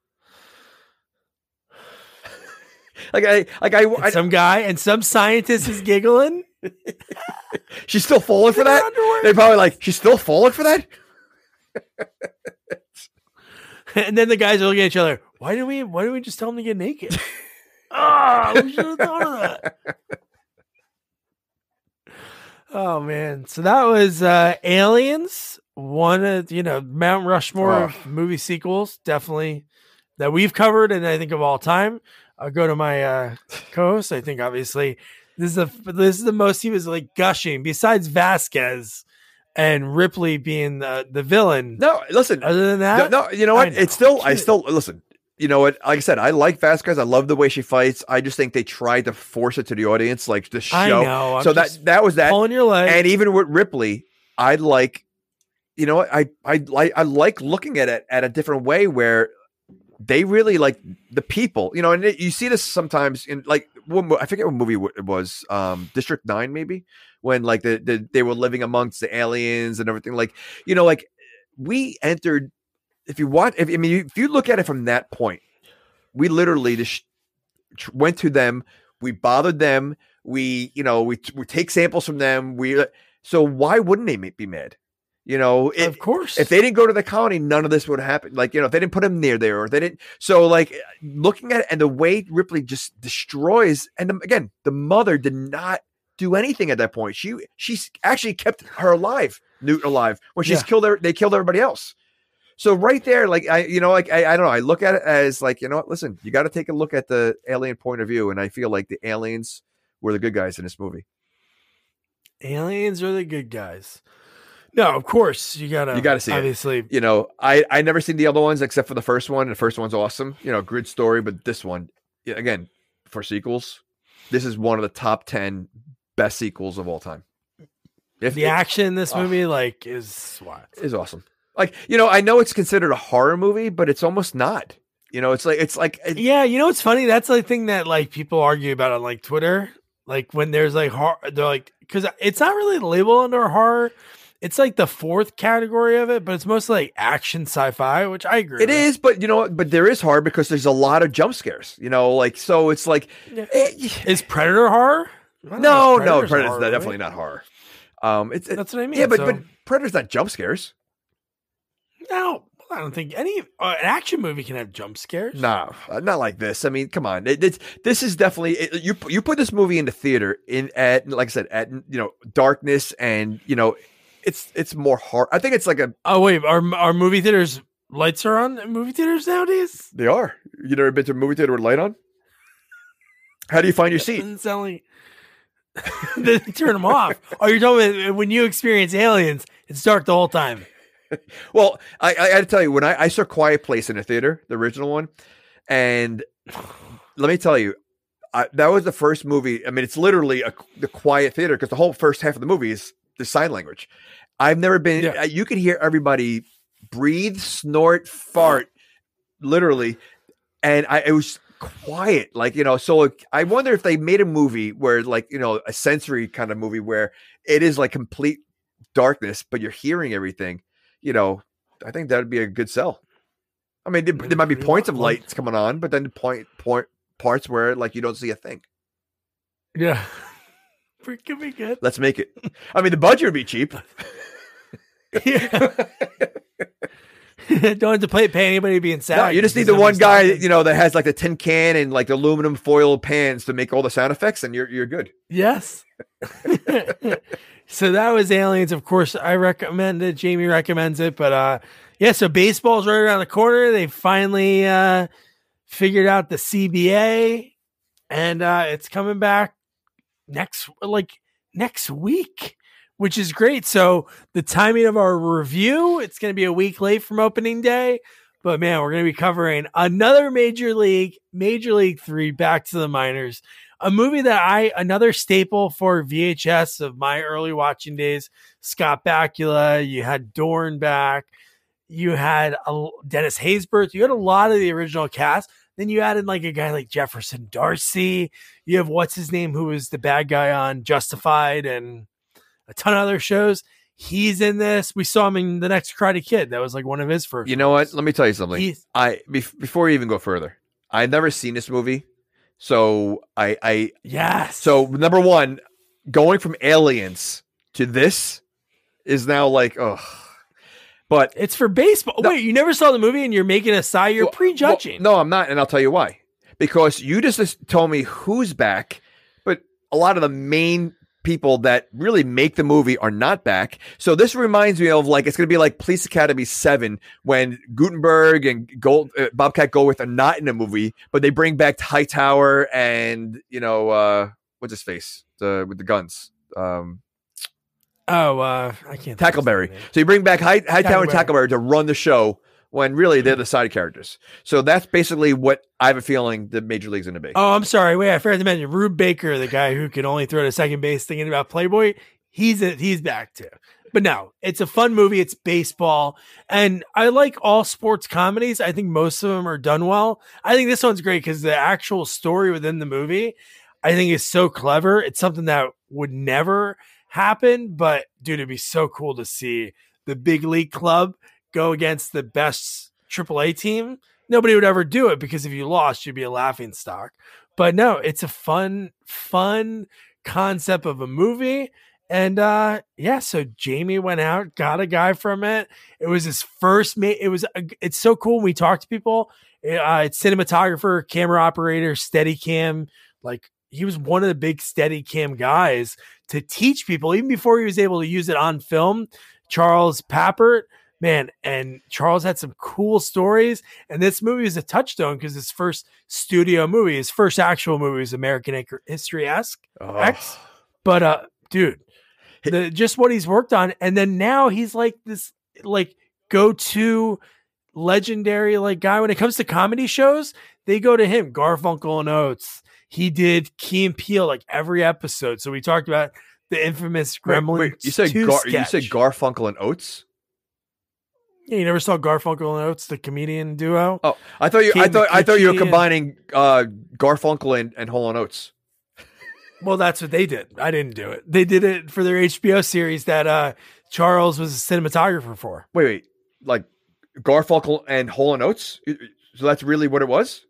like I like I, And I some guy and some scientist is giggling. she's still falling for that? underwear. They're probably like, she's still falling for that? and then the guys are looking at each other. Why didn't we? Why didn't we just tell them to get naked? Ah, we should have thought of that. Oh man! So that was uh Aliens. One of you know Mount Rushmore Oh. movie sequels, definitely that we've covered, and I think of all time. I'll go to my uh co-host. I think obviously this is the this is the most he was like gushing. Besides Vasquez and Ripley being the the villain. No, listen. Other than that, no, you know what? Know. It's still, I still listen. You know what? Like I said, I like fast Vasquez. I love the way she fights. I just think they tried to force it to the audience, like the show. I know, so that that was that. pulling your leg. And even with Ripley, I like. You know? I I like I like looking at it at a different way where they really like the people. You know, and it, you see this sometimes in like I forget what movie it was. Um, District Nine, maybe when like the, the they were living amongst the aliens and everything. Like you know, like we entered if you want, if I mean, if you look at it from that point, we literally just tr- went to them, we bothered them, we, you know, we, we take samples from them. We, uh, so why wouldn't they be mad? You know, it- of course, if they didn't go to the colony, none of this would happen. Like, you know, if they didn't put him near there or they didn't. So, like, uh, looking at it and the way Ripley just destroys, and the, again, the mother did not do anything at that point. She, she's actually kept her alive, Newt alive, when she's Yeah. killed her, they killed everybody else. So right there, like I, you know, like I, I don't know, I look at it as like, you know what, listen, you got to take a look at the alien point of view, and I feel like the aliens were the good guys in this movie. aliens are the good guys. No, of course you gotta You gotta see it. obviously. You know, I I never seen the other ones except for the first one. The first one's awesome, you know, grid story, but this one, again, for sequels, this is one of the top ten best sequels of all time. If The it- action in this Oh. movie like is what is awesome. Like you know, I know it's considered a horror movie, but it's almost not. You know, it's like it's like it- Yeah, you know what's funny? That's the thing that like people argue about on like Twitter. Like when there's like horror, they're like because it's not really labeled under horror. It's like the fourth category of it, but it's mostly like action sci-fi, which I agree. It with. is, but you know, but there is horror because there's a lot of jump scares. You know, like so it's like Yeah. eh, Is Predator horror? No, know if no, Predator's Predator's horror, not- right? definitely not horror. Um, it's it- That's what I mean. yeah, but so- but Predator's not jump scares. No, I don't think any uh, an action movie can have jump scares. No, uh, not like this. I mean, come on. It, it's this is definitely it, you. You put this movie into theater in at like I said at you know darkness and you know it's it's more hard. I think it's like a Oh wait, are are movie theaters lights are on in movie theaters nowadays? They are. You never been to a movie theater with light on? How do you find your seat? Doesn't sound like they turn them off. Oh, you're talking about when you experience aliens, it's dark the whole time. Well, I, I got to tell you, when I, I saw Quiet Place in the theater, the original one, and let me tell you, I, that was the first movie. I mean, it's literally a, the quiet theater because the whole first half of the movie is the sign language. I've never been. Yeah. You could hear everybody breathe, snort, fart, literally, and I it was quiet. Like you know, so I wonder if they made a movie where, like you know, a sensory kind of movie where it is like complete darkness, but you're hearing everything. You know, I think that would be a good sell. I mean, there, there might be points of lights coming on, but then point point parts where like you don't see a thing. Yeah. Could be good. Let's make it. I mean, the budget would be cheap. Yeah. Don't have to pay, pay anybody being sad. No, you just need the one guy, you know, that has like the tin can and like the aluminum foil pans to make all the sound effects, and you're you're good. Yes. so that was Aliens. Of course, I recommend it. Jamie recommends it. But uh yeah, so baseball's right around the corner. They finally uh figured out the CBA and uh it's coming back next like next week, which is great. So the timing of our review, it's gonna be a week late from opening day. But man, we're going to be covering another major league, major league three, back to the minors a movie that I another staple for VHS of my early watching days. Scott Bakula, you had Dorn back, you had a, Dennis Haysbert, you had a lot of the original cast. Then you added like a guy like Jefferson D'Arcy. You have what's his name, who was the bad guy on Justified and a ton of other shows. He's in this. We saw him in the next Karate Kid. That was like one of his first. You know what? Let me tell you something. He's- I bef- before you even go further, I've never seen this movie, so I I yes. so number one, going from Aliens to this is now like oh, but it's for baseball. No. Wait, you never saw the movie and you're making a sigh. You're Well, prejudging. well, no, I'm not, and I'll tell you why. Because you just, just told me who's back, but a lot of the main people that really make the movie are not back. So this reminds me of like it's going to be like Police Academy Seven when Guttenberg and Gold uh, Bobcat Goldthwait are not in the movie, but they bring back Hightower and you know uh, what's his face the with the guns. Um, Oh, uh, I can't. think of his Tackleberry. So you bring back High, Hightower and Tackleberry. Tackleberry to run the show when really they're mm-hmm. the side characters. So that's basically what I have a feeling the major league's going to be. Oh, I'm sorry. Wait, I forgot to mention Rube Baker, the guy who can only throw to second base, thinking about Playboy. He's a, he's back too. But no, it's a fun movie. It's baseball, and I like all sports comedies. I think most of them are done well. I think this one's great because the actual story within the movie, I think, is so clever. It's something that would never happen, but dude, it'd be so cool to see the big league club go against the best AAA team. Nobody would ever do it because if you lost, you'd be a laughing stock. But no, it's a fun, fun concept of a movie. And uh yeah, so Jamie went out, got a guy from it. It was his first mate. It was a, it's so cool when we talk to people. Uh, it's cinematographer, camera operator, Steadicam. Like he was one of the big Steadicam guys to teach people, even before he was able to use it on film. Charles Papert, man, and Charles had some cool stories. And this movie is a touchstone because his first studio movie, his first actual movie is American History esque. Oh. X. But uh, dude, the just what he's worked on, and then now he's like this like go to legendary like guy when it comes to comedy shows. They go to him, Garfunkel and Oates. He did Key and Peele like every episode. So we talked about the infamous Wait, Gremlins. wait, you said Gar- you said. Garfunkel and Oates. Yeah, you never saw Garfunkel and Oates, the comedian duo. Oh, I thought you. I thought I thought you were combining uh, Garfunkel and and Hall and Oates. Well, that's what they did. I didn't do it. They did it for their HBO series that uh Charles was a cinematographer for. Wait, wait, like Garfunkel and Hall and Oates. So that's really what it was.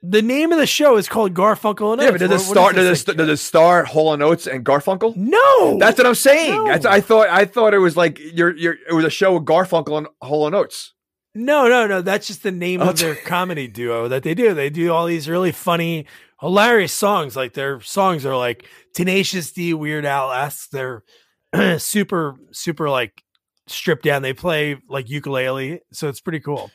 The name of the show is called Garfunkel and Oates. Yeah, but does it start? Does it, does it star Hall and Oates and Garfunkel? No, That's what I'm saying. No. That's, I thought. I thought it was like you're. You're. It was a show with Garfunkel and Hall and Oates. no, no, no. That's just the name Oh, of their comedy duo that they do. They do all these really funny, hilarious songs. Like their songs are like Tenacious D, Weird Al esque. They're super, super like stripped down. They play like ukulele, so it's pretty cool.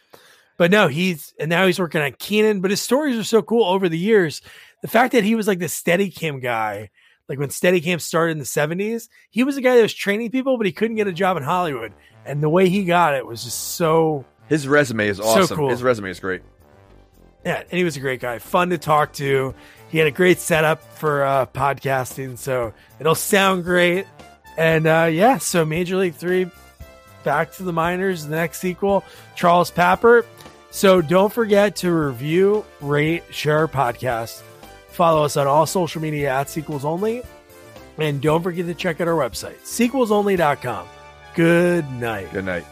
But no, he's and now he's working on Kenan. But his stories are so cool over the years. The fact that he was like the Steadicam guy, like when Steadicam started in the seventies, he was a guy that was training people, but he couldn't get a job in Hollywood. And the way he got it was just so His resume is awesome. cool. His resume is great. yeah, and he was a great guy, fun to talk to. He had a great setup for uh, podcasting, so it'll sound great. And uh, yeah, so Major League Three, back to the minors, the next sequel, Charles Papert. So don't forget to review, rate, share our podcast. Follow us on all social media at Sequels Only. And don't forget to check out our website, sequelsonly.com. Good night. Good night.